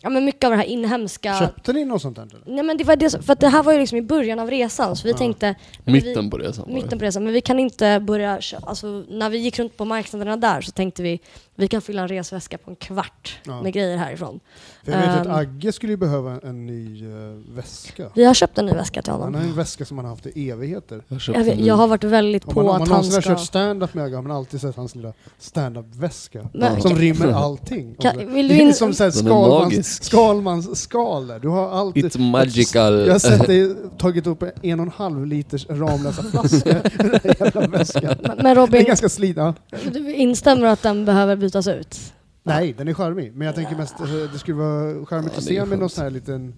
ja men mycket av det här inhemska. Köpte ni något sånt eller? Nej men det var det, som- för att det här var ju liksom i början av resan så vi Ja. tänkte men vi- Mitten på resan Mitten på resan, men vi kan inte börja kö- alltså, När vi gick runt på marknaderna där så tänkte vi vi kan fylla en resväska på en kvart Ja. med grejer härifrån. För jag vet att Ehm. Agge skulle ju behöva en ny eh, väska. Vi har köpt en ny väska till Han honom. har en väska som han har haft i evigheter. Jag, Jag, vet, jag har varit väldigt Om på man, om att man han någonsin har ska... kört stand-up med Agge har man alltid sett hans lilla stand-up-väska. Men- Som rymmer allting. Kan- Och så- vill du det är in- som så här Den är Skalmans. Skalmans skal där. Du har alltid... It's magical. Jag har sett dig tagit upp en och en halv liters Ramlösa flaskor i den jävla väskan. Men- Men Den är Robin, ganska sliten. Ja. du instämmer att den behöver bytas ut? Nej, den är charmig. Men jag tänker mest eh, det skulle vara charmigt Ja, att se med någon sån här liten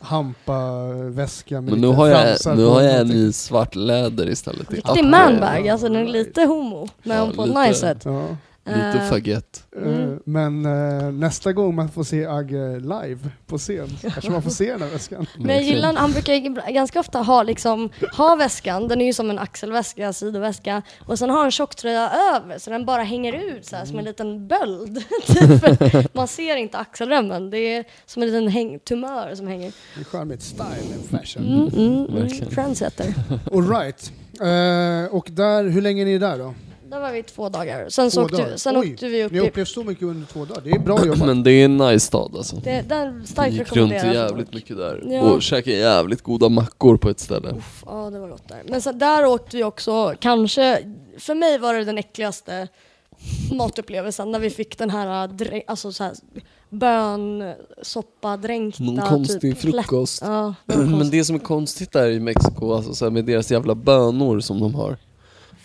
hampa-väska med Men nu lite har jag, nu har jag en i svart läder istället. Det är Riktig manbag, alltså den är lite homo, men Ja, på ett nice sätt. Ja. Lite Eh, fagett. Mm. Eh, Men eh, nästa gång man får se Agge live på scen kanske man får se den här väskan. Men jag gillar, han brukar ganska ofta ha, liksom, ha väskan, den är ju som en axelväska, sidoväska, och sen ha en tjocktröja över så den bara hänger ut så här, som en liten böld. typ. Man ser inte axelremmen, det är som en liten häng, tumör som hänger. Det är charmigt. Style and fashion. Mm, mm, mm. Trendsetter. All right. Eh, och där, hur länge är ni där då? Där var vi två dagar. Sen, så Två åkte, dagar. sen Oj, åkte vi upp Ni har i... upplevt så mycket under två dagar. Det är bra jobbat. Men det är en nice stad alltså. Det, den starkt Vi gick runt jävligt mycket där Ja. och käkade jävligt goda mackor på ett ställe. Uff, Ja, det var gott där. Men sen, där åkte vi också, kanske, för mig var det den äckligaste matupplevelsen när vi fick den här, drä- alltså så här bönsoppa-dränkta Någon konstig typ, frukost. Ja, det Men det som är konstigt där i Mexiko, alltså så här med deras jävla bönor som de har.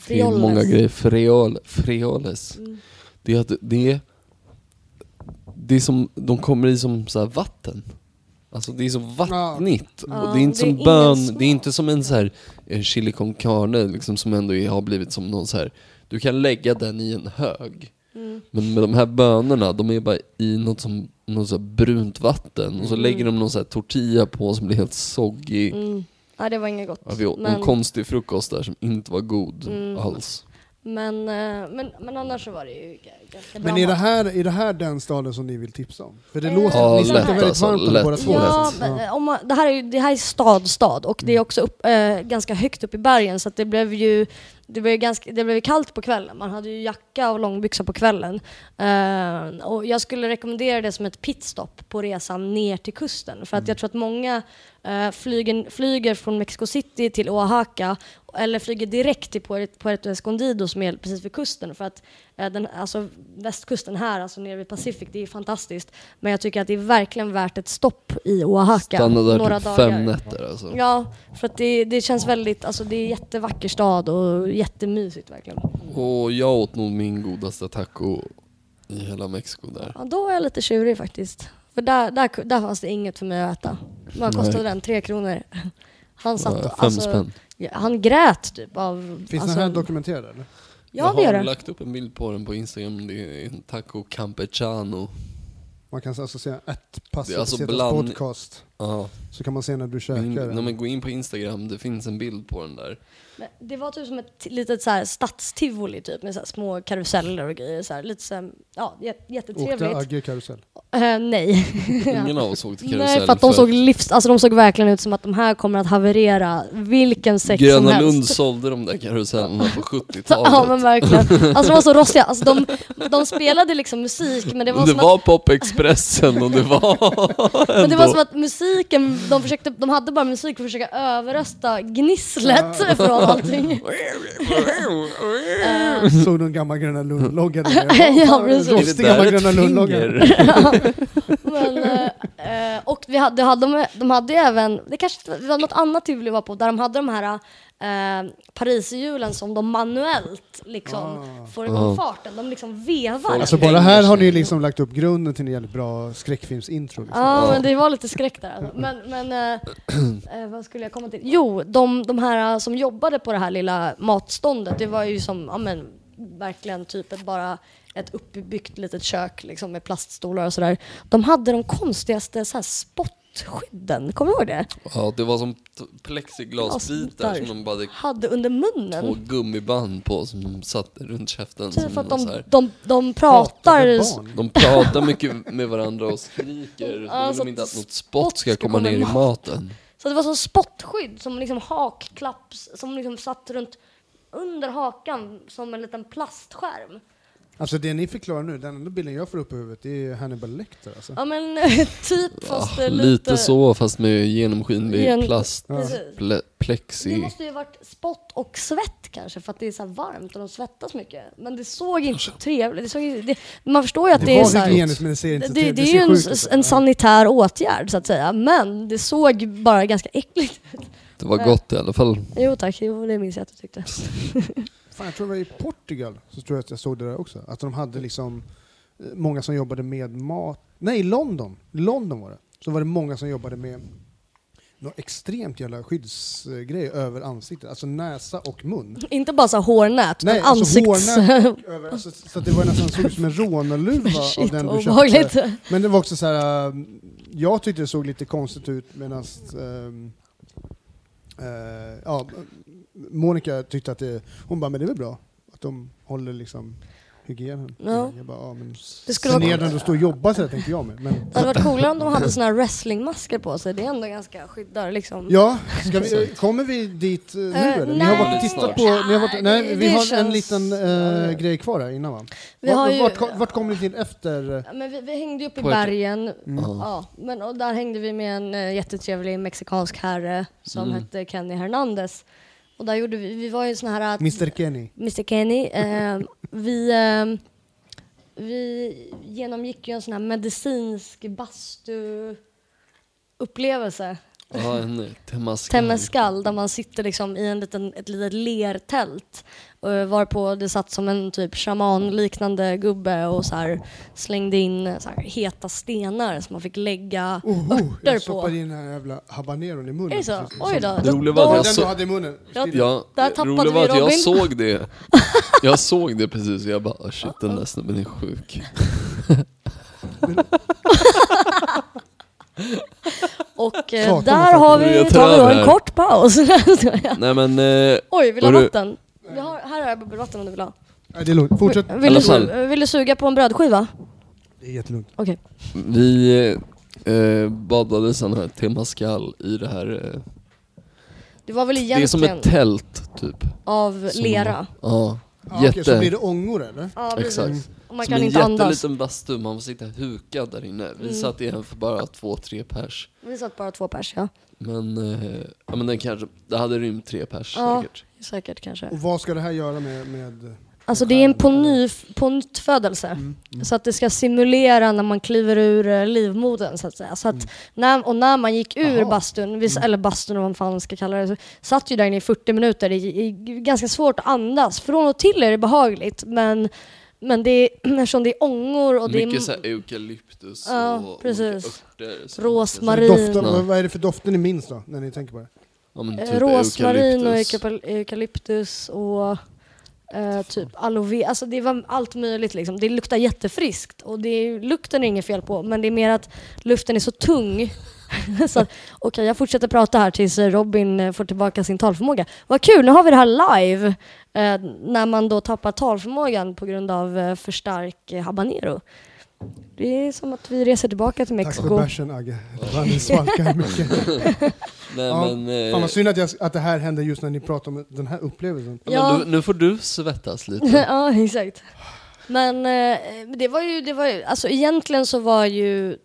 Det är Frioles. många grejer. Friol, frioles. Mm. Det är att det är, det är som, de kommer i som så här vatten. Alltså det är så vattnigt. Ja, och det är inte det är som ingen bön, det är inte som en så här eh, chili con carne liksom som ändå är, har blivit som någon så här. du kan lägga den i en hög. Mm. Men med de här bönorna, de är bara i något som något så brunt vatten och så lägger de någon så här tortilla på som blir helt soggy. Mm. Nej, det var inget gott. Ja, vi åt men, någon konstig frukost där som inte var god Mm. alls. men, eh, men, men annars så var det ju ganska bra Men är det, här, är det här den staden som ni vill tipsa om? För det Eh, låter, Ja, ni lätt väldigt alltså, varmt om lätt. båda två. Ja, men, om man, det, här är det här är stad, stad och Mm. det är också upp, eh, ganska högt upp i bergen så att det blev ju det blev, ju ganska, det blev kallt på kvällen. Man hade ju jacka och långbyxor på kvällen. Eh, och jag skulle rekommendera det som ett pitstop på resan ner till kusten. För att Mm. jag tror att många eh, flyger, flyger från Mexico City till Oaxaca eller flyger direkt till Puerto, Escondido som är precis vid kusten. För att den, alltså, västkusten här, alltså nere vid Pacific, det är fantastiskt. Men jag tycker att det är verkligen värt ett stopp i Oaxaca. Stanna där några typ dagar. fem nätter alltså. Ja, för att det, det känns väldigt, alltså det är en jättevacker stad och jättemysigt verkligen. Och jag åt nog min godaste taco i hela Mexiko där. Ja, då är jag lite tjurig faktiskt. För där, där, där fanns det inget för mig att äta. Vad kostade Nej. den? Tre kronor? Han satt och, Fem alltså, spänn. ja, Han grät typ av... Finns alltså, den här dokumenterad eller? Jag har det. lagt upp en bild på den på Instagram. Det är en taco campechano. Man kan alltså säga ett pass alltså bland- podcast. Ja, Så kan man se när du käkar när den. man går in på Instagram, det finns en bild på den där. Men det var typ som ett litet så här stadstivoli typ med så här små karuseller och grejer. Så här, lite så här, ja, jä- Åkte jättetrevligt. Agge karusell? Eh, nej. Ingen av oss åkte karusell. Nej, för att de såg livs... Alltså de såg verkligen ut som att de här kommer att haverera vilken sex som Gröna helst. Lund sålde de där karusellerna på 70-talet. Ja men verkligen. Alltså de var så rostiga. Alltså de, de spelade liksom musik men det var det som var Pop-Expressen och det var att, men det var som att musiken, de, försökte, de hade bara musik för att försöka överrösta gnisslet från allting. Eh, Såg du en gammal Gröna Lund-logga där? Ja, precis. Är det Rostiga där Gröna ett Lund-logga. finger? men, eh, och vi hade, hade de, de hade ju även, det kanske det var något annat tivoli vi var på, där de hade de här eh, pariserhjulen som de manuellt liksom Ah. får igång Ja. farten. De liksom vevar. Alltså bara här har ni liksom lagt upp grunden till en jävligt bra skräckfilmsintro. Liksom. Ja, men det var lite skräck där. Alltså. Men, men eh, eh, vad skulle jag komma till? Jo, de, de här eh, som jobbade på det här lilla matståndet, det var ju som, ja men verkligen typ ett bara ett uppbyggt litet kök liksom med plaststolar och sådär. De hade de konstigaste så här spottskydden, kommer du ihåg det? Ja, det var som plexiglasbitar som de bara hade under munnen. två gummiband på som de satte runt käften. Typ för att de, de, de Pratade pratar... De pratar mycket med varandra och skriker. Ja, de vill inte att något spott ska komma ner i mat. maten. Så det var som spottskydd, som liksom hakklapp, som liksom satt runt under hakan som en liten plastskärm. Alltså det ni förklarar nu, den enda bilden jag får upp i huvudet, det är Hannibal Lecter alltså. Ja men typ fast Ja, det är lite, lite... så fast med genomskinlig Gen- plast. Precis. Ple- Det plexi. måste ju varit spott och svett kanske för att det är så här varmt och de svettas mycket. Men det såg inte så trevligt det såg, det, Man förstår ju att Det, det, är så här, hygieniskt men det ser inte det, det, det är ju en, en Ja. sanitär åtgärd så att säga. Men det såg bara ganska äckligt ut. Det var gott i alla fall. Jo tack, jo, det minns jag att du tyckte. Fan, jag tror det var i Portugal, så tror jag att jag såg det där också. Att de hade liksom eh, många som jobbade med mat. Nej, London. London var det. Så var det många som jobbade med något extremt jävla skyddsgrej över ansiktet, alltså näsa och mun. Inte bara så hårnät, Nej, utan alltså ansikts... hårnät över, alltså, så att det var nästan såg ut som en rånarluva av den du köpte. Men det var också så här. äh, jag tyckte det såg lite konstigt ut medan äh, Eh, ja, Monica tyckte att det, hon bara, men det är väl bra att de håller liksom hygienen. Ja. Jag bara, ja men Det skulle vara- förnedrande att stå och jobba så tänkte jag med. Men, Det hade varit coolare om de hade såna här wrestlingmasker på sig, det är ändå ganska skyddar liksom. ja, ska vi, kommer vi dit äh, nu Eh, eller? Ni har varit och nej. tittat på, ni har varit, nej, vi det har en känns- liten äh, grej kvar här innan va? Vi har ju- vart, vart, vart kommer ni till efter? Ja, Men vi, vi hängde ju upp i bergen, Mm. ja, men, och där hängde vi med en uh, jättetrevlig mexikansk herre som Mm. hette Kenny Hernandez. Och där gjorde vi, vi var ju såna här... att- Mr Kenny? Mr Kenny. Eh, vi, eh, vi genomgick ju en sån här medicinsk bastuupplevelse. Ja, en temazcal. Temescal där man sitter liksom i en liten, ett litet lertält. Uh, varpå det satt som en typ shaman-liknande gubbe och så här slängde in eh, så här heta stenar som man fick lägga Oh, oh, örter jag på. stoppade in den här jävla habaneron i munnen. Är det så? precis. Oj då. Det roliga Då- var att Den jag du så, hade i munnen? Ja. Där det tappade vi var att jag Robin. såg det. Jag såg det precis och jag bara oh shit den där snubben är sjuk. Och eh, där har vi, Jag tar vi då en kort paus. Nej men, eh, Oj, vill du ha vatten? Vi har, här har jag bubbelvatten om du vill ha. Nej, det är lugnt. Fortsätt. Vill, alla du, fall. su- vill du suga på en brödskiva? Det är jättelugnt. Okej. vi eh, badade sån här temazcal i det här, eh, Det var väl det är egentligen som ett tält typ. av Som- lera. Ja, Ja, okej, så jätte. blir det ångor eller? Ja, precis. Exakt. Och man som kan en inte andas. jätteliten bastu, man får sitta hukad där inne. Vi Mm. satt i en för bara två, tre pers. Vi satt bara två pers, ja. Men, eh, ja men den kanske, det hade rymt tre pers Ja. säkert. Säkert kanske. Och vad ska det här göra med... med Alltså det är en på, ny, på nyttfödelse. Mm, mm. Så att det ska simulera när man kliver ur eh, livmodern så att säga. Så att när, och när man gick ur Mm. Jaha. bastun, vi, eller bastun vad man fan ska kalla det, så satt ju där inne i 40 minuter. Det är ganska svårt att andas. Från och till är det behagligt men, men det är, eftersom det är ångor och det Mycket är såhär eukalyptus Ja, och precis. örter. Rosmarin. Doften, Ja. vad, är det för dofter ni minns då, när ni tänker på det? Ja, Eh, typ rosmarin och eukalyptus. eukalyptus, eukalyptus och Uh, typ aloe vera. Alltså det var allt möjligt liksom. Det luktar jättefriskt och det är, lukten är inget fel på men det är mer att luften är så tung. så Okej, okej jag fortsätter prata här tills eh, Robin eh, får tillbaka sin talförmåga. Vad kul, nu har vi det här live. Uh, när man då tappar talförmågan på grund av uh, för stark habanero. Det är som att vi reser tillbaka till Tack för Mexiko. bärsen Agge. Det svalkar mycket. Nej Ja, men, eh, Fan vad synd att, jag, att det här händer just när ni pratar om den här upplevelsen. ja, du, nu får du svettas lite. ja, exakt. Men eh, det var ju, det var ju, alltså egentligen så var ju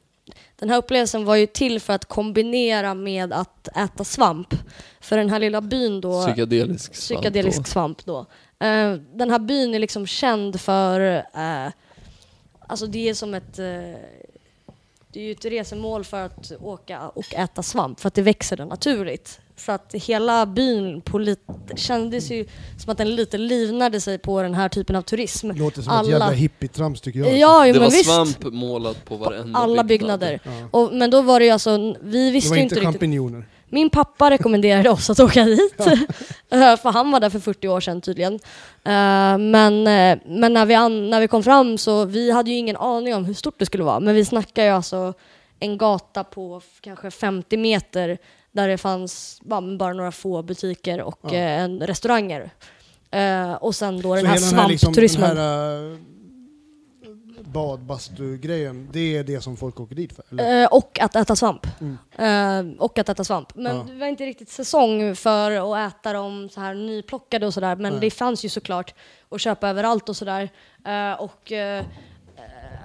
den här upplevelsen var ju till för att kombinera med att äta svamp. För den här lilla byn då, Psykedelisk svamp psykedelisk svamp då. Eh, den här byn är liksom känd för, eh, alltså det är som ett, eh, det är ju ett resemål för att åka och äta svamp för att det växer där naturligt. Så att hela byn på lite, kändes ju som att den lite livnade sig på den här typen av turism. Låter som Alla- ett jävla hippietrams tycker jag. Ja, jo, Det men var visst. svamp målat på varenda Alla byggnad. byggnader. Ja. Och, men då var det ju alltså, vi Det visste var ju inte inte riktigt. Min pappa rekommenderade oss att åka dit. Eh, för han var där för 40 år sedan tydligen. Eh, men eh, men när, vi an, när vi kom fram så vi hade ju ingen aning om hur stort det skulle vara. Men vi snackar ju alltså en gata på kanske 50 meter där det fanns bara några få butiker och Ja. restauranger. Och sen då den Så här hela den här, liksom, den svampturismen. här badbastu-grejen, det är det som folk åker dit för? Eller? Eh, och att äta svamp. Mm. Eh, och att äta svamp. Men Ja. det var inte riktigt säsong för att äta dem så här nyplockade och sådär. Men Nej. det fanns ju såklart att köpa överallt och sådär. Eh, och, eh,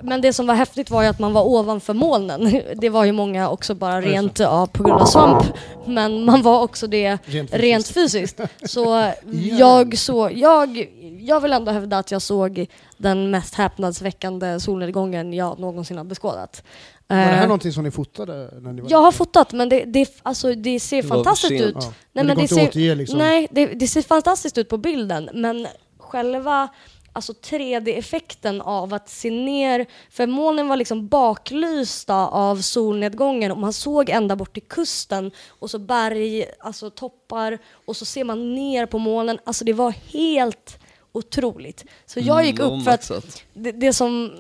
men det som var häftigt var ju att man var ovanför molnen. Det var ju många också bara rent ja, på grund av svamp. Men man var också det Rent fysiskt. rent fysiskt. Så jag, så, jag, jag vill ändå hävda att jag såg den mest häpnadsväckande solnedgången jag någonsin har beskådat. Var det här Eh, någonting som ni fotade? När ni var jag har fotat men det, det, alltså, det ser Det fantastiskt ut. Ja. Nej, men det men det ser- återge liksom? Nej, det, det ser fantastiskt ut på bilden men själva alltså 3D-effekten av att se ner, för molnen var liksom baklysta av solnedgången och man såg ända bort till kusten och så berg, alltså toppar och så ser man ner på molnen. Alltså det var helt otroligt. Så jag gick Mm, upp för att det, det som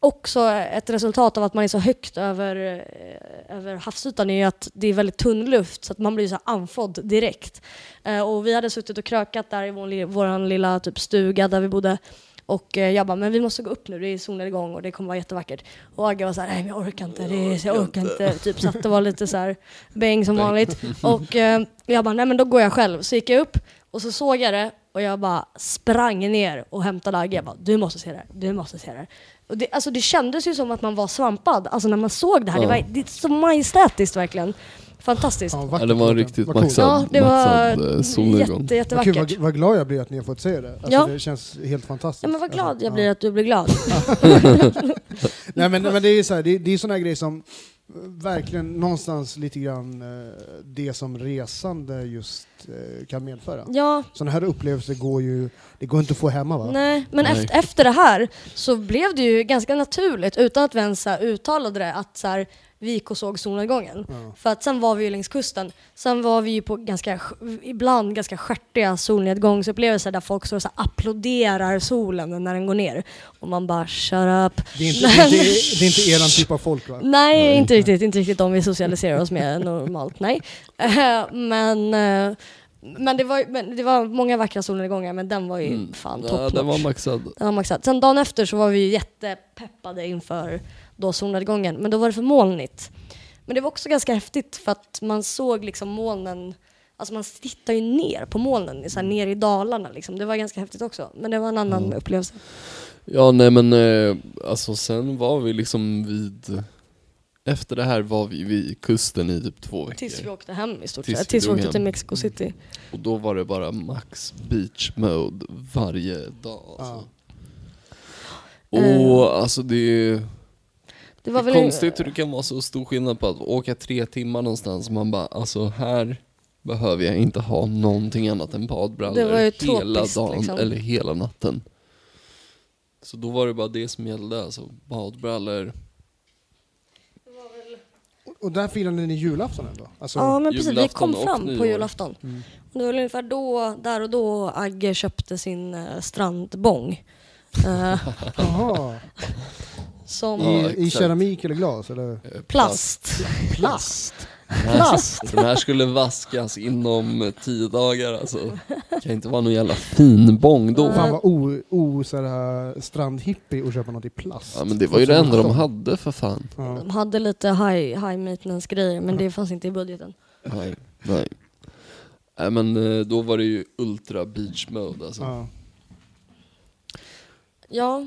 också är ett resultat av att man är så högt över, eh, över havsytan är att det är väldigt tunn luft så att man blir så andfådd direkt. Eh, och vi hade suttit och krökat där i vår, våran lilla typ stuga där vi bodde och eh, jag bara, men vi måste gå upp nu, det är solnedgång och det kommer vara jättevackert. Och Agge var så här, nej men jag orkar inte, det är, jag orkar inte. Typ så att det var lite så här bäng som vanligt. Och jag bara, nej men då går jag själv. Så gick jag upp och så såg jag det och jag bara sprang ner och hämtade Agge. Jag bara, du måste se det här, du måste se det här. Och det, alltså det kändes ju som att man var svampad, alltså när man såg det här. Det, Ja. var, det är så majestätiskt verkligen. Fantastiskt. Ja, Ja, vackert Ja, det var låter. riktigt Vad coolt. maxat. det var maxad, eh, solnedgång. jätte, Vad, kul, vad, vad glad jag blir att ni har fått se det. Alltså, Ja. Det känns helt fantastiskt. Ja, men vad glad Alltså, jag ja. blir att du blir glad. Nej men, men det är ju så här, det, det är såna här grejer som verkligen någonstans lite grann eh, det som resande just eh, kan medföra. Ja, Sådana här upplevelser går ju, det går inte att få hemma va? nej, men Nej. Efter, efter det här så blev det ju ganska naturligt, utan att vi ens uttalade det, att så här, vi gick och såg solnedgången. Ja. För att sen var vi ju längs kusten. Sen var vi ju på ganska, ibland ganska stjärtiga solnedgångsupplevelser där folk och så här applåderar solen när den går ner. Och man bara shut up. Det, är inte, det, är inte, det är inte eran typ av folk va? Nej, Nej. inte riktigt. Inte riktigt de vi socialiserar oss med normalt, nej. Eh, men, eh, men, det var, ju- men det var många vackra solnedgångar, men den var ju Mm. fan Ja, top den var maxad. Den var maxad. Sen dagen efter så var vi ju jättepeppade inför då solnedgången, men då var det för molnigt. Men det var också ganska häftigt för att man såg liksom molnen, alltså man tittar ju ner på molnen, så här ner i dalarna liksom. Det var ganska häftigt också, men det var en annan Mm. upplevelse. Ja nej men eh, alltså sen var vi liksom vid Efter det här var vi vid kusten i typ två veckor Tills vi åkte hem i stort Tills sett. vi Tills vi åkte till hem. Mexico City. Och då var det bara max beach mode varje dag alltså. Eh. Och alltså det Det det var är väl konstigt hur det kan vara så stor skillnad på att åka tre timmar någonstans man bara alltså här behöver jag inte ha någonting annat än badbrallor Det var ju hela tropiskt, dagen liksom. eller hela natten. Så då var det bara det som gällde, alltså badbrallor. Och- Och där firade ni julafton ändå? Alltså, Ja men precis, vi kom och fram på julafton. Mm. Och det var ungefär då, där och då Agge köpte sin uh, strandbång. Som Ja, I, I keramik eller glas? Eller? Eh, plast. Plast? Den här, den här skulle vaskas inom tio dagar alltså. Det kan inte vara någon jävla finbång då. Fan vad o, o så här, strandhippie att köpa något i plast. Ja men det var ju det enda de hade för fan. Ja. De hade lite high, high maintenance grejer men det fanns inte i budgeten. Nej, nej. Nej men eh, då var det ju ultra beach mode alltså. Ja. Ja,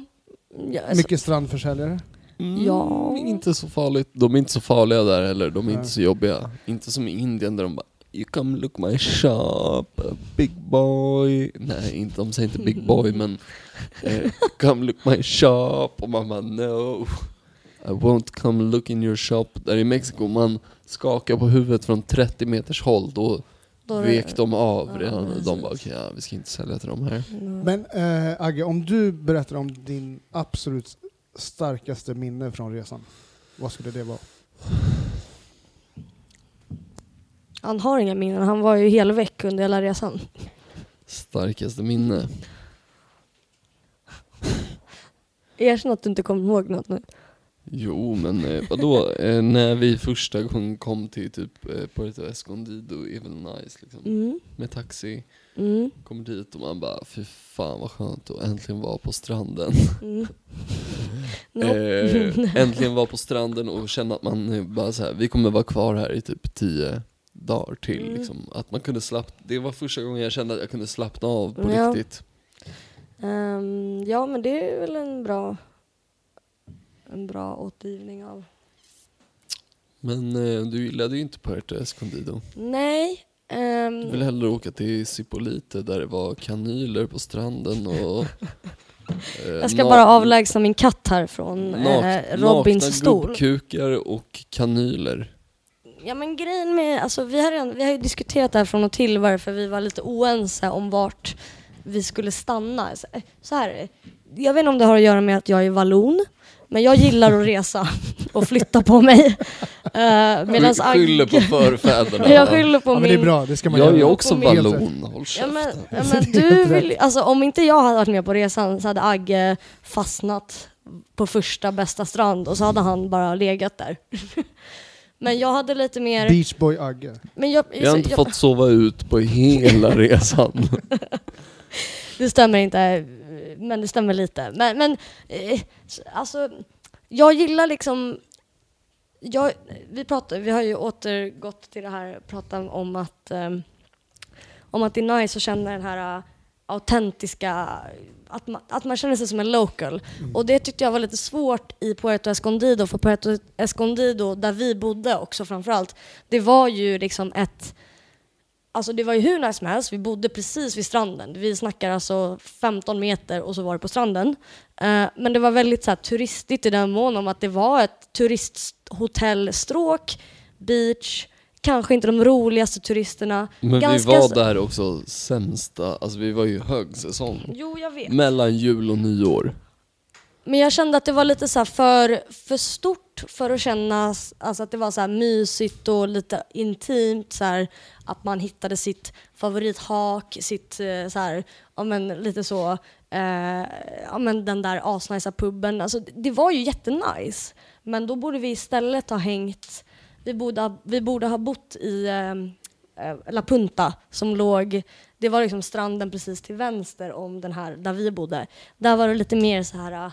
ja, alltså, Mycket strandförsäljare? Mm, Ja. Inte så farligt. De är inte så farliga där heller, de är Nej. inte så jobbiga. Inte som i Indien där de bara You come look my shop, big boy. Nej, inte, de säger inte big boy men eh, Come look my shop och man bara no. I won't come look in your shop. Där i Mexiko, man skakar på huvudet från 30 meters håll, då då vek de av Ja, redan. precis. De bara okej, ja, vi ska inte sälja till de här. Men eh, Agge, om du berättar om din absolut starkaste minne från resan, vad skulle det vara? Han har inga minnen, han var ju helväck under hela resan. Starkaste minne. Erkänn att du inte kommer ihåg något nu. Jo, men eh, vadå? Eh, när vi första gången kom till typ eh, Puerto Escondido är väl nice liksom. Mm. Med taxi, Mm. kommer dit och man bara fy fan vad skönt att äntligen vara på stranden. Mm. No. eh, äntligen vara på stranden och känna att man eh, bara så här, vi kommer vara kvar här i typ tio dagar till Mm. liksom. Att man kunde slappna, det var första gången jag kände att jag kunde slappna av på Ja. riktigt. Ehm, ja, men det är väl en bra, en bra återgivning av... Men eh, du gillade ju inte Puerto Escondido. Nej. ehm, Du vill hellre åka till Cipolite där det var kanyler på stranden och... eh, jag ska bara avlägsna min katt här från nak- eh, Robins nakna stol. gubbkukar och kanyler. Ja men grejen med, alltså vi har, redan, vi har ju diskuterat det här från och till varför vi var lite oense om vart vi skulle stanna. Så- Så här, jag vet inte om det har att göra med att jag är vallon, men jag gillar att resa och flytta på mig. Uh, medans Sky- Skyller på förfäderna. jag skyller på Ja, men min... det är bra, det ska man Jag är göra. också På min- vallon, håll Ja, men, ja, men är du vill, alltså, om inte jag hade varit med på resan så hade Agge fastnat på första bästa strand och så hade han bara legat där. men jag hade lite mer... Beachboy Agge. Men jag, Jag har inte jag, fått sova ut på hela resan. Det stämmer inte, men det stämmer lite. Men, men eh, alltså, jag gillar liksom... Jag, vi, pratar, vi har ju återgått till det här, prata om att, eh, om att det är nice att känna den här eh, autentiska, att man, att man känner sig som en local. Och det tyckte jag var lite svårt i Puerto Escondido, för Puerto Escondido, där vi bodde också framförallt, det var ju liksom ett Alltså det var ju hur nice som helst, vi bodde precis vid stranden. Vi snackar alltså 15 meter och så var det på stranden. Eh, men det var väldigt så här, turistigt i den mån om att det var ett turisthotellstråk, beach, kanske inte de roligaste turisterna. Men Ganska vi var där också sämsta, alltså vi var ju högsäsong. Jo, jag vet. Mellan jul och nyår. Men jag kände att det var lite så för, för stort för att kännas, alltså att det var så mysigt och lite intimt. Så här, att man hittade sitt favorithak, sitt eh, så här, ja men lite så, eh, ja men den där asnice puben. Alltså det, var ju jättenice. Men då borde vi istället ha hängt, vi borde ha, vi borde ha bott i eh, eh, La Punta som låg, det var liksom stranden precis till vänster om den här där vi bodde. Där var det lite mer så här, eh,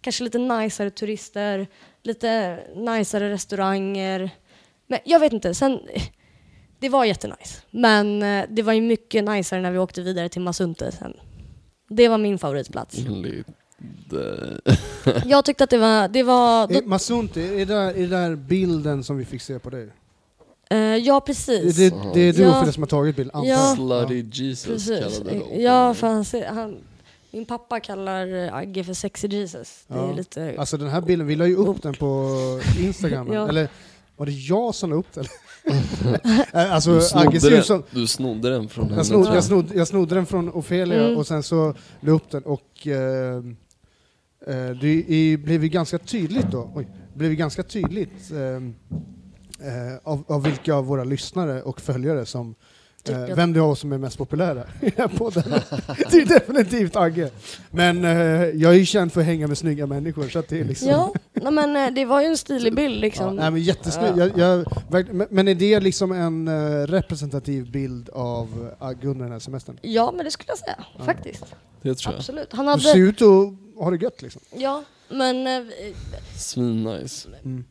kanske lite najsare turister, lite najsare restauranger. Men jag vet inte, sen, det var jättenice. Men eh, det var ju mycket najsare när vi åkte vidare till Masunte sen. Det var min favoritplats. Jag tyckte att det var, det var, Eh, Masunti, är det, där, är det där bilden som vi fick se på dig? eh, ja precis. det, det är du Ja. som har tagit bild, antar Ja. jag. Slutty Jesus Precis. kallade de Ja, för han, han, min pappa kallar Agge för sexy Jesus. Det är Ja. lite... Alltså den här bilden, vi la ju upp den på Instagram, Ja. eller var det jag som la upp den? Alltså Du Agge snodde, ut den, som... du snodde den från henne Jag snodde, tror jag, snodde, jag snodde den från Ofelia Mm. och sen så la jag upp den och eh, eh, det blev ju ganska tydligt då, oj, blev ju ganska tydligt eh, eh, av, av vilka av våra lyssnare och följare som Att- vem det är av oss som är mest populära i den här podden. det är definitivt Agge. Men eh, jag är ju känd för att hänga med snygga människor så att det är liksom... Ja, men eh, det var ju en stilig bild Ja, liksom. nej, men jättesnygg. Jag, jag, men- är det liksom en representativ bild av Agge under den här semestern? Ja, men det skulle jag säga. Ja. Faktiskt. Det tror jag. Absolut. Han Du ser hade... ut att ha det gött liksom. Ja, men Svinnice. Mm.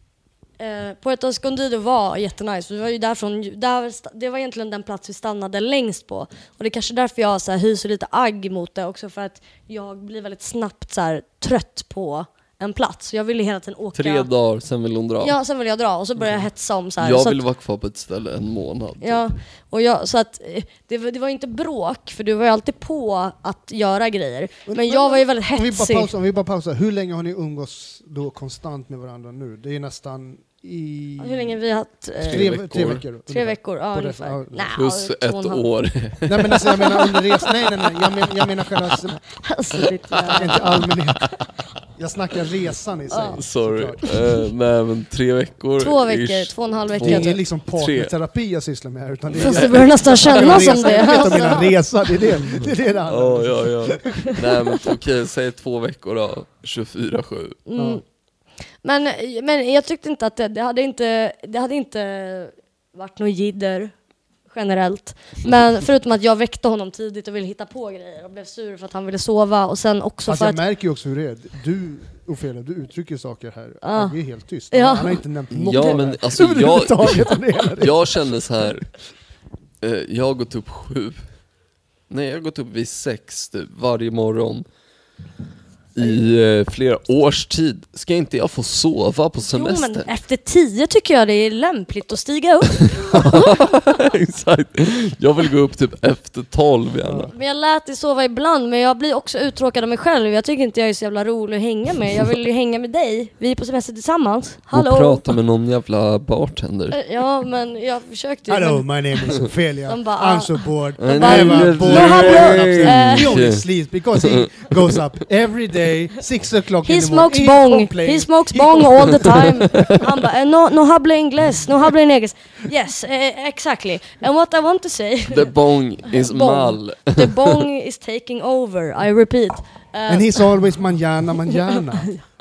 Eh, Puerto Escondido var jättenice. Vi var ju därifrån, där, det var egentligen den plats vi stannade längst på. Och det är kanske därför jag så här, hyser lite agg mot det också. För att jag blir väldigt snabbt så här, trött på en plats. Jag ville hela tiden åka... Tre dagar, sen vill hon dra. Ja, sen ville jag dra och så började jag hetsa om så här. jag så vill att, vara kvar på ett ställe en månad. Ja, och jag, så att eh, det, var- det var inte bråk, för du var ju alltid på att göra grejer. Men jag var ju väldigt Om vi bara hetsig. pausar, om vi bara pausar. Hur länge har ni umgås då konstant med varandra nu? Det är nästan i... Hur länge vi har haft? Eh, Tre, veckor. tre veckor. Tre veckor, ja ungefär. ja, Nej, Plus ett en halv. år. Nej men alltså jag menar under resan, nej nej nej, jag, men, jag menar själva, Alltså, inte allmänhet. Jag snackar resan i sig. Ja. Sorry. Eh, nej men tre veckor. Två veckor, ish. två och en halv Det är vecka. ingen typ. liksom partnerterapi jag sysslar med här utan det är... Fast det börjar nästan kännas som det. Jag vet om mina resa, det är det det, är det, det handlar om. Ja, ja, ja. Nej men okej, säg två veckor då. 24-7. Mm. Men, men jag tyckte inte att det, det hade inte, det hade inte varit något jidder generellt. Men förutom att jag väckte honom tidigt och ville hitta på grejer och blev sur för att han ville sova och sen också Fast för jag att märker ju också hur det är. Du, Ofelia, du uttrycker saker här. Ja. Agge är helt tyst. Ja. Han har inte nämnt något Ja men alltså jag, jag känner så här. Eh, jag har gått upp sju. Nej jag har gått upp vid sex typ, varje morgon. I eh, flera års tid. Ska inte jag få sova på Jo, semester? men efter tio tycker jag det är lämpligt att stiga upp. Exakt. Jag vill gå upp typ efter tolv gärna. Men jag lät dig sova ibland, men jag blir också uttråkad av mig själv. Jag tycker inte jag är så jävla rolig att hänga med. Jag vill ju hänga med dig. Vi är på semester tillsammans. Och Hallå! prata med någon jävla bartender. Eh, Ja, men jag försökte ju. Hello, men- my name is Ophelia. De bara, I'm ah. so bored. De I bara, have a "Nu boy. hallå, eh, He only sleeps because he goes up every day, six o'clock He in the morning. smokes bong, complains. he smokes bong all the time. Han bara, eh, no, no habla inglés, no habla inglés. Yes, eh, exactly. And what I want to say, The bong is Bong. mall. the bong is taking over, I repeat. And he's always manjana, manjana.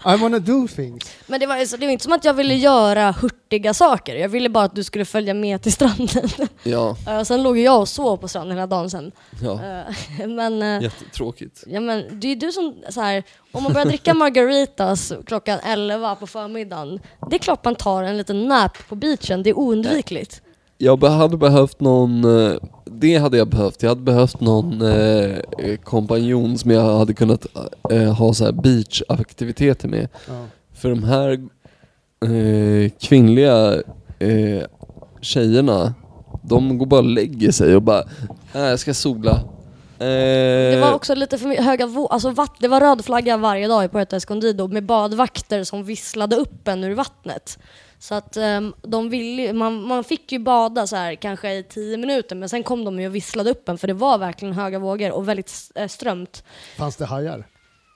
I wanna do things. men det var, så det var inte som att jag ville göra hurtiga saker, jag ville bara att du skulle följa med till stranden. Ja, Eh, sen låg jag och sov på stranden hela dagen sen. ja. Eh, men, eh, Jättetråkigt. ja, men det är du som, så här, om man börjar dricka margaritas klockan 11 på förmiddagen, det är klart man tar en liten nap på beachen, det är oundvikligt. Jag hade behövt någon, det hade jag behövt. Jag hade behövt någon eh, eh, kompanjon som jag hade kunnat eh, ha så här beachaktiviteter med. Ja. För de här eh, kvinnliga eh, tjejerna, de går bara och lägger sig och bara, nej jag ska sola. Eh, Det var också lite för höga vå- alltså vatt- det var röd flagga varje dag i Puerto Escondido med badvakter som visslade upp en ur vattnet. Så att ehm, de ville, man, man fick ju bada så här kanske i tio minuter men sen kom de ju och visslade upp en för det var verkligen höga vågor och väldigt eh, strömt. Fanns det hajar?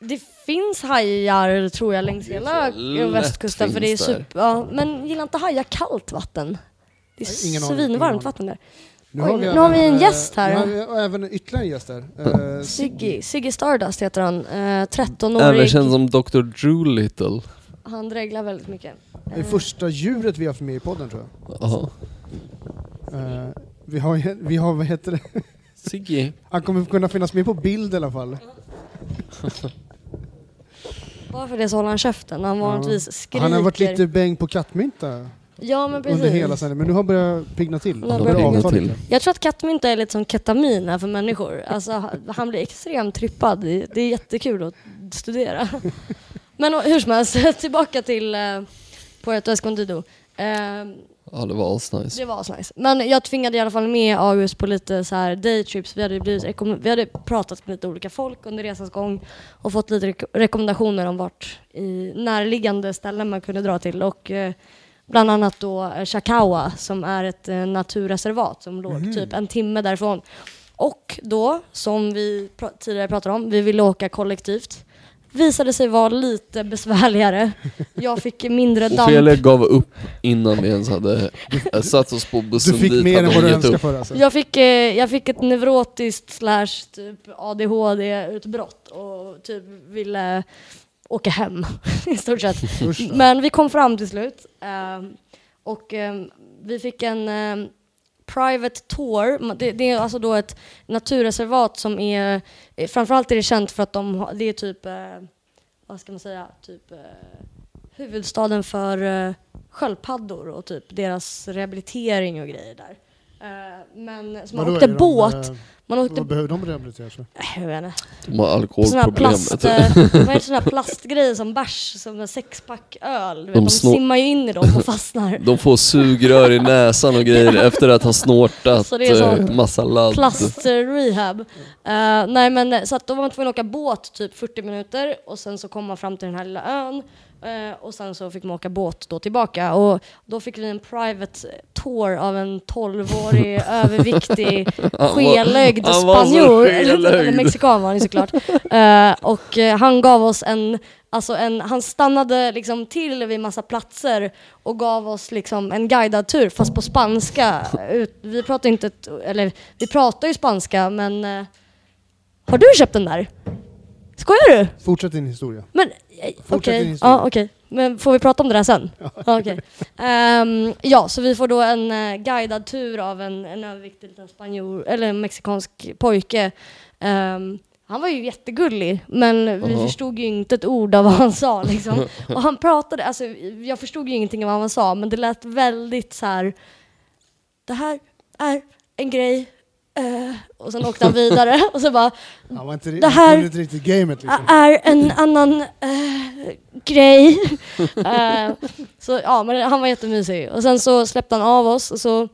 Det finns hajar tror jag längs hela lätt västkusten för det är super, ja, men gillar inte hajar kallt vatten? Det är Ingen svinvarmt vatten där. Nu Oj, nu även, har vi en eh, gäst här. Nu har vi även ytterligare en gäst här. Eh, Siggy, Siggy Stardust heter han, eh, Även 13-årig. känd som Dr. Drew Little. Han dreglar väldigt mycket. Det är första djuret vi har haft med i podden tror jag. Jaha. Eh, vi har, vi har, vad heter det? Siggy. Han kommer kunna finnas med på bild i alla fall. Bara för det så håller han käften. Han vanligtvis skriker. Han har varit lite bäng på kattmynta Ja men precis. under hela sändningen, men nu har han börjat pigna till. Har Han börjar börjat lite. till. Jag tror att kattmynta är lite som ketamin är för människor. Alltså, han blir extremt trippad. Det är jättekul att studera. Men hur som helst, tillbaka till uh, Puerto Escondido. Eh, Ja det var asnice. det var så nice. Men jag tvingade i alla fall med August på lite så här daytrips. Vi hade, blivit vi hade pratat med lite olika folk under resans gång och fått lite rek- rekommendationer om vart i närliggande ställen man kunde dra till. Och eh, bland annat då eh, Chakawa som är ett eh, naturreservat som låg typ en timme därifrån. Och då, som vi pra- tidigare pratade om, vi ville åka kollektivt. Visade sig vara lite besvärligare. Jag fick mindre damp. Ofelia gav upp innan vi ens hade eh, satt oss på Du bussen fick dit. mer än vad du önskade för alltså. Jag fick, eh, jag fick ett neurotiskt slash typ ADHD-utbrott och typ ville åka hem i stort sett. Men vi kom fram till slut ehm, och vi fick en private tour. Det, det är alltså då ett naturreservat som är, eh, framförallt är det känt för att de det är typ, eh, vad ska man säga, typ eh, huvudstaden för sköldpaddor och typ deras rehabilitering och grejer där. Eh, men så man Vadå, åkte är de, båt, eh, man åkte Vad behöver de rehabiliteras för? äh, jag vet inte. De har Sån här alkoholproblem. plast, eh, vad heter sån här plastgrejer som bärs, som en sexpack öl. Du vet, De de snor- simmar ju in i dem och fastnar. De får sugrör i näsan och grejer efter att ha snortat Så det är eh, massa ladd. Plast-rehab. Uh, nej men så att då var man tvungen att åka båt typ 40 minuter och sen så kom man fram till den här lilla ön och sen så fick man åka båt då tillbaka och då fick vi en private tour av en 12-årig överviktig skelögd spanjor, eller, mexikan var han såklart. Eh, och eh, han gav oss en Alltså en, han stannade liksom till vid massa platser och gav oss liksom en guidad tur fast på spanska. Ut, vi pratar inte, eller vi pratar ju spanska men eh, har du köpt den där? Skojar du? Fortsätt din historia. Men eh, okej, historia. ja, okej. Men får vi prata om det där sen? Ja, okej. Ehm, ja, så vi får då en eh, guidad tur av en, en överviktig liten spanjor, eller en mexikansk pojke. Ehm, han var ju jättegullig, men vi Jaha. förstod ju inte ett ord av vad han sa. Liksom. Och han pratade, alltså, jag förstod ju ingenting av vad han sa, men det lät väldigt så här. Det här är en grej eh, och sen åkte han vidare och så bara Han var inte, Det här- han inte riktigt gamet liksom. är en annan eh, grej. Eh, så ja, men han var jättemysig. Och sen så släppte han av oss och så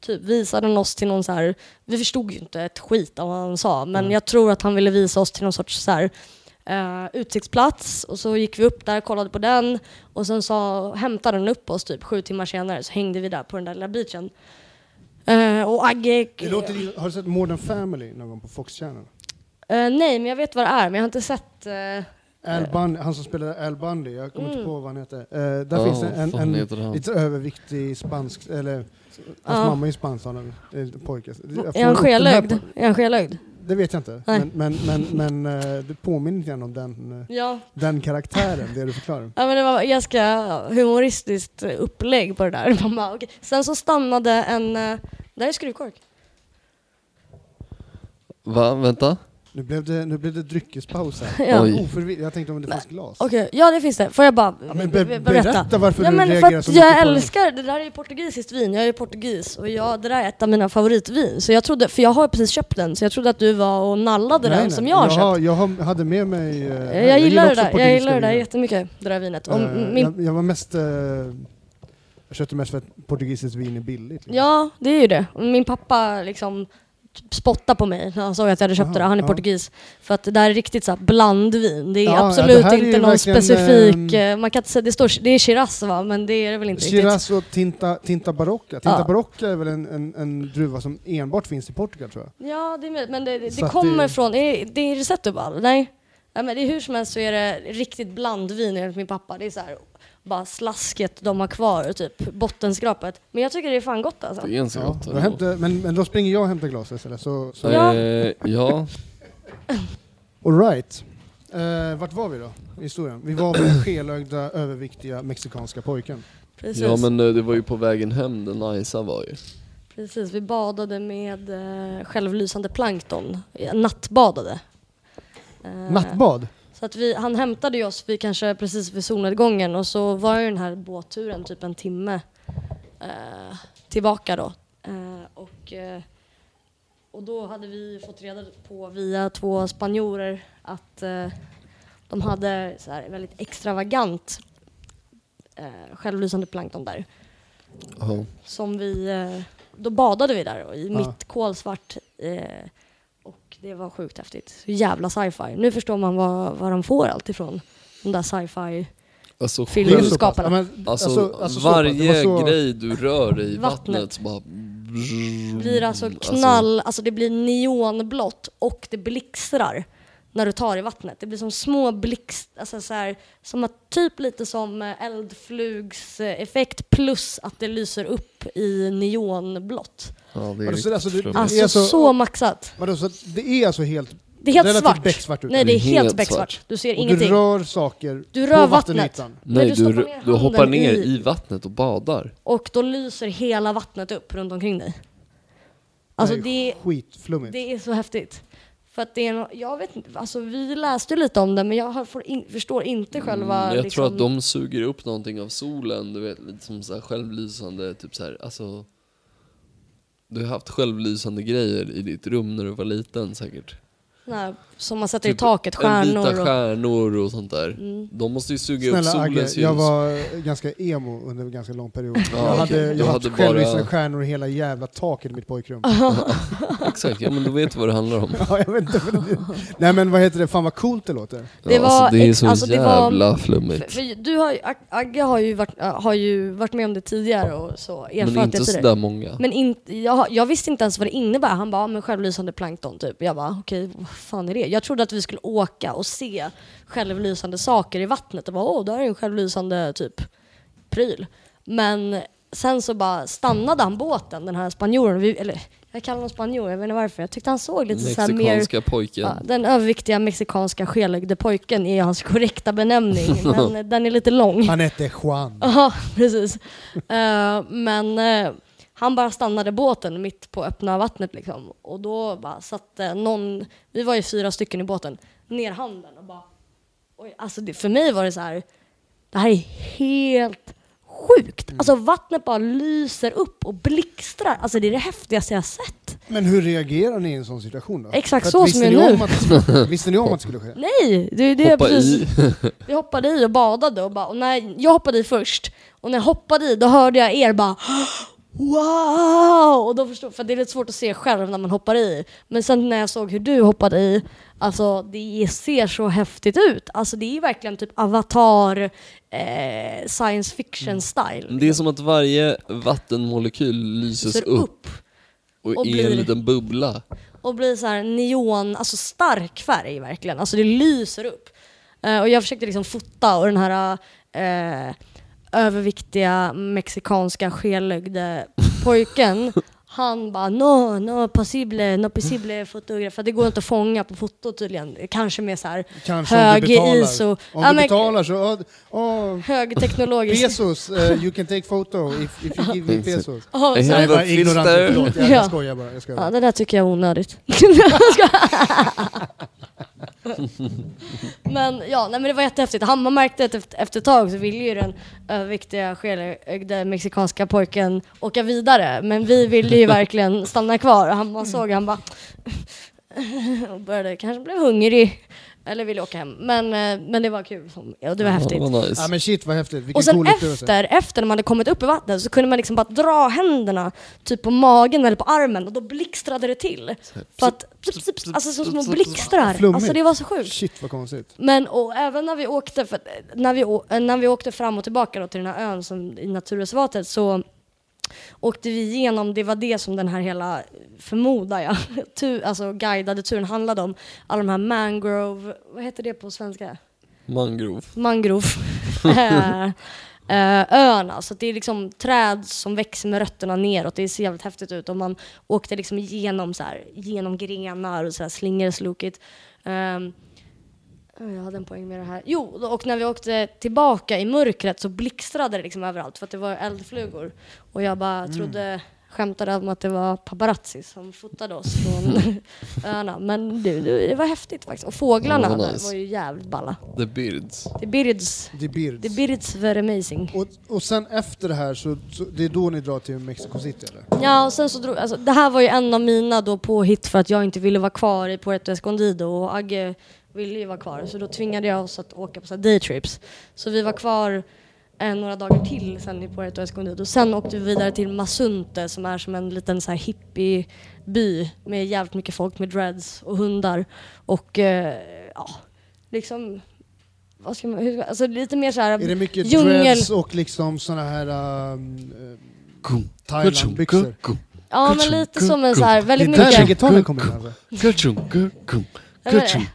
typ visade han oss till någon så här, vi förstod ju inte ett skit av vad han sa, men jag tror att han ville visa oss till någon sorts så här, utsiktsplats och så gick vi upp där, kollade på den och sen så hämtade den upp oss typ sju timmar senare så hängde vi där på den där lilla beachen. Eh, och Agge... Det låter, har du sett Modern Family någon gång på Fox Channel? Eh, nej, men jag vet vad det är, men jag har inte sett... eh, Al Bundy, han som spelar Al Bundy, jag kommer Mm. inte på vad han heter. Eh, där Ja, finns det en, en, heter han? lite överviktig spansk, eller hans Ja. mamma är spansk, han är en pojke. Han skelögd? Är han skelögd? Det vet jag inte, Nej. men, men, men, men eh, det påminner lite om den, eh, Ja. den karaktären, det du förklarar. Ja men det var ganska humoristiskt upplägg på det där. Man bara, okej. Sen så stannade en... eh, Där är skruvkork. Va? Vänta? Nu blev det, nu blev det dryckespaus här. Ja. Oj. Oförvitt, jag tänkte om det fanns glas. Okej, ja det finns det. Får jag bara Ja, men be- be, be- berätta varför Ja du men för reagerar att så jag älskar, det där är ju portugisiskt vin, jag är ju portugis och jag, det där är ett av mina favoritvin. Så jag trodde, för jag har precis köpt den, så jag trodde att du var och nallade Nej, den nej, som jag har köpt. har- jag har- hade med mig... eh, här. Jag, gillar det där, jag gillar det där jättemycket, det där vinet. Och Eh, min, jag, jag var mest... eh, jag köpte mest för att portugisiskt vin är billigt. liksom. Ja, det är ju det. Min pappa liksom spottade på mig när han såg att jag hade köpt Jaha, det. Han är ja. portugis. För att det där är riktigt så här blandvin. Det är Ja, ja, absolut det här är inte ju någon specifik... eh, man kan inte säga, det, står, det är Shiraz va, men det är det väl inte riktigt. Shiraz och Tinta, Tinta Barocca. Tinta Ja. Barocca är väl en, en, en druva som enbart finns i Portugal tror jag. Ja, det är men det, det, det kommer det- från... Är det är Setúbal? Nej? Ja, men det är hur som helst så är det riktigt blandvin enligt min pappa. Det är så här, bara slasket de har kvar, typ bottenskrapet. Men jag tycker det är fan gott alltså. Det är ganska Ja, gott. då ändå. hämtar, men, men då springer jag och hämtar glas istället. Så, så. Ja. Eh, ja. All right. Eh, vart var vi då i historien? Vi var vid den skelögda, överviktiga mexikanska pojken. Precis. ja men eh, det var ju på vägen hem den Najsa var ju. Precis, vi badade med eh, självlysande plankton. Nattbadade. Eh, Nattbad? Så att vi, han hämtade ju oss vid, kanske precis vid solnedgången och så var ju den här båtturen typ en timme eh, tillbaka då. Eh, och, eh, och då hade vi fått reda på via två spanjorer att eh, de hade så här väldigt extravagant eh, självlysande plankton där. Ja. Som vi, eh, då badade vi där och i Ja. mitt kolsvart eh, och det var sjukt häftigt. Så jävla sci-fi. Nu förstår man var, var de får allt ifrån. De där sci-fi. Alltså, Film- Det är själv- så pass. skaparna. Ja, men, alltså, alltså, alltså varje var så- grej du rör i Vattnet. vattnet, så bara... blir alltså knall, alltså, det blir neonblått och det blixtrar när du tar i vattnet. Det blir som små blixt, alltså så här, som att typ lite som eh, eldflugseffekt plus att det lyser upp i neonblått. Ja, det är Alltså, alltså, det-. Alltså är så, så- maxat. Vadå, så att det är alltså helt... Det är helt relativt svart. becksvart ut, Nej, det är Det är helt becksvart. svart. Du ser och du ingenting. rör saker Du rör på vattnet. vattenytan. Nej, du du, ner du hoppar ner i- i vattnet och badar. Och då lyser hela vattnet upp runt omkring dig. Alltså det det, är skitflummigt. det är så häftigt. För att det är, jag vet inte, alltså vi läste lite om det men jag in, förstår inte själva Mm, jag liksom, tror att de suger upp någonting av solen, du vet, lite som så här självlysande, typ så här, alltså Du har haft självlysande grejer i ditt rum när du var liten säkert. nej, som man sätter i Typ taket, En stjärnor vita och... stjärnor och sånt där. Mm. De måste ju suga upp Snälla Agge, solens ljus. jag var ganska emo under en ganska lång period. Ja, jag hade, jag Du hade självlysande bara- stjärnor i hela jävla taket i mitt pojkrum. Exakt, ja men du vet vad det handlar om. ja, jag vet inte, nej men vad heter det, fan vad coolt det låter. Det ja, var alltså, det är så alltså, det var- jävla För, flummigt. för du har Agge har ju, varit, har ju varit med om det tidigare och så, Men inte sådär många. Men inte, jag, jag visste inte ens vad det innebär. Han bara, "Ja, men självlysande plankton typ. Jag bara, okej, vad fan är det? Jag trodde att vi skulle åka och se självlysande saker i vattnet. Och bara, åh, där är en självlysande typ pryl. Men sen så bara stannade han båten, den här spanjoren. Vi, eller jag kallar honom spanjor, jag vet inte varför. Jag tyckte han såg lite så här mer... Pojken. Ja, den överviktiga mexikanska skelögde pojken är hans korrekta benämning, men den är lite lång. Han hette Juan. Ja, precis. Eh, men eh, han bara stannade båten mitt på öppna vattnet liksom. Och då bara satte någon, vi var ju fyra stycken i båten, ner handen och bara... Oj, alltså det, för mig var det så här, det här är helt sjukt. Alltså vattnet bara lyser upp och blixtrar. Alltså det är det häftigaste jag sett. Men hur reagerar ni i en sån situation då? Exakt så som jag nu. att Visste ni om att det skulle ske? Nej, det är det Hoppa precis. i. Vi hoppade i och badade och, bara, och när jag hoppade i först och när jag hoppade i då hörde jag er bara Wow! Och då förstod, för det är lite svårt att se själv när man hoppar i. Men sen när jag såg hur du hoppade i, alltså det ser så häftigt ut. Alltså det är verkligen typ avatar, eh, science fiction style. Det är som att varje vattenmolekyl lyses Ser upp och, och är blir- en liten bubbla. och blir så här neon, alltså stark färg verkligen. Alltså det lyser upp. Eh, och jag försökte liksom fota och den här eh, överviktiga mexikanska skelögde pojken han bara no, no possible, no possible fotograf. Det går inte att fånga på foto tydligen. Kanske med så här Kanske om hög du betalar. ISO. Om Ja, du men- betalar så... Oh, oh, Högteknologisk. pesos, uh, you can take photo if, if you give me pesos. Ja, så- have Jag a var ignorant, filter. förlåt. Jag, Ja. jag skojar bara. Jag skojar Ja, bara. det där tycker jag är onödigt. men ja, nej, men det var jättehäftigt. Han, man märkte att efter, efter ett tag så ville ju den överviktiga, skelögde mexikanska pojken åka vidare. Men vi ville ju verkligen stanna kvar. Och Han, man såg han bara och började, kanske blev hungrig. Eller ville åka hem. Men, eh, men det var kul. Och det var häftigt. Ja, var nice. Ja men shit vad häftigt. Vilken Och sen cool efter, efter när man hade kommit upp i vattnet så kunde man liksom bara dra händerna typ på magen eller på armen och då blixtrade det till. För att, pss, pss, pss, alltså som små blixtrar. Flummigt. Alltså det var så sjukt. Shit vad konstigt. Men och även när vi åkte, för, eh, när, vi, eh, när vi åkte fram och tillbaka då till den här ön som, i naturreservatet så åkte vi igenom, det var det som den här hela, förmodar jag, tu, alltså guidade turen handlade om. Alla de här mangrove, vad heter det på svenska? Mangrove. mangrove eh, eh, öarna. Så det är liksom träd som växer med rötterna neråt. Det ser jävligt häftigt ut. Och man åkte liksom igenom, så här, genom grenar och så här slingerslokigt. Um, jag hade en poäng med det här. Jo, och när vi åkte tillbaka i mörkret så blixtrade det liksom överallt för att det var eldflugor. Och jag bara trodde, skämtade om att det var paparazzi som fotade oss från öarna. Men det, det var häftigt faktiskt. Och fåglarna där nice. var ju jävligt balla. The Birds. The Birds. Det är Birds. The Birds were amazing. Och, och sen efter det här så, så det är då ni drar till Mexico City eller? Ja, och sen så drog, alltså, det här var ju en av mina då påhitt för att jag inte ville vara kvar i Puerto Escondido och Agge ville ju vara kvar så då tvingade jag oss att åka på så daytrips. Så vi var kvar eh, några dagar till sen i Puerto Escondido. Sen åkte vi vidare till Masunte som är som en liten så här hippieby med jävligt mycket folk med dreads och hundar och eh, ja, liksom vad ska man, hur, alltså lite mer så här Är det mycket djungel. dreads och liksom såna här um, Kum. Thailandbyxor? Ja men lite som en så här, Det väldigt är där mycket reggaetonen kommer in alltså?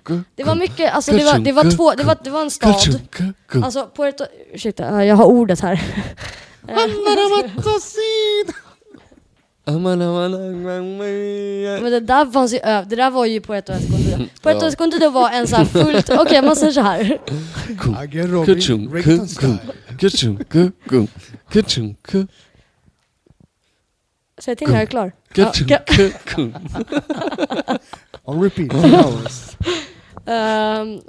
Kum. Det var mycket, alltså det var, det var två, det var, det var en stad. Alltså Puerto, ursäkta, jag har ordet här. Men det där fanns ju öv, det där var ju Puerto Escondido. Puerto Ja. Escondido var en så här fullt, okej man säger så här. Agge Robin. Säg till när jag är klar. Ja, On repeat, hours. Ehm,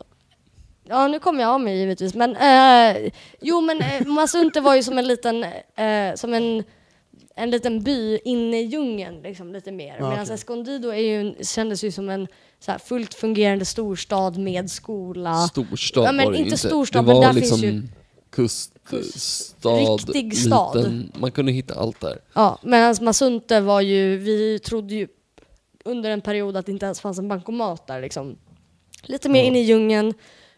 ja nu kommer jag av mig givetvis men, eh, jo men uh, Masunte var ju som en liten, eh, som en en liten by inne i djungeln liksom, lite mer. Ja, Medan okej. Escondido är ju, kändes ju som en så här, fullt fungerande storstad med skola. Storstad Ja, men var det inte inte. storstad, det men var där liksom finns ju- kuststad, Riktig stad. liten. Man kunde hitta allt där. Ja, medan Masunte var ju, vi trodde ju under en period att det inte ens fanns en bankomat där liksom. Lite mer Ja. inne i djungeln.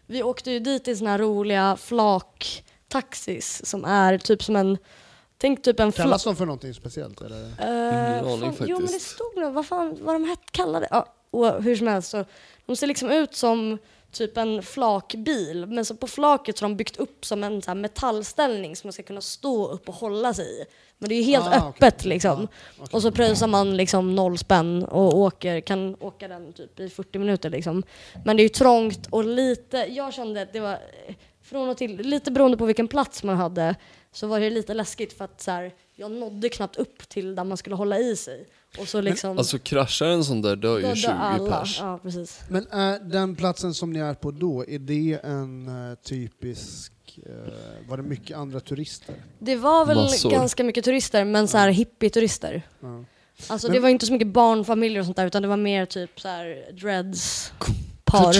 Vi åkte ju dit i såna här roliga flak-taxis som är typ som en, tänk typ en flak. Kallas de för någonting speciellt eller? Uh, Ingen aning Jo men det stod nog, vad fan vad de hette, kallade ja, och hur som helst så de ser liksom ut som typ en flakbil men så på flaket så har de byggt upp som en så här metallställning som man ska kunna stå upp och hålla sig i. Men det är ju helt Ah, öppet okej. liksom. okej. Och så pröjsar man liksom noll spänn och åker, kan åka den typ i 40 minuter liksom. Men det är ju trångt och lite, jag kände att det var från och till, lite beroende på vilken plats man hade, så var det lite läskigt för att så här, jag nådde knappt upp till där man skulle hålla i sig. Och så liksom, Alltså kraschar en sån där dör ju dör 20 alla. pers. Ja, precis. Men är den platsen som ni är på då, är det en eh, typisk... eh, var det mycket andra turister? Det var väl Massor. ganska mycket turister, men så här hippie-turister. Ja. Alltså Men- det var inte så mycket barnfamiljer och sånt där utan det var mer typ så här dreads par.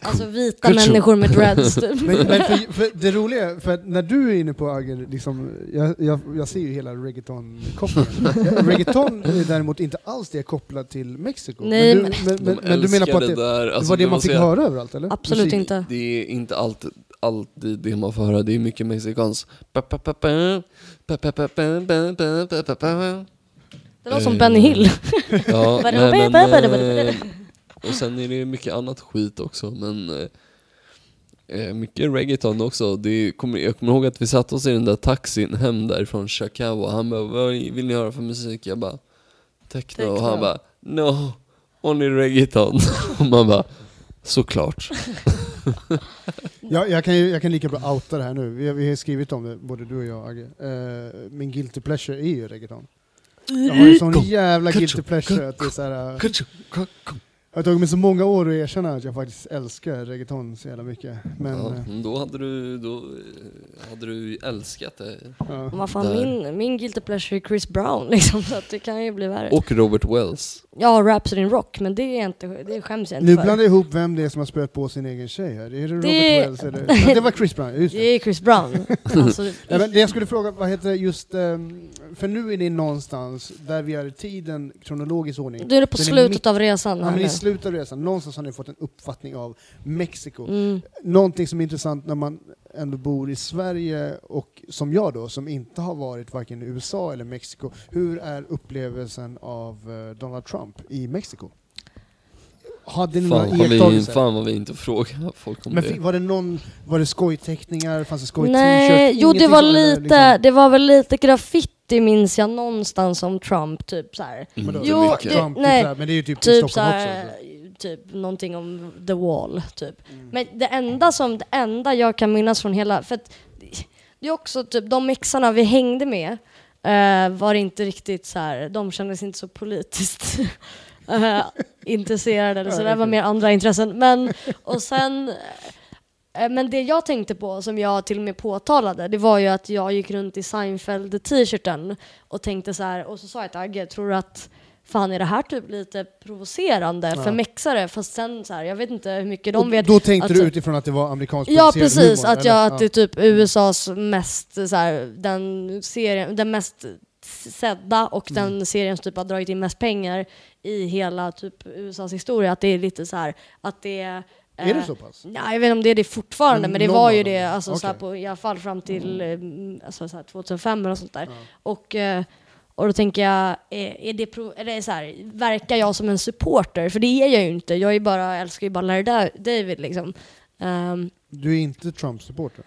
Alltså vita människor med dreads typ. Men, men för, för det roliga är, för när du är inne på Agger, liksom, jag, jag, jag ser ju hela reggaeton-kopplingen. reggaeton är däremot inte alls det kopplat till Mexiko. Nej, men, du, men, men, men du menar på att det, där. det Alltså, var det man fick säga- höra överallt eller? Absolut Musik. inte. Det är inte alltid, alltid det man får höra, det är mycket mexikans. Det låter som Benny Hill. Ja, nej, men, eh, och sen är det mycket annat skit också, men eh, eh, mycket reggaeton också. Det kommer, jag kommer ihåg att vi satte oss i den där taxin hem där från Chakawa. Han bara, vad vill ni höra för musik? Jag bara, techno. Och han bara, no, only reggaeton. och man bara, såklart. Ja, jag, kan jag kan lika bra outa det här nu. Vi har, vi har skrivit om det, både du och jag Agge. Eh, min guilty pleasure är ju reggaeton. Jag har ju sån jävla guilty pleasure att det är så här, eh, Det har tagit mig så många år att erkänna att jag faktiskt älskar reggaeton så jävla mycket. Men, Ja, eh, då hade du, då eh, hade du älskat det. ja. Vad fan, min, min guilty pleasure är Chris Brown liksom, så att det kan ju bli värre. Och Robert Wells. Ja, Rhapsody in Rock, men det är inte, det skäms jag inte Nu för. blandar jag ihop vem det är som har spöat på sin egen tjej här. Är det Robert Wells eller? Ja, det var Chris Brown, just Det det. är Chris Brown. alltså, Nej, men det jag skulle fråga, vad heter det just, ehm, för nu är ni någonstans där vi är i tiden, kronologisk ordning. du är på är slutet mitt- av resan Ja, men. I slutet av resan, någonstans har ni fått en uppfattning av Mexiko. Mm. Någonting som är intressant när man ändå bor i Sverige och som jag då, som inte har varit varken i USA eller Mexiko. Hur är upplevelsen av eh, Donald Trump i Mexiko? Hade ni några Fan, vi, iakttagelser? fan vad vi inte frågar folk om Men det. var det någon, var det skojteckningar, fanns det skoj Nej, jo det var lite, liksom- det var väl lite graffiti minns jag någonstans om Trump, typ så här. Mm, Jo, det- Trump, typ nej, men det är ju typ, i Typ Stockholm så här, också. Typ någonting om the wall, typ. Mm. Men det enda som, det enda jag kan minnas från hela, för att det är också typ de mixarna vi hängde med eh, var inte riktigt så här, de kändes inte så politiskt eh, intresserade eller så, det var mer andra intressen. Men, och sen, eh, men det jag tänkte på, som jag till och med påtalade, det var ju att jag gick runt i Seinfeld-t-shirten och tänkte så här, och så sa jag till Agge, tror du att Fan är det här typ lite provocerande Ja. för mexare? Fast sen så här, jag vet inte hur mycket de Och vet. då tänkte alltså- du utifrån att det var amerikansk Ja precis, humor, att, jag, eller? att det är typ USAs mest, så här, den serien, den mest sedda och Mm. den serien som typ har dragit in mest pengar i hela typ USAs historia. Att det är lite så här, att det är... Är det eh, så pass? Ja, jag vet inte om det är det fortfarande, Men men, det var ju det ja. alltså, så här, Okej. på, i alla fall fram till Mm. eh, alltså, så här, 2005 eller sånt där. Och, eh, och då tänker jag, är, är det, är det så här, verkar jag som en supporter? För det är jag ju inte, jag är bara, älskar ju bara Larry Da- David liksom. Ehm, Du är inte Trump-supporter?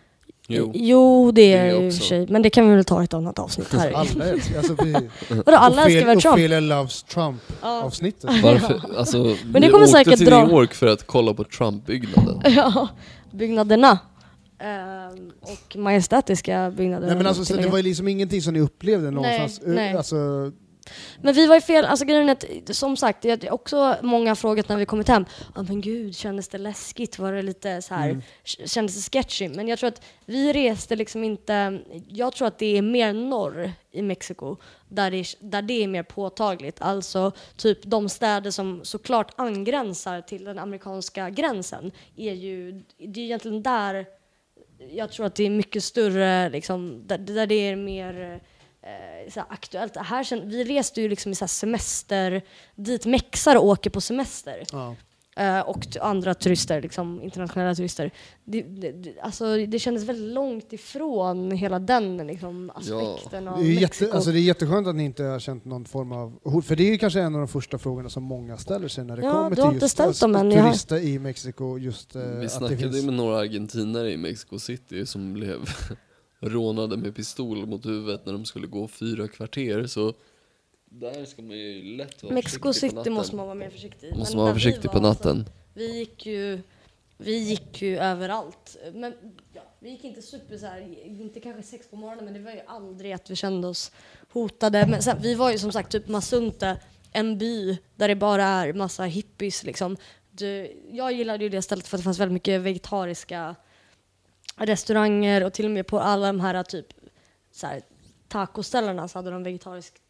Jo. Jo, det är Det är jag i och också. för sig. Men det kan vi väl ta i ett annat avsnitt här. Alla älskar, alltså. Vadå, alla älskar väl Trump? Ophelia Loves Trump-avsnittet. Varför? Alltså, Men det vi kommer åkte säkert till dra- New York för att kolla på Trump-byggnaden. Ja, byggnaderna. Ehm, och majestätiska byggnader. Nej men alltså, så det var ju liksom ingenting som ni upplevde någonstans? Nej, nej. Alltså, Men vi var ju fel, alltså grejen är att, som sagt, det är också många har frågat när vi kommit hem, ja men gud, kändes det läskigt? Var det lite så här, Mm. kändes det sketchy? Men jag tror att vi reste liksom inte, jag tror att det är mer norr i Mexiko, där det, är, där det är mer påtagligt. Alltså typ de städer som såklart angränsar till den amerikanska gränsen, är ju, det är egentligen där jag tror att det är mycket större, liksom, där, där det är mer eh, så här aktuellt. Här, vi reste ju liksom i så här semester, dit mexare åker på semester. ja. Eh, och andra turister, liksom, internationella turister. Det, det, det- alltså, det kändes väldigt långt ifrån hela den liksom, aspekten Det av är, ju Mexiko. jätte, alltså det är jätteskönt att ni inte har känt någon form av hot, för det är ju kanske en av de första frågorna som många ställer sig när det Ja, kommer till just ställt att dem än, jag har- i Mexiko, just eh, Vi att det snackade finns... med några argentinare i Mexico City som blev rånade med pistol mot huvudet när de skulle gå fyra kvarter. Så där ska man ju lätt vara Mexico försiktig på City natten. måste man vara mer försiktig i. Måste Men man vara där vi försiktig på var, alltså, natten. Vi gick ju, vi gick ju överallt. Men ja, vi gick inte super så här, inte kanske sex på morgonen, men det var ju aldrig att vi kände oss hotade. Men sen, vi var ju som sagt typ Masunte, en by där det bara är massa hippies liksom. Du, jag gillade ju det stället för att det fanns väldigt mycket vegetariska restauranger och till och med på alla de här typ så här, tacoställena så hade de vegetariskt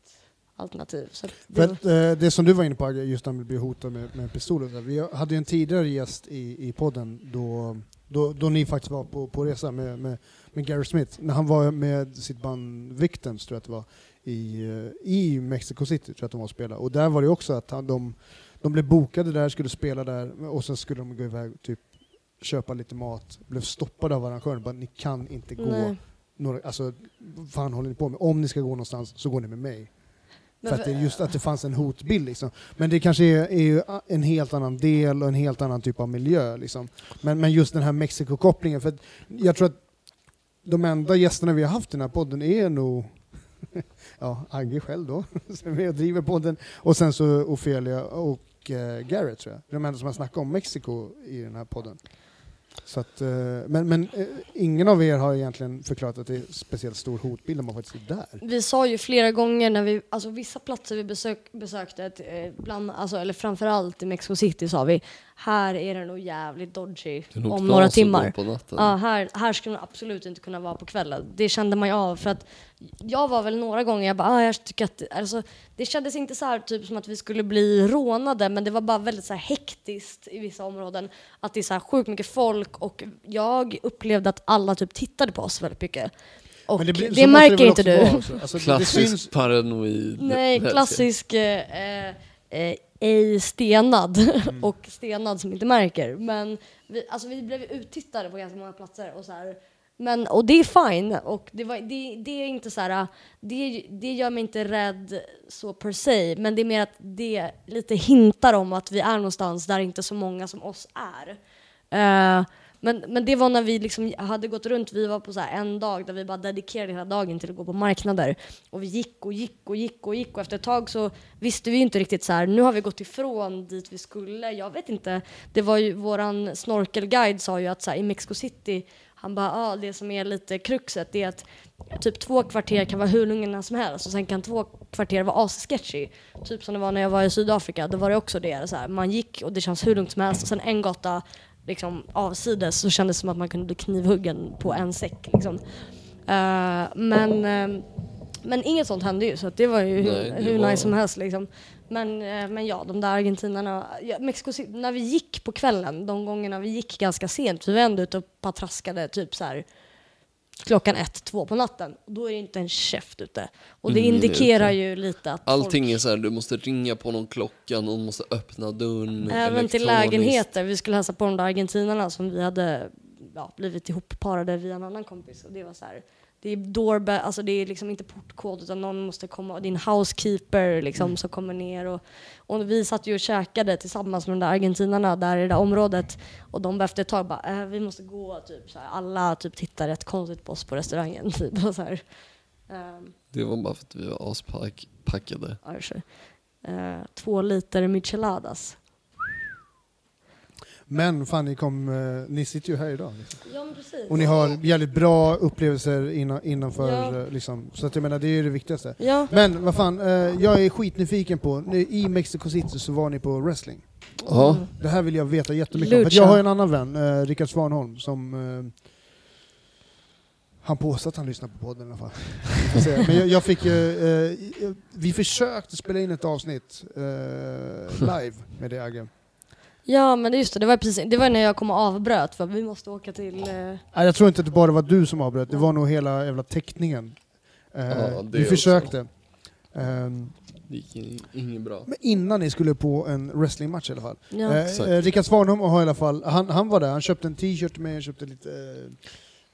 alternativ. Så det, att, eh, det som du var inne på, just när man blir hotad med, med pistoler. Vi hade en tidigare gäst i, i podden då, då, då ni faktiskt var på, på resa med, med, med Gary Smith. När han var med sitt band Victims, tror jag att det var, i, eh, i Mexico City, tror jag att de var och spelade. Och där var det också att han, de, de blev bokade där, skulle spela där och sen skulle de gå iväg typ köpa lite mat, blev stoppade av arrangören. Bara, ni kan inte gå nej. några, alltså, vad fan håller ni på med? Om ni ska gå någonstans så går ni med mig. För att det just att det fanns en hotbild liksom. Men det kanske är, är ju en helt annan del och en helt annan typ av miljö liksom. Men, men just den här Mexiko-kopplingen, för jag tror att de enda gästerna vi har haft i den här podden är nog ja, Agge själv då, som och driver podden, och sen så Ofelia och eh, Garrett tror jag. De enda som har snackat om Mexiko i den här podden. Så att, eh, men men eh, ingen av er har egentligen förklarat att det är speciellt stor hotbild när man faktiskt är där. Vi sa ju flera gånger när vi, alltså vissa platser vi besök, besökte, eh, bland, alltså, eller framförallt i Mexico City sa vi, här är det nog jävligt dodgy Det nog om några timmar. På natten. Ja, här, här skulle man absolut inte kunna vara på kvällen. Det kände man ju av för att jag var väl några gånger, jag bara, ah, jag tycker att, alltså, det kändes inte så här typ som att vi skulle bli rånade, men det var bara väldigt så här hektiskt i vissa områden. Att det är så här sjukt mycket folk och jag upplevde att alla typ tittade på oss väldigt mycket. Och Men det, blir- så måste märker inte också du. Alltså, det- det Klassisk syns- paranoid. Nej, klassisk eh, eh, ej stenad Mm. och stenad som inte märker. Men vi, alltså vi blev uttittade på ganska många platser och så här. Men, och det är fine. Och det, var, det, det är inte så här, det, det gör mig inte rädd så per se, men det är mer att det lite hintar om att vi är någonstans där inte så många som oss är. Eh, men, men det var när vi liksom hade gått runt, vi var på så här en dag där vi bara dedikerade hela dagen till att gå på marknader. Och vi gick och gick och gick och gick och efter ett tag så visste vi inte riktigt så här, nu har vi gått ifrån dit vi skulle. Jag vet inte, det var ju våran snorkelguide sa ju att så här, i Mexico City, han bara, ah, det som är lite kruxet det är att typ två kvarter kan vara hur lugna som helst och sen kan två kvarter vara assketchy. Typ som det var när jag var i Sydafrika, då var det också det. Så här, man gick och det känns hur lugnt som helst och sen en gata liksom avsides så kändes det som att man kunde bli knivhuggen på en säck. Liksom. Eh, men, eh, men inget sånt hände ju så det var ju hur, Nej, det hur var- nice som helst. Liksom. Men, eh, men ja, de där argentinarna, ja, Mexico City, när vi gick på kvällen, de gångerna vi gick ganska sent, vi var ändå ute och patraskade typ så här klockan ett, två på natten. Och då är det inte en käft ute. Och det Ingen är indikerar ute. ju lite att Allting folk, är så här, du måste ringa på någon klocka, någon måste öppna dörren Även till lägenheter. Vi skulle hälsa på de där argentinarna som vi hade ja, blivit ihopparade via en annan kompis. Och det var så här, det är doorbell, alltså det är liksom inte portkod utan någon måste komma, är en housekeeper liksom som kommer ner och, och vi satt ju och käkade tillsammans med de där argentinarna där i det där området och de efter ett tag bara, äh, vi måste gå typ så här, alla typ tittar rätt konstigt på oss på restaurangen typ och så här. Ehm, Det var bara för att vi var aspackade. så. Eh, två liter micheladas. Men fan, ni, kom, eh, ni sitter ju här idag. Liksom. Ja men precis. Och ni har jävligt bra upplevelser innan, innanför, Ja. eh, liksom. så att jag menar det är ju det viktigaste. Ja. Men vad fan, eh, jag är skitnyfiken på, nu, i Mexico City så var ni på wrestling. Ja, Det här vill jag veta jättemycket om. För Lucha. jag har en annan vän, Rickard Svanholm, som han påstår att han lyssnar på podden i alla fall. Men jag, jag fick, eh, eh, vi försökte spela in ett avsnitt eh, live med det Agge. Ja men det- just det, det var precis, det var när jag kom och avbröt för vi måste åka till... Eh, jag tror inte att det bara var du som avbröt, det var nog hela jävla teckningen. Eh, Ja, vi försökte. Ehm, det gick in- inget bra. men innan ni skulle på en wrestlingmatch i alla fall. ja. Eh, eh, Rickard Svanholm har i alla fall, han, han var där, han köpte en t-shirt han köpte lite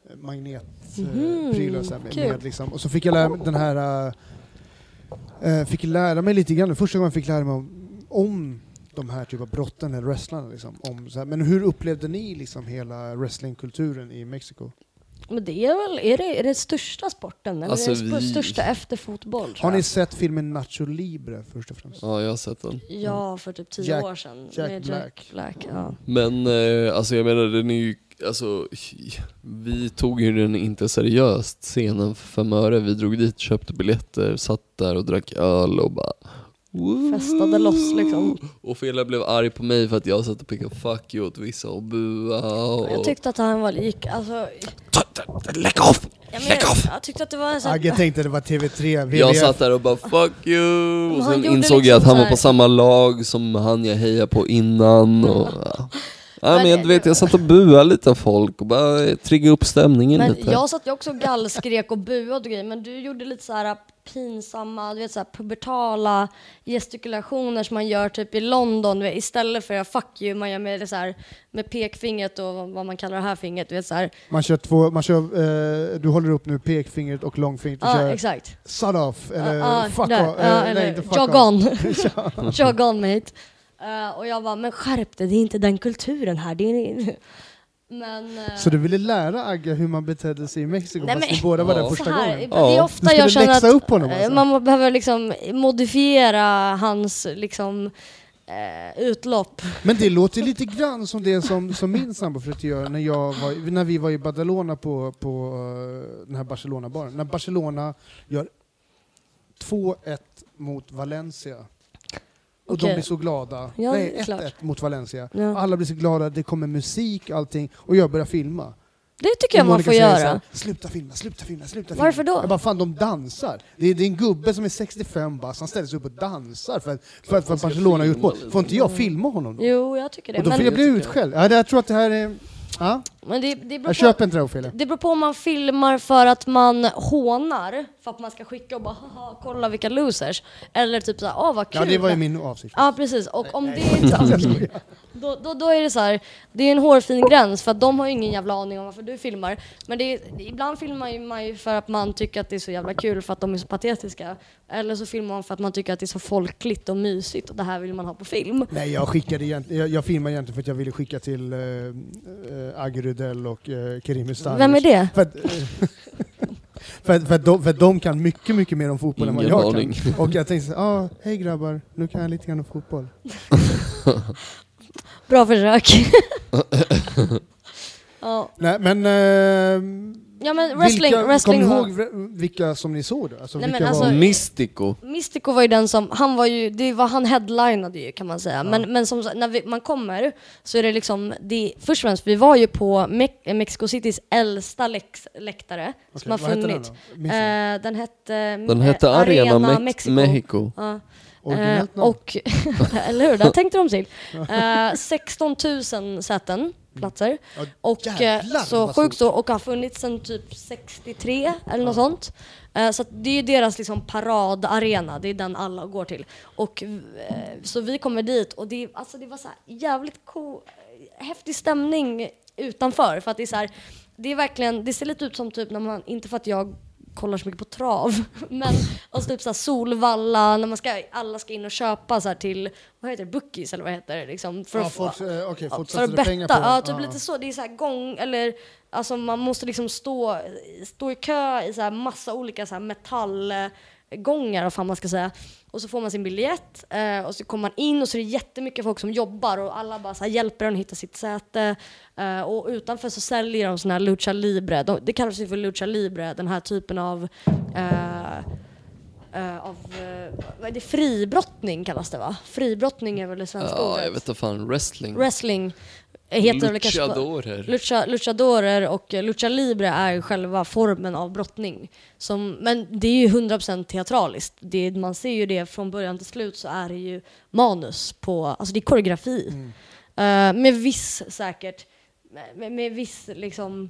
eh, magnetprylar Mhm, så här med, med liksom. Och så fick jag lära mig den här, eh, eh, fick lära mig lite grann, första gången jag fick lära mig om, om de här typ av brotten eller wrestlarna. Liksom, om, så här. Men hur upplevde ni liksom hela wrestlingkulturen i Mexiko? Men det är väl, är det, är det största sporten? Eller Alltså, är det vi- största efter fotboll? Har ni sett filmen Nacho Libre först och främst? Ja, jag har sett den. Ja, för typ tio Jack- år sedan. Jack med Black. Black ja. Men eh, alltså jag menar den är ju, alltså vi tog ju den inte seriöst scenen för fem öre. Vi drog dit, köpte biljetter, satt där och drack öl och bara festade loss liksom. Och Fela blev arg på mig för att jag satt och pekade fuck you åt vissa och bua och... Jag tyckte att han var lik, alltså... Lägg av! Ja, men jag, jag tyckte att det var en sån Agge tänkte det var TV3, VVF. Jag satt där och bara 'fuck you' och sen insåg jag liksom att han var på samma lag som han jag hejade på innan och... Ja. Ja, men jag, du vet, jag satt och buade lite av folk och bara triggade upp stämningen Men lite. jag satt ju också och gallskrek och buade och grejer, men du gjorde lite så här pinsamma, du vet så här pubertala gestikulationer som man gör typ i London, vet, istället för fuck you, man gör med det så här med pekfingret och vad- man kallar det här fingret, du vet så här. Man kör två, man kör, eh, du håller upp nu pekfingret och långfingret och Ja, kör exakt. sod off, eller Ja, fuck där. off. Ja, eh, nej, fuck jog off. on. jog on mate. Eh, och jag bara, men skärp dig, det är inte den kulturen här. Det är... Men... eh, Så du ville lära Agge hur man betedde sig i Mexiko Nej, fast men- ni båda var Ja. där första här, gången? Det är Ja. ofta jag känner att upp honom, eh, alltså. man behöver liksom modifiera hans liksom eh, utlopp. Men det låter lite grann som det som, som min sambo försökte göra när, jag var, när vi var i Badalona på, på eh, den här Barcelona-baren. När Barcelona gör 2-1 mot Valencia. Och de Okej. blir så glada. Ja, Nej, det är klart. 1-1 mot Valencia. Ja. Alla blir så glada, det kommer musik, allting. Och jag börjar filma. Det tycker jag Och man får göra. här, sluta filma, sluta filma, sluta filma. Varför då? Jag bara, fan de dansar. Det är, det är en gubbe som är 65 bast, han ställer sig upp och dansar för att, för att, för att Barcelona har gjort mål. Får inte jag filma honom då? Jo, jag tycker det. Och då får jag bli utskälld. Ja, det, jag tror att det här är... Ja, men det, det, beror jag på, köper inte det Ophelia. det beror på om man filmar för att man hånar, för att man ska skicka och bara haha, kolla vilka losers. Eller typ såhär, åh vad kul. Ja, det var ju min avsikt. Ja precis, och om det är då, då, då är det så här, det är en hårfin gräns för att de har ju ingen jävla aning om varför du filmar. Men det är, ibland filmar man ju för att man tycker att det är så jävla kul för att de är så patetiska. Eller så filmar man för att man tycker att det är så folkligt och mysigt och det här vill man ha på film. Nej, jag skickade egentligen, jag, jag filmade egentligen för att jag ville skicka till äh, äh, Agge Rydell och äh, Kerim Ustanic. Vem är det? För att, eh, för, att, för, att de, för att de kan mycket, mycket mer om fotboll än vad Ingen jag aning. kan. Och jag tänkte här, ah, hej grabbar, nu kan jag lite grann om fotboll. Bra försök. ja. Nej, men... eh, ja men wrestling, vilka, wrestling Kommer var- ni ihåg vilka som ni såg då? Alltså, Nej, vilka men alltså- var, Mystico. Mystico var ju den som, han var ju, det var han headlinade ju kan man säga. Men, men som, när vi, man kommer så är det liksom, det, först och främst, vi var ju på Me- Mexico Citys äldsta läx, läktare Okej, som har den funnits. ni? Eh, den hette, Den hette eh, Arena, Mex- Mexico. Mexico. Ja. Eh, och, eller hur, där tänkte de till. Eh, 16 000 säten, platser. Ja, Och eh, jävlar, så sjukt så, och har funnits sedan typ 63 eller något sånt. Eh, så det är deras liksom paradarena, det är den alla går till. Och eh, så vi kommer dit och det, alltså det var så jävligt cool, häftig stämning utanför. För att det är så här, det är verkligen, det ser lite ut som typ när man, inte för att jag kollar så mycket på trav, men alltså typ såhär Solvalla, när man ska, alla ska in och köpa så här till, vad heter det, bookies eller vad heter det liksom? För ja, att få- folk, eh, okej, Ja, för att betta, på ja typ lite så. Det är så här gång, eller alltså man måste liksom stå, stå i kö i så här massa olika så här metallgångar, vad fan man ska säga. Och så får man sin biljett eh, och så kommer man in och så är det jättemycket folk som jobbar och alla bara så hjälper en att hitta sitt säte. Eh, och utanför så säljer de såna här lucha libre, de, det kallas ju för lucha libre, den här typen av eh, eh, av, eh, vad är det, fribrottning kallas det va? Fribrottning är väl det svenska Ja, ordet? jag vet inte fan. Wrestling. Wrestling heter kanske på- Luchadorer. Lucha, luchadorer och eh, lucha libre är själva formen av brottning. Som, men det är ju 100% teatraliskt. Det, man ser ju det från början till slut så är det ju manus på, alltså det är koreografi. Eh, med viss säkert, med, med viss liksom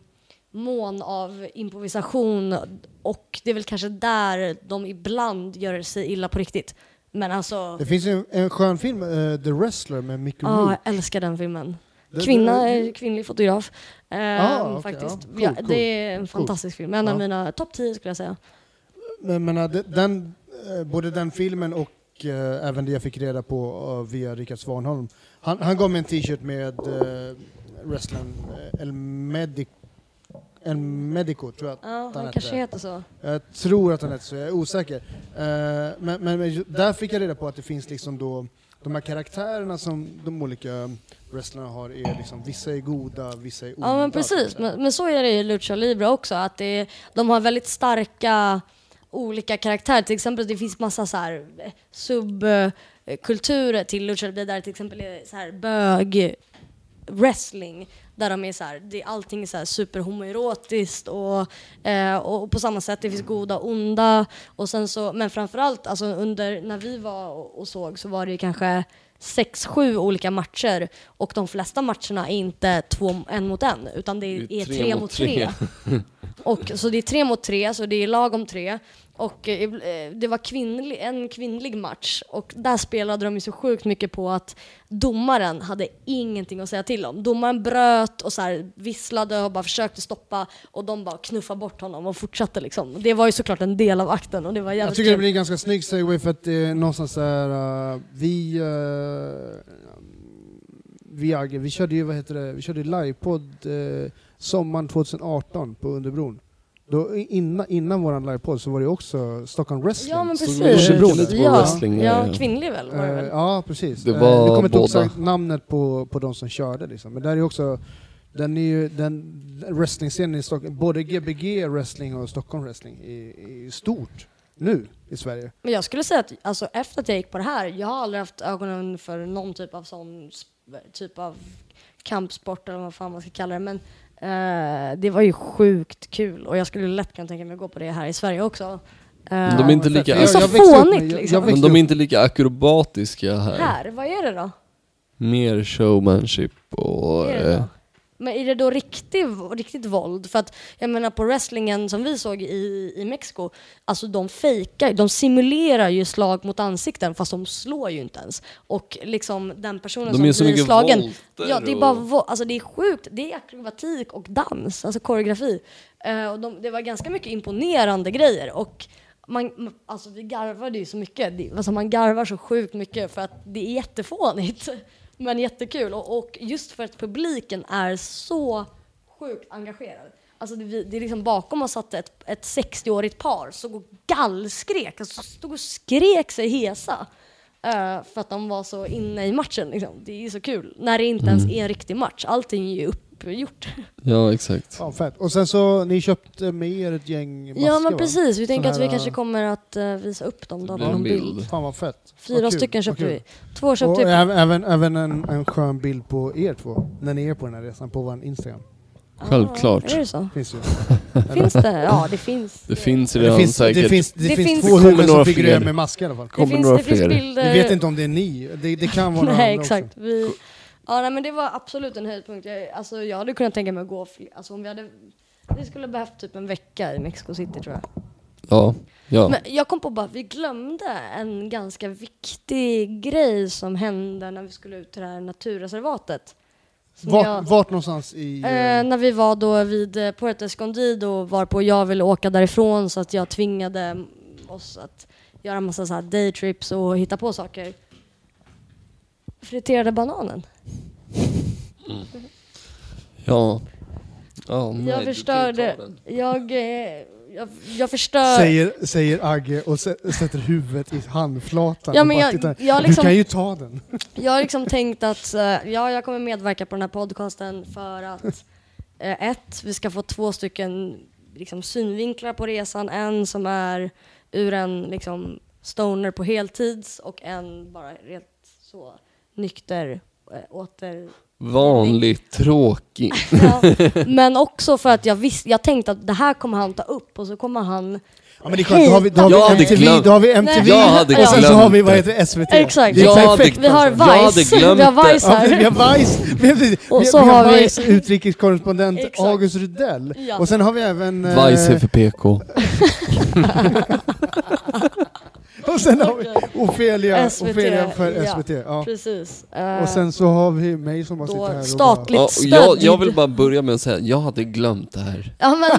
mån av improvisation och det är väl kanske där de ibland gör sig illa på riktigt. Men alltså, Det finns en, en skön film, eh, The Wrestler med Mickey ja, Rourke. jag älskar den filmen. Kvinna, eh, kvinnlig fotograf. Ehm, Ah, okej, faktiskt. ja. Cool, ja, cool. Det är en fantastisk film. En av mina topp 10 skulle jag säga. Men, men, eh, de- den, eh, både den filmen och eh, även det jag fick reda på eh, via Rickard Svanholm. Han, han gav mig en t-shirt med uh, wrestlern eh, El Medico, El Medico tror jag att Ja, han han hette. kanske heter så. Jag tror att han heter så, jag är osäker. Eh, men, men, men där fick jag reda på att det finns liksom då de här karaktärerna som de olika wrestlarna har är liksom, vissa är goda, vissa är onda. Ja men precis, men, men så är det i Lucha Libre också. Att det, de har väldigt starka olika karaktärer. Till exempel det finns massa så här eh, subkulturer till Lucha Libre där till exempel är så här bög wrestling där de är så här, det, allting är så här superhomoerotiskt och, eh, och på samma sätt det finns goda och onda och sen så, men framförallt alltså under, när vi var och, och såg så var det ju kanske sex, sju olika matcher och de flesta matcherna är inte två en mot en utan det är, Det är är tre, mot tre. Och, så det är tre mot tre, så det är lag om tre. Och eh, eh, det var kvinnlig, en kvinnlig match och där spelade de ju så sjukt mycket på att domaren hade ingenting att säga till om. Domaren bröt och så här visslade och bara försökte stoppa och de bara knuffade bort honom och fortsatte liksom. Det var ju såklart en del av akten och det var Jag tycker det kul. blir en ganska snygg segway för att det är någonstans där, uh, vi, uh, vi, vi körde ju vad heter det, vi körde livepodd uh, sommaren 2018 på Underbron. Då, innan, innan våran livepodd så var det också Stockholm Wrestling. Ja men precis. ja, ja, ja. kvinnlig väl var det Eh, väl? ja, precis. Det Eh, var nu kommer inte exakt namnet på, på de som körde liksom. Men där är också, den är ju, den wrestlingscenen i Stockholm, både Gbg wrestling och Stockholm wrestling är, är stort nu i Sverige. Men jag skulle säga att alltså, efter att jag gick på det här, jag har aldrig haft ögonen för någon typ av sån typ av kampsport eller vad fan man ska kalla det. Men eh, det var ju sjukt kul och jag skulle lätt kunna tänka mig att gå på det här i Sverige också. Eh, Men de är inte lika- Det är så Jag med- fånigt, jag- liksom. jag Men de är inte lika akrobatiska här. här, vad är det då? Mer showmanship och... Vad är det eh, då? Men är det då riktig, riktigt våld? För att jag menar på wrestlingen som vi såg i, i Mexiko, alltså de fejkar, de simulerar ju slag mot ansikten fast de slår ju inte ens. Och liksom den personen De som blir slagen, ja det är och- bara vo- alltså det är sjukt, det är akrobatik och dans, alltså koreografi. Eh, och de, det var ganska mycket imponerande grejer och man, alltså vi garvade ju så mycket, alltså man garvar så sjukt mycket för att det är jättefånigt. Men jättekul och, och just för att publiken är så sjukt engagerad. Alltså det, det är liksom bakom oss satt ett, ett 60-årigt par som och gallskrek, alltså stod och skrek sig hesa eh, för att de var så inne i matchen. Liksom. Det är så kul. När det inte ens är en riktig match. Allting är ju uppgjort. Ja, exakt. Ja, fett. Och sen så, ni köpte med er ett gäng masker ja men precis, vi tänker att vi kanske kommer att eh, visa upp dem då någon bild. bild. Fan vad fett. Fyra Vad stycken köpte vi. Två köpte vi. även, även, även en, en skön bild på er två, när ni är på den här resan på vår Instagram. Självklart. Är det så? Finns ju. Finns det? Ja, det finns. Det finns Det redan finns, säkert. det finns, det Det finns finns- två Det huvuden som några figurerar med mask i alla fall. Det kommer finns, några det finns fler. bilder. Vi vet inte om det är ni, det, det kan vara Nej, exakt. också. Vi, ja, nej, men det var absolut en höjdpunkt. Jag, alltså, jag hade kunnat tänka mig att gå fler, alltså, om vi hade vi skulle behövt typ en vecka i Mexico City tror jag. Ja, ja. Men jag kom på bara att vi glömde en ganska viktig grej som hände när vi skulle ut till det här naturreservatet. Vart, jag- vart någonstans i... Eh, eh, när vi var då vid eh, Puerto Escondido var på jag ville åka därifrån så att jag tvingade oss att göra en massa så här daytrips och hitta på saker. Friterade bananen. Ja. Ja, nej, jag förstörde, jag, eh, jag, jag förstör... Säger, säger Agge och sä- sätter huvudet i handflatan. Ja, men jag- tittar. jag liksom- Du kan ju ta den. Jag har liksom tänkt att eh, ja, jag kommer medverka på den här podcasten för att eh, ett, vi ska få två stycken liksom, synvinklar på resan. En som är ur en liksom, stoner på heltids och en bara rent så nykter eh, åter... Vanligt tråkig. Ja. Men också för att jag visste, jag tänkte att det här kommer han ta upp och så kommer han Ja, men det är skönt, då har vi, då har vi MTV, då har vi MTV och sen så har vi vad det. heter det, SVT. Exakt. Det är perfekt Vi har Vice, vi har. Vice Ja, vi här. har Vice, vi har, vi, Och så vi har har vi- Vice utrikeskorrespondent Exakt. August Rydell. Ja. Och sen har vi även... eh, Vice är för PK. och sen har vi Ofelia, SVT, Ofelia för ja. SVT. Ja. Precis. Och sen så har vi mig som bara Då sitter här och statligt- Ja, och stöd jag, jag vill bara börja med att säga, jag hade glömt det här. Ja, men,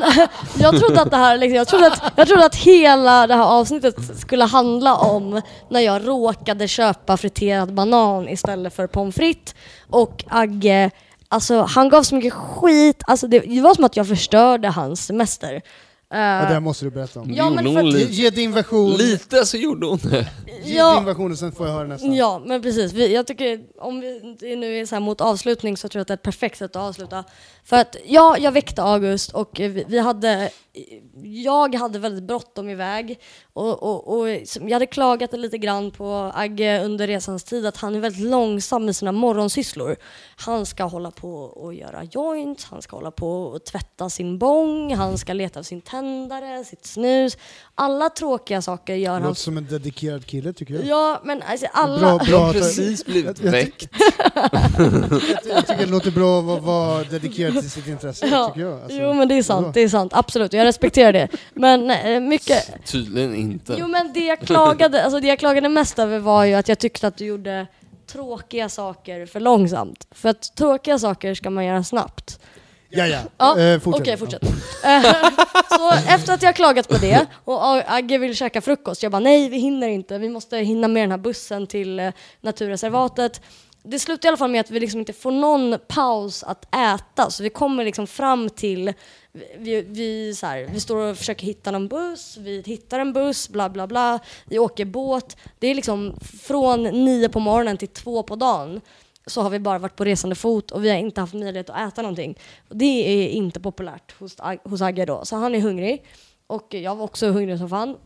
jag trodde att det här, liksom, jag, trodde att, jag trodde att hela det här avsnittet skulle handla om när jag råkade köpa friterad banan istället för pommes frites. Och Agge, alltså han gav så mycket skit, alltså det, det var som att jag förstörde hans semester. Eh, bara, ja, det här måste du berätta om. Ja, men Gjorde för att- Ge, lite, ge din version. lite så gjorde hon det. Ge Ja. din version och sen får jag höra nästa. Ja, men precis. Vi, jag tycker om vi nu är så här mot avslutning så tror jag att det är ett perfekt sätt att avsluta. För att ja, jag väckte August och eh, vi, vi hade, jag hade väldigt bråttom iväg och, och, och jag hade klagat lite grann på Agge under resans tid att han är väldigt långsam med sina morgonsysslor. Han ska hålla på och göra joints, han ska hålla på och tvätta sin bong, han ska leta av sin tändare, sitt snus. Alla tråkiga saker gör han Låter som en dedikerad kille tycker jag. Ja, men alltså alla... Bra, Jag bra har precis blivit väckt. Jag tycker det låter bra att vara- vara dedikerad till sitt intresse. Ja. Tycker jag. Alltså, jo men det är sant, bra. det är sant, absolut. Jag respekterar det. Men eh, mycket... Tydligen inte. Jo men det jag klagade, alltså det jag klagade mest över var ju att jag tyckte att du gjorde tråkiga saker för långsamt. För att tråkiga saker ska man göra snabbt. Ja, ja. Ja, Eh, fortsätt. Okej, fortsätt. Eh, så efter att jag klagat på det och Agge vill käka frukost, jag bara nej vi hinner inte, vi måste hinna med den här bussen till eh, naturreservatet. Det slutar i alla fall med att vi liksom inte får någon paus att äta, så vi kommer liksom fram till, vi, vi, så här, vi står och försöker hitta någon buss, vi hittar en buss, bla bla bla, vi åker båt. Det är liksom från nio på morgonen till två på dagen så har vi bara varit på resande fot och vi har inte haft möjlighet att äta någonting. Det är inte populärt hos, hos Agge då, så han är hungrig. Och jag var också hungrig som fan.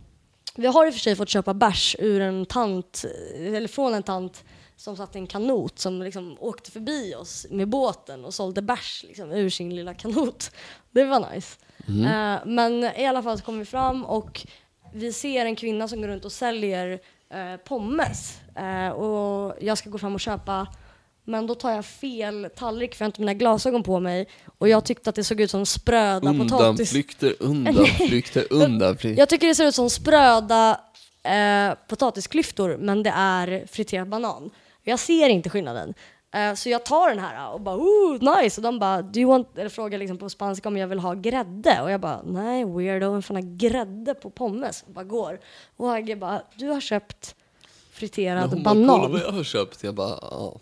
Vi har i och för sig fått köpa bärs ur en tant, eller från en tant som satt i en kanot som liksom åkte förbi oss med båten och sålde bärs liksom, ur sin lilla kanot. Det var nice. Eh, men i alla fall så kommer vi fram och vi ser en kvinna som går runt och säljer eh, pommes. Eh, och jag ska gå fram och köpa men då tar jag fel tallrik för jag har inte mina glasögon på mig och jag tyckte att det såg ut som spröda potatis. Undanflykter, undanflykter, undanflykter. Jag tycker det ser ut som spröda eh, potatisklyftor men det är friterad banan. Jag ser inte skillnaden. Eh, så jag tar den här och bara ooh nice och de bara do you want, eller frågar liksom på spanska om jag vill ha grädde och jag bara nej weirdo, vem fan har grädde på pommes? Och bara går. Och Agge bara du har köpt friterad Hon bara, kolla banan. vad jag har köpt. Jag bara, ja.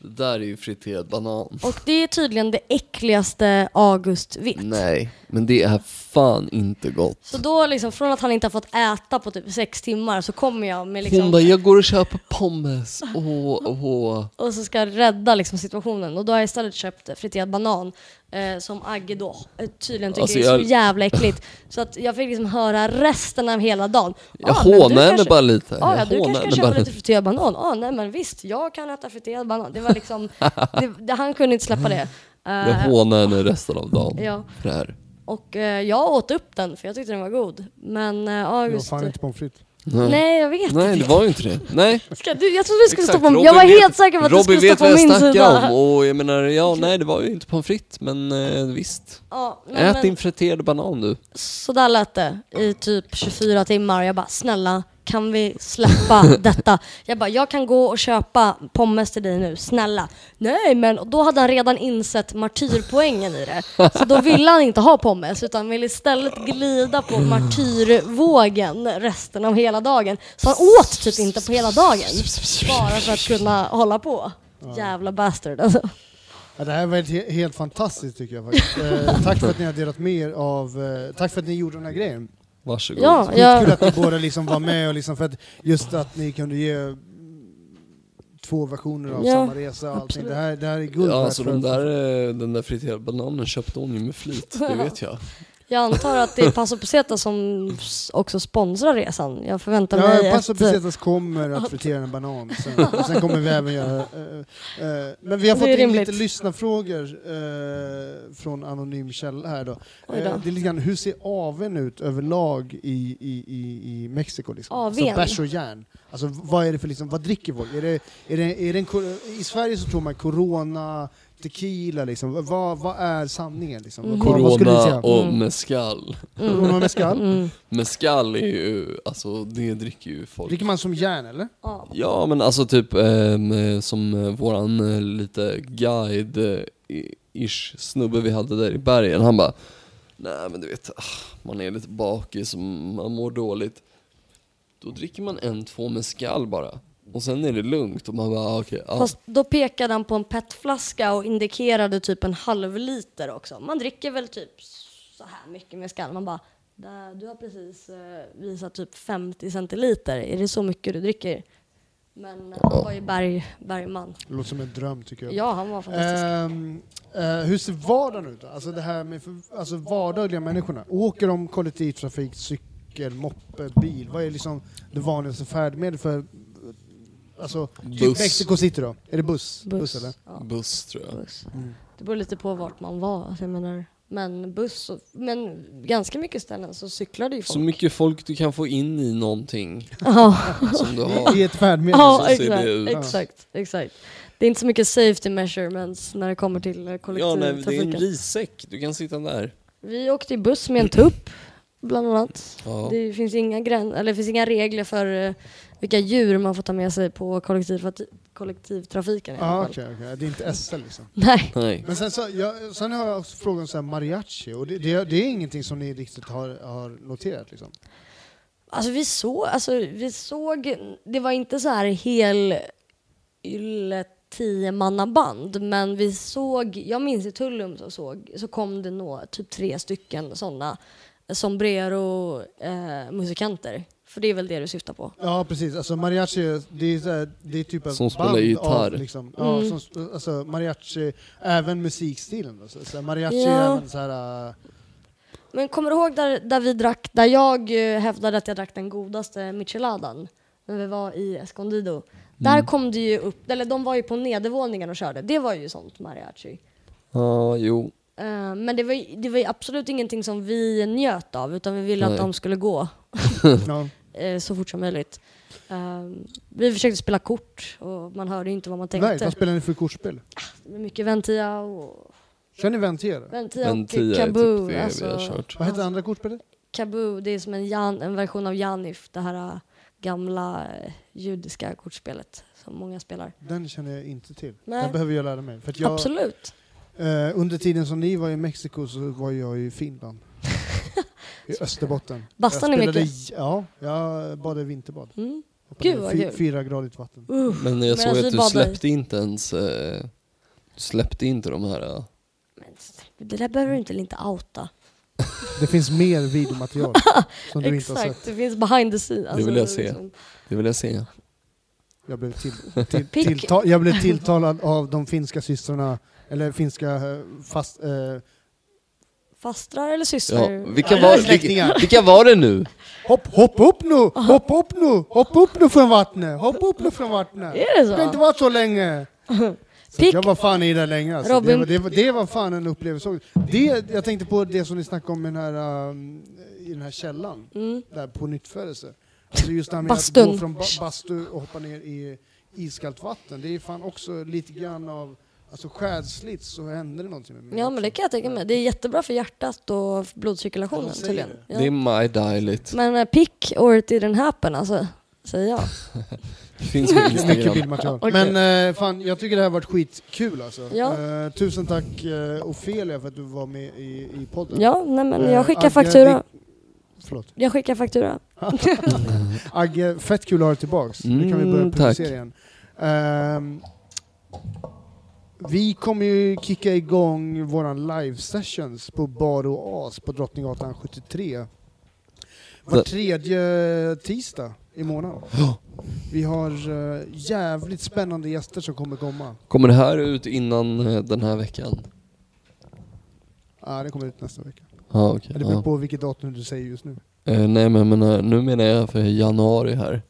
Det där är ju friterad banan. Och det är tydligen det äckligaste August vet. Nej, men det är fan inte gott. Så då liksom, från att han inte har fått äta på typ sex timmar så kommer jag med liksom Hon bara, jag går och köper pommes. Åh, åh. och så ska rädda liksom situationen. Och då har jag istället köpt friterad banan eh, som Agge då eh, tydligen tycker Alltså, är så jag- jävla äckligt. Så att jag fick liksom höra resten av hela dagen. Jag "Ah, hånar henne kanske- bara lite. Ah, ja, Jag du kanske kan köpa bara lite friterad banan? Ah, nej men visst, jag kan äta friterad banan. Det var liksom, det, det, han kunde inte släppa det. Jag Eh, hånar henne resten av dagen. ja, För det här. och eh, jag åt upp den för jag tyckte den var god. Men eh, Det var August... fan inte pommes frites. Nej. Nej, jag vet Nej, inte. det var ju inte det. Nej. Ska du, jag trodde du skulle Exakt, stå på Robin Jag var vet- helt säker på att du Robin skulle vet stå vad på jag min snackar sida. om och jag menar, ja nej det var ju inte pommes frites men eh, visst. Ja, nej, Ät men- din friterade banan du. Så där lät det i typ 24 timmar. Jag bara, snälla kan vi släppa detta? Jag bara, jag kan gå och köpa pommes till dig nu, snälla. Nej men, och då hade han redan insett martyrpoängen i det. Så då ville han inte ha pommes utan ville istället glida på martyrvågen resten av hela dagen. Så han åt typ inte på hela dagen. Bara för att kunna hålla på. Jävla bastard alltså. Ja, det här var helt, helt fantastiskt tycker jag faktiskt. Eh, tack för att ni har delat med er av, eh, tack för att ni gjorde den här grejen. Varsågod. Ja, jag, att ni båda liksom var med och liksom för att just att ni kunde ge två versioner av Ja, samma resa och allting. Det här, det här är guld Ja, alltså den där, eh, den där friterade bananen köpte hon ju med flit, det vet jag. jag antar att det är Paso Peseta som också sponsrar resan. Jag förväntar mig Ja, Paso ett... Pesetas kommer att fritera en banan. Sen, och sen kommer vi även göra... eh, eh, men vi har fått in rimligt. lite lyssnafrågor eh, från anonym källa här då. Då. Det är lite grann, hur ser aveln ut överlag i, i, i, i Mexiko? Liksom? Aveln? Så bärs och järn. Alltså vad är det för liksom, vad dricker folk? Är det, är det, är det en, I Sverige så tror man corona, tequila liksom. Vad, vad är sanningen liksom? Vad, vad skulle du Corona och Mm. mescal. Corona mezcal? Mm. Mescal är ju, alltså det dricker ju folk. Dricker man som järn eller? Ja. Ja men alltså typ ehm, eh, som våran eh, lite guide eh, snubbe vi hade där i bergen, han bara Nej men du vet, ah, man är lite bakis och man mår dåligt. Då dricker man en, två mescal bara. Och sen är det lugnt och man bara ah, okej, ja. Fast då pekade han på en petflaska och indikerade typ en halv liter också. Man dricker väl typ så här mycket med skall. Man bara, där, du har precis eh, visat typ 50 centiliter. Är det så mycket du dricker? Men eh, han var ju berg, Bergman. Det låter som en dröm tycker jag. Ja, han var fantastisk. Ehm, eh, hur ser vardagen ut då? Alltså det här med för, alltså vardagliga människorna. Åker de kollektivtrafik, cykel, moppe, bil? Vad är liksom det vanligaste färdmedlet för Alltså, typ Buss. Mexico City då? Är det buss? Buss. eller? Ja, Buss tror jag. buss. Mm. Det beror lite på vart man var. Alltså, jag menar, men buss, och, men ganska mycket ställen så cyklade ju folk. Så mycket folk du kan få in i någonting Ja, som du har. I, ett färdmedel? ja så ser exakt, det ut. exakt, exakt. Det är inte så mycket safety measurements när det kommer till eh, Ja, nej, det är en kollektivtrafiken. rissäck. Du kan sitta där. Vi åkte i buss med en tupp, bland annat. Ja. Det finns inga, grän- eller det finns inga regler för eh, vilka djur man får ta med sig på kollektiv kollektivtrafiken i fall. okej, okej. Det är inte SL liksom. Nej. Nej. Men sen, så, jag, sen har jag också frågan om så här mariachi, och det, det, det är ingenting som ni riktigt har, har noterat liksom? Alltså vi såg, alltså vi såg, det var inte så här hel ylle tiomannaband, men vi såg, jag minns i Tullum så såg, så kom det nå, typ tre stycken sådana sombrero eh. För det är väl det du syftar på? Ja precis, alltså mariachi det är, så här, det är typ ett Som spelar band gitarr. Av, liksom, ja, Mm. som, sp- alltså mariachi, även musikstilen. Då, så, här, mariachi Ja. är även så här, äh, Men kommer du ihåg där, där vi drack, där jag eh, hävdade att jag drack den godaste micheladan? När vi var i Escondido. Där kom det ju upp, eller de var ju på nedervåningen och körde. Det var ju sånt mariachi. Ja, jo. Eh, men det var, ju- det var ju absolut ingenting som vi njöt av, utan vi ville Nej. att de skulle gå ja. Eh, så fort som möjligt. Eh, vi försökte spela kort och man hörde inte vad man Nej, tänkte. vad spelar ni för kortspel? Var mycket Ventia och, Kör ni Ventia? då? Ventia och är Kaboo. typ det alltså, vi har kört. Vad heter andra kortspelet? Kaboo, det är som en, Jan, en version av Janif, det här äh, gamla äh, judiska kortspelet som många spelar. Den känner jag inte till. Nej. Den behöver jag lära mig. För att jag, Absolut. eh, under tiden som ni var i Mexiko så var jag i Finland. I Österbotten. Bastar ni mycket? i- Ja, jag badade vinterbad. Mm. Gud, vad kul. Fyra gradigt vatten. Uh, Men jag såg vi att du släppte inte ens... Eh, du släppte inte de här... eh, men det där behöver du inte, inte outa. Det finns mer videomaterial som du inte har Exakt, sett. det finns behind the scenes. Alltså, vill jag se. liksom- Det vill jag se. Jag blev, till, till, Pick. tillta, jag blev tilltalad av de finska systrarna, eller finska eh, fast, eh, Fastrar eller Ja, systrar? vilka, Ja, var, släktingar. vilka, vilka var det nu? hopp, hopp upp nu, hopp upp nu, hopp upp nu från vattnet, hopp upp nu från vattnet. Är det Det har inte så? varit så länge. Så Pick. jag var fan i det länge alltså. det, Robin. var, det, var, det var fan en upplevelse. Det, jag tänkte på det som ni snackade om i den här, um, i den här källan, Mm. där på nyttfödelse. Alltså just det här med Bastun. att gå från ba bastu och hoppa ner i iskallt vatten. Det är fan också lite grann av, alltså skärsligt så händer det någonting med mig. Ja men det kan jag tänka mig. Det är jättebra för hjärtat och blodcirkulationen Ja, de säger tydligen. det. Ja. Det är My Dialit. Men uh, pick or it didn't happen alltså, säger jag. Det finns på Mycket Instagram. bildmaterial. Okej. Men eh, fan, jag tycker det här har varit skitkul alltså. Ja. Eh, tusen tack eh, Ofelia för att du var med i, i podden. Ja, nej men Eh, jag skickar Agge, faktura. vi- Förlåt. Jag skickar faktura. Agge, fett kul att ha dig tillbaks. nu kan vi börja Mm, producera tack. igen. Ehm, vi kommer ju kicka igång våran live sessions på Bar och As på Drottninggatan 73. Var tredje tisdag i månaden. Vi har eh, jävligt spännande gäster som kommer komma. Kommer det här ut innan eh, den här veckan? Ja, det kommer ut nästa vecka. Ja, okej. Det beror ja. på vilket datum du säger just nu. Eh, nej men jag menar, nu menar jag för januari här.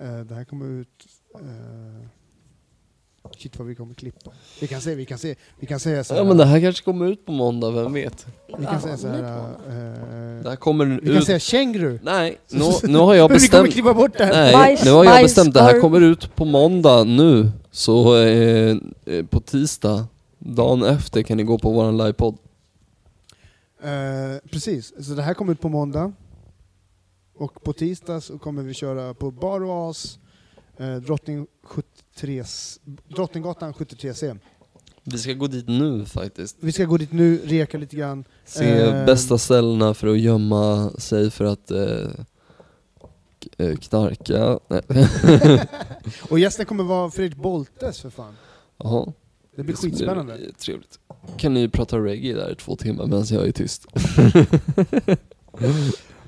Eh, det här kommer ut... Uh, shit vad vi kommer klippa. Vi kan se, vi kan se, vi kan säga så här. Ja men det här kanske kommer ut på måndag, vem vet? Vi kan säga så här. Eh, Det här kommer vi kan ut... säga känguru. Nej, nu, nu har jag Men vi kommer bestämt... klippa bort det här. Nej, Bajs, nu har jag bajs, bestämt. Det här korv. kommer ut på måndag nu. Så eh, eh, på tisdag, dagen efter, kan ni gå på våran livepodd. Eh, precis, så det här kommer ut på måndag. Och på tisdag så kommer vi köra på Bar och As, eh, Drottning 73, Drottninggatan 73C. Vi ska gå dit nu faktiskt. Vi ska gå dit nu, reka lite grann. Se Eh, bästa ställena för att gömma sig för att eh, eh, knarka. Och gästen kommer vara Fredrik Boltes för fan. Jaha. Det blir ska bli skitspännande. Trevligt. kan ni prata reggae där i två timmar medan jag är tyst.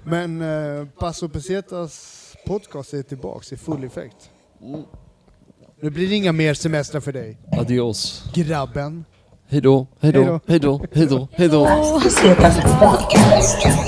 Men eh, Passo Pesetas podcast är tillbaks i full effekt. Nu blir det inga mer semestrar för dig. Adios. Grabben. Hejdå, hejdå, hejdå, hejdå, hejdå. Pesetas Podcast.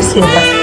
Pesetas Podcast. Pesetas